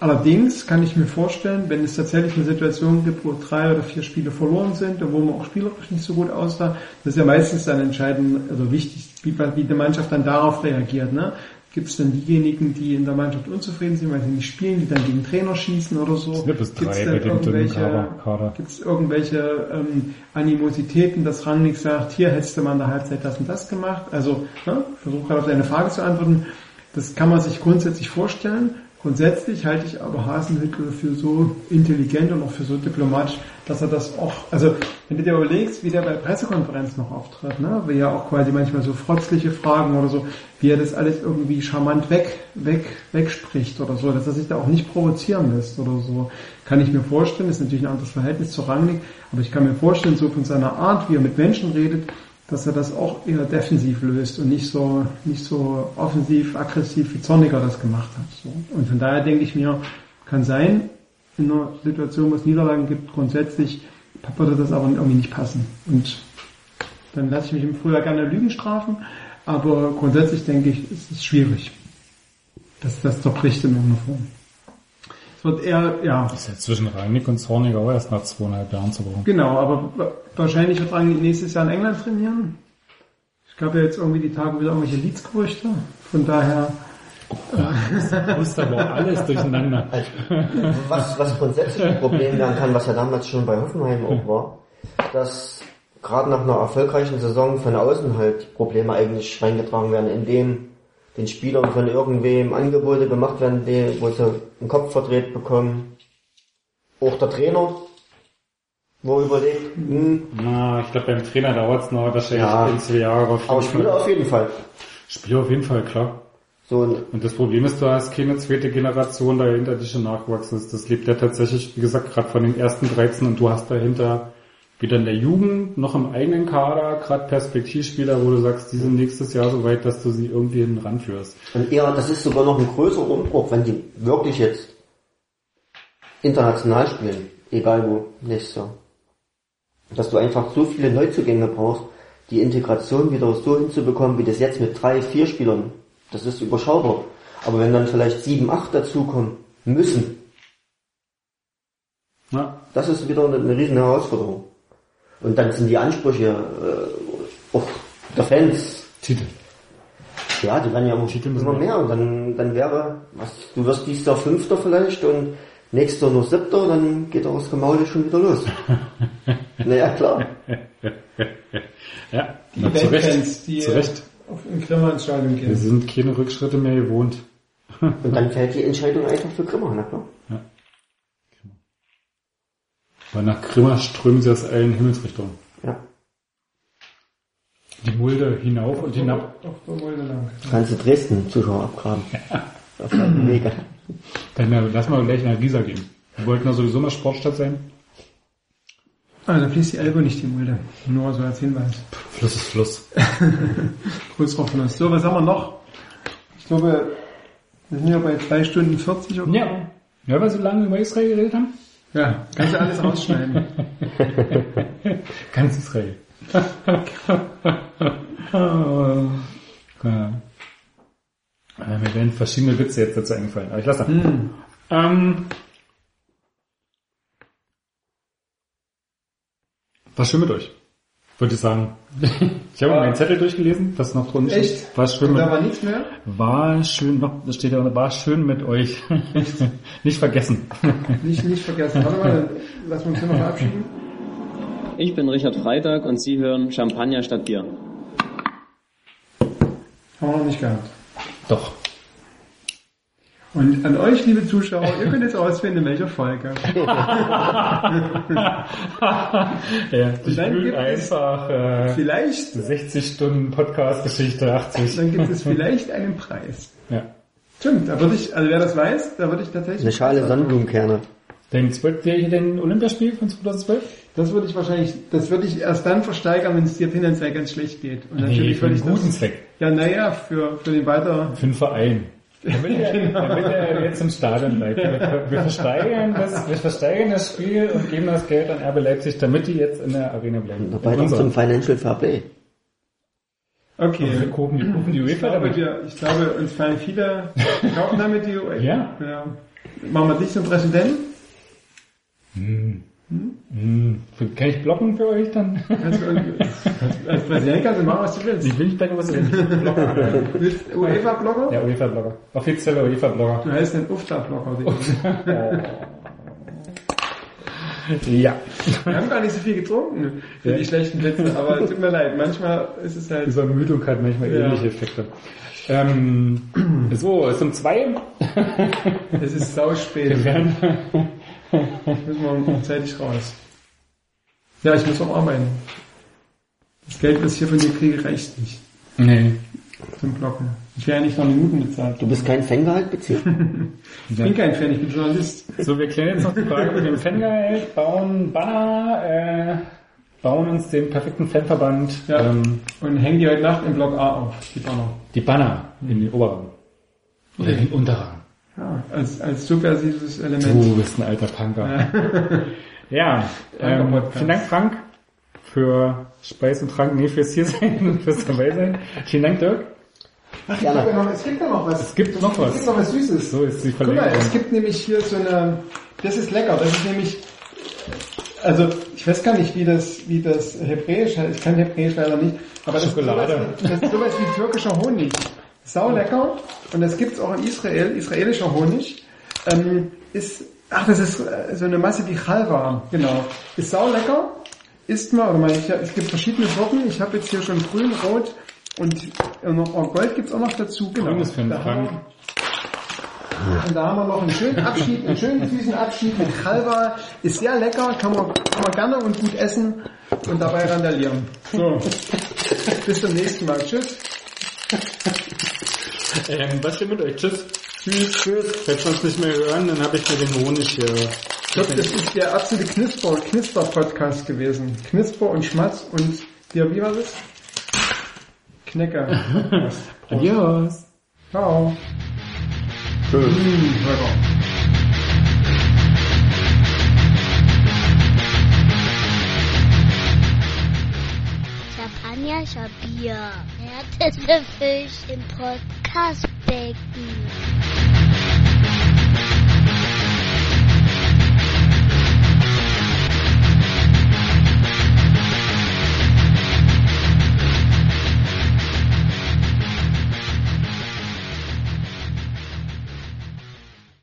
allerdings kann ich mir vorstellen, wenn es tatsächlich eine Situation gibt, wo drei oder vier Spiele verloren sind und wo man auch spielerisch nicht so gut aussah, das ist ja meistens dann entscheidend, also wichtig, wie, wie die Mannschaft dann darauf reagiert. Ne? Gibt es dann diejenigen, die in der Mannschaft unzufrieden sind, weil sie nicht spielen, die dann gegen Trainer schießen oder so? Es sind bis Gibt's drei dünnen irgendwelche-. Gibt es irgendwelche ähm, Animositäten, dass Rangnick sagt, hier hättest du mal in der Halbzeit das und das gemacht? Also, ne, ich versuche gerade auf deine Frage zu antworten. Das kann man sich grundsätzlich vorstellen. Grundsätzlich halte ich aber Hasenhüttl für so intelligent und auch für so diplomatisch, dass er das auch, also wenn du dir überlegst, wie der bei Pressekonferenzen noch auftritt, ne, wie er auch quasi manchmal so frotzliche Fragen oder so, wie er das alles irgendwie charmant weg, weg, wegspricht oder so, dass er sich da auch nicht provozieren lässt oder so, kann ich mir vorstellen, ist natürlich ein anderes Verhältnis zu Rangnick, aber ich kann mir vorstellen, so von seiner Art, wie er mit Menschen redet, dass er das auch eher defensiv löst und nicht so, nicht so offensiv, aggressiv wie Zorniger das gemacht hat. So. Und von daher denke ich mir, kann sein, in einer Situation, wo es Niederlagen gibt, grundsätzlich würde das aber irgendwie nicht passen. Und dann lasse ich mich im Frühjahr gerne Lügen strafen, aber grundsätzlich denke ich, es ist schwierig. Das, das zerbricht in irgendeiner Form. Wird eher, ja, Das ist ja zwischen Rangnick und Zorniger auch erst nach zweieinhalb Jahren zu brauchen. Genau, aber wa- wahrscheinlich wird Rangnick nächstes Jahr in England trainieren. Ich gab ja jetzt irgendwie die Tage wieder irgendwelche Leeds-Gerüchte. Von daher, Du musst aber auch alles durcheinander. Was, was grundsätzlich ein Problem werden kann, was ja damals schon bei Hoffenheim auch war, dass gerade nach einer erfolgreichen Saison von außen halt Probleme eigentlich reingetragen werden, indem den Spielern von irgendwem Angebote gemacht werden, die, wo sie einen Kopf verdreht bekommen. Auch der Trainer, wo er überlegt, hm, Na, ich glaube beim Trainer dauert es noch wahrscheinlich Ja. ein, zwei Jahre. Auf aber Spieler auf jeden Fall. Spieler auf jeden Fall, klar. So, und das Problem ist, du hast keine zweite Generation dahinter, die schon nachwachsen ist. Das lebt ja tatsächlich, wie gesagt, gerade von den ersten 13 und du hast dahinter weder in der Jugend noch im eigenen Kader gerade Perspektivspieler, wo du sagst, die sind nächstes Jahr so weit, dass du sie irgendwie hin ranführst. Und eher, das ist sogar noch ein größerer Umbruch, wenn die wirklich jetzt international spielen, egal wo, nächstes Jahr. Dass du einfach so viele Neuzugänge brauchst, die Integration wieder so hinzubekommen, wie das jetzt mit drei, vier Spielern, das ist überschaubar. Aber wenn dann vielleicht sieben, acht dazukommen müssen, Ja. das ist wieder eine, eine riesen Herausforderung. Und dann sind die Ansprüche äh, auch der Fans, Titel. ja, die werden ja immer, Titel müssen immer wir- mehr. Und dann, dann wäre, was, du wirst dieses Jahr Fünfter vielleicht und nächstes Jahr nur Siebter, dann geht auch das Gemaule schon wieder los. naja, klar. Ja, Die zu Recht. Die Zu Recht. auf in Grimmer ins Stadion Wir gehen. sind keine Rückschritte mehr gewohnt. Und dann fällt die Entscheidung einfach für Grimmer, na klar. Weil nach Grimma strömen sie aus allen Himmelsrichtungen. Ja. Die Mulde hinauf und hinab. Auf der Mulde lang. Kannst du Dresden Zuschauer abgraben. Auf einem Wege. Dann äh, lass mal gleich nach Riesa gehen. Wir wollten ja sowieso mal Sportstadt sein. Ah, da fließt die Elbe nicht die Mulde. Nur so als Hinweis. Fluss ist Fluss. Größerer Fluss. So, was haben wir noch? Ich glaube, wir sind ja bei 2 Stunden 40 oder Ja. Ja, weil sie lange über Israel geredet haben? Ja, kannst du alles rausschneiden. Ganz Israel. ja. Äh, Mir werden verschiedene Witze jetzt dazu eingefallen, aber ich lasse das. Ähm, war schön mit euch, würde ich sagen. Ich habe meinen Zettel durchgelesen, das noch drin steht. Echt? War schön Da mit, war nichts mehr? war schön, noch, das steht ja, war schön mit euch. Nicht vergessen. Nicht, nicht vergessen. Warte mal, dann lassen wir uns hier noch verabschieden. Ich bin Richard Freitag und Sie hören Champagner statt Bier. Haben wir noch nicht gehabt. Doch. Und an euch, liebe Zuschauer, ihr könnt jetzt ausfinden, in welcher Folge. Ja, ich dann will gibt es einfach äh, Vielleicht, 60 Stunden Podcast-Geschichte, 80. dann gibt es vielleicht einen Preis. Ja. Stimmt, da würde ich, also wer das weiß, da würde ich tatsächlich... Eine Schale Sonnenblumenkerne. Wäre hier denn Olympiaspiel von 2012? Das würde ich wahrscheinlich, das würde ich erst dann versteigern, wenn es dir finanziell ganz schlecht geht. Und Nee, natürlich für würde einen ich guten das, Zweck. Ja, naja, für, für den weiter, Für einen Verein. Damit er, damit er jetzt im Stadion bleibt. Wir, wir, versteigern das, wir versteigern das Spiel und geben das Geld an RB Leipzig, damit die jetzt in der Arena bleiben. Dabei unserer. zum Financial Fair Play. okay. Wir kaufen die, kaufen die Ich UEFA glaube, damit. wir, ich glaube, uns fallen viele kaufen damit die UEFA. Ja. ja. Machen wir dich zum Präsidenten? Hm, kann ich blocken für euch dann? Kannst du Als Präsident kannst du machen, was du willst. Ich will nicht blocken, was blocken. Willst du UEFA-Blogger? Der UEFA-Blogger. Offizieller UEFA-Blogger. Du heißt ein UFTA-Blogger. Ja. Wir haben gar nicht so viel getrunken für die schlechten Witze, aber tut mir leid, manchmal ist es halt... Diese Ermüdung hat manchmal Ja. ähnliche Effekte. Ähm, so, es sind zwei. Es ist sau spät. Müssen wir zeitig raus. Ja, ich muss auch arbeiten. Das Geld, das ich hier von dir kriege, reicht nicht nee. zum Blocken. Ich werde ja nicht noch Minuten bezahlt. Du bist kein Fangehaltbezieher. Ich bin kein Fan, ich bin Journalist. So, wir klären jetzt noch die Frage mit dem Fangehalt, bauen Banner, äh, bauen uns den perfekten Fanverband, Ja. ähm, Und hängen die heute Nacht im Block A auf, die Banner. die Banner in den Oberrang. Oder in den Unterrang. Ja, als, als subversives Element. Du bist ein alter Punker. Ja, ähm, vielen Dank Frank für Speis und Trank, nee, fürs hier sein, fürs dabei sein. Vielen Dank Dirk. Ach, ich glaube, noch, es gibt ja noch was. Es gibt noch Es was. gibt noch was Süßes. So ist die Guck mal, es gibt nämlich hier so eine, das ist lecker, das ist nämlich, also ich weiß gar nicht, wie das, wie das Hebräisch heißt, ich kann Hebräisch leider nicht, aber das Schokolade. ist sowas, wie- das ist sowas wie türkischer Honig. Sau lecker und das gibt's auch in Israel, israelischer Honig, ähm, ist, ach das ist äh, so eine Masse wie Chalva, genau, ist sau lecker, isst mal, oder mal, ich, es gibt verschiedene Sorten, ich habe jetzt hier schon grün, rot und äh, oh, Gold gibt's auch noch dazu, genau. Grün ist für den Frank. und da haben wir noch einen schönen Abschied, einen schönen süßen Abschied mit Halva. Ist sehr lecker, kann man, kann man gerne und gut essen und dabei randalieren. So. Bis zum nächsten Mal. Tschüss. Ähm, was stimmt mit euch? Tschüss. Tschüss, tschüss. Falls wir uns nicht mehr hören, dann habe ich mir den Honig hier. Ich glaube, das ist der absolute Knisper, Knisper-Podcast gewesen. Knisper und Schmatz und der, wie war das? Knecker. Adios. Ciao. Tschüss. Mmh, Champagner, ich hab Bier. Härteste Fisch im Podcast. Cosby.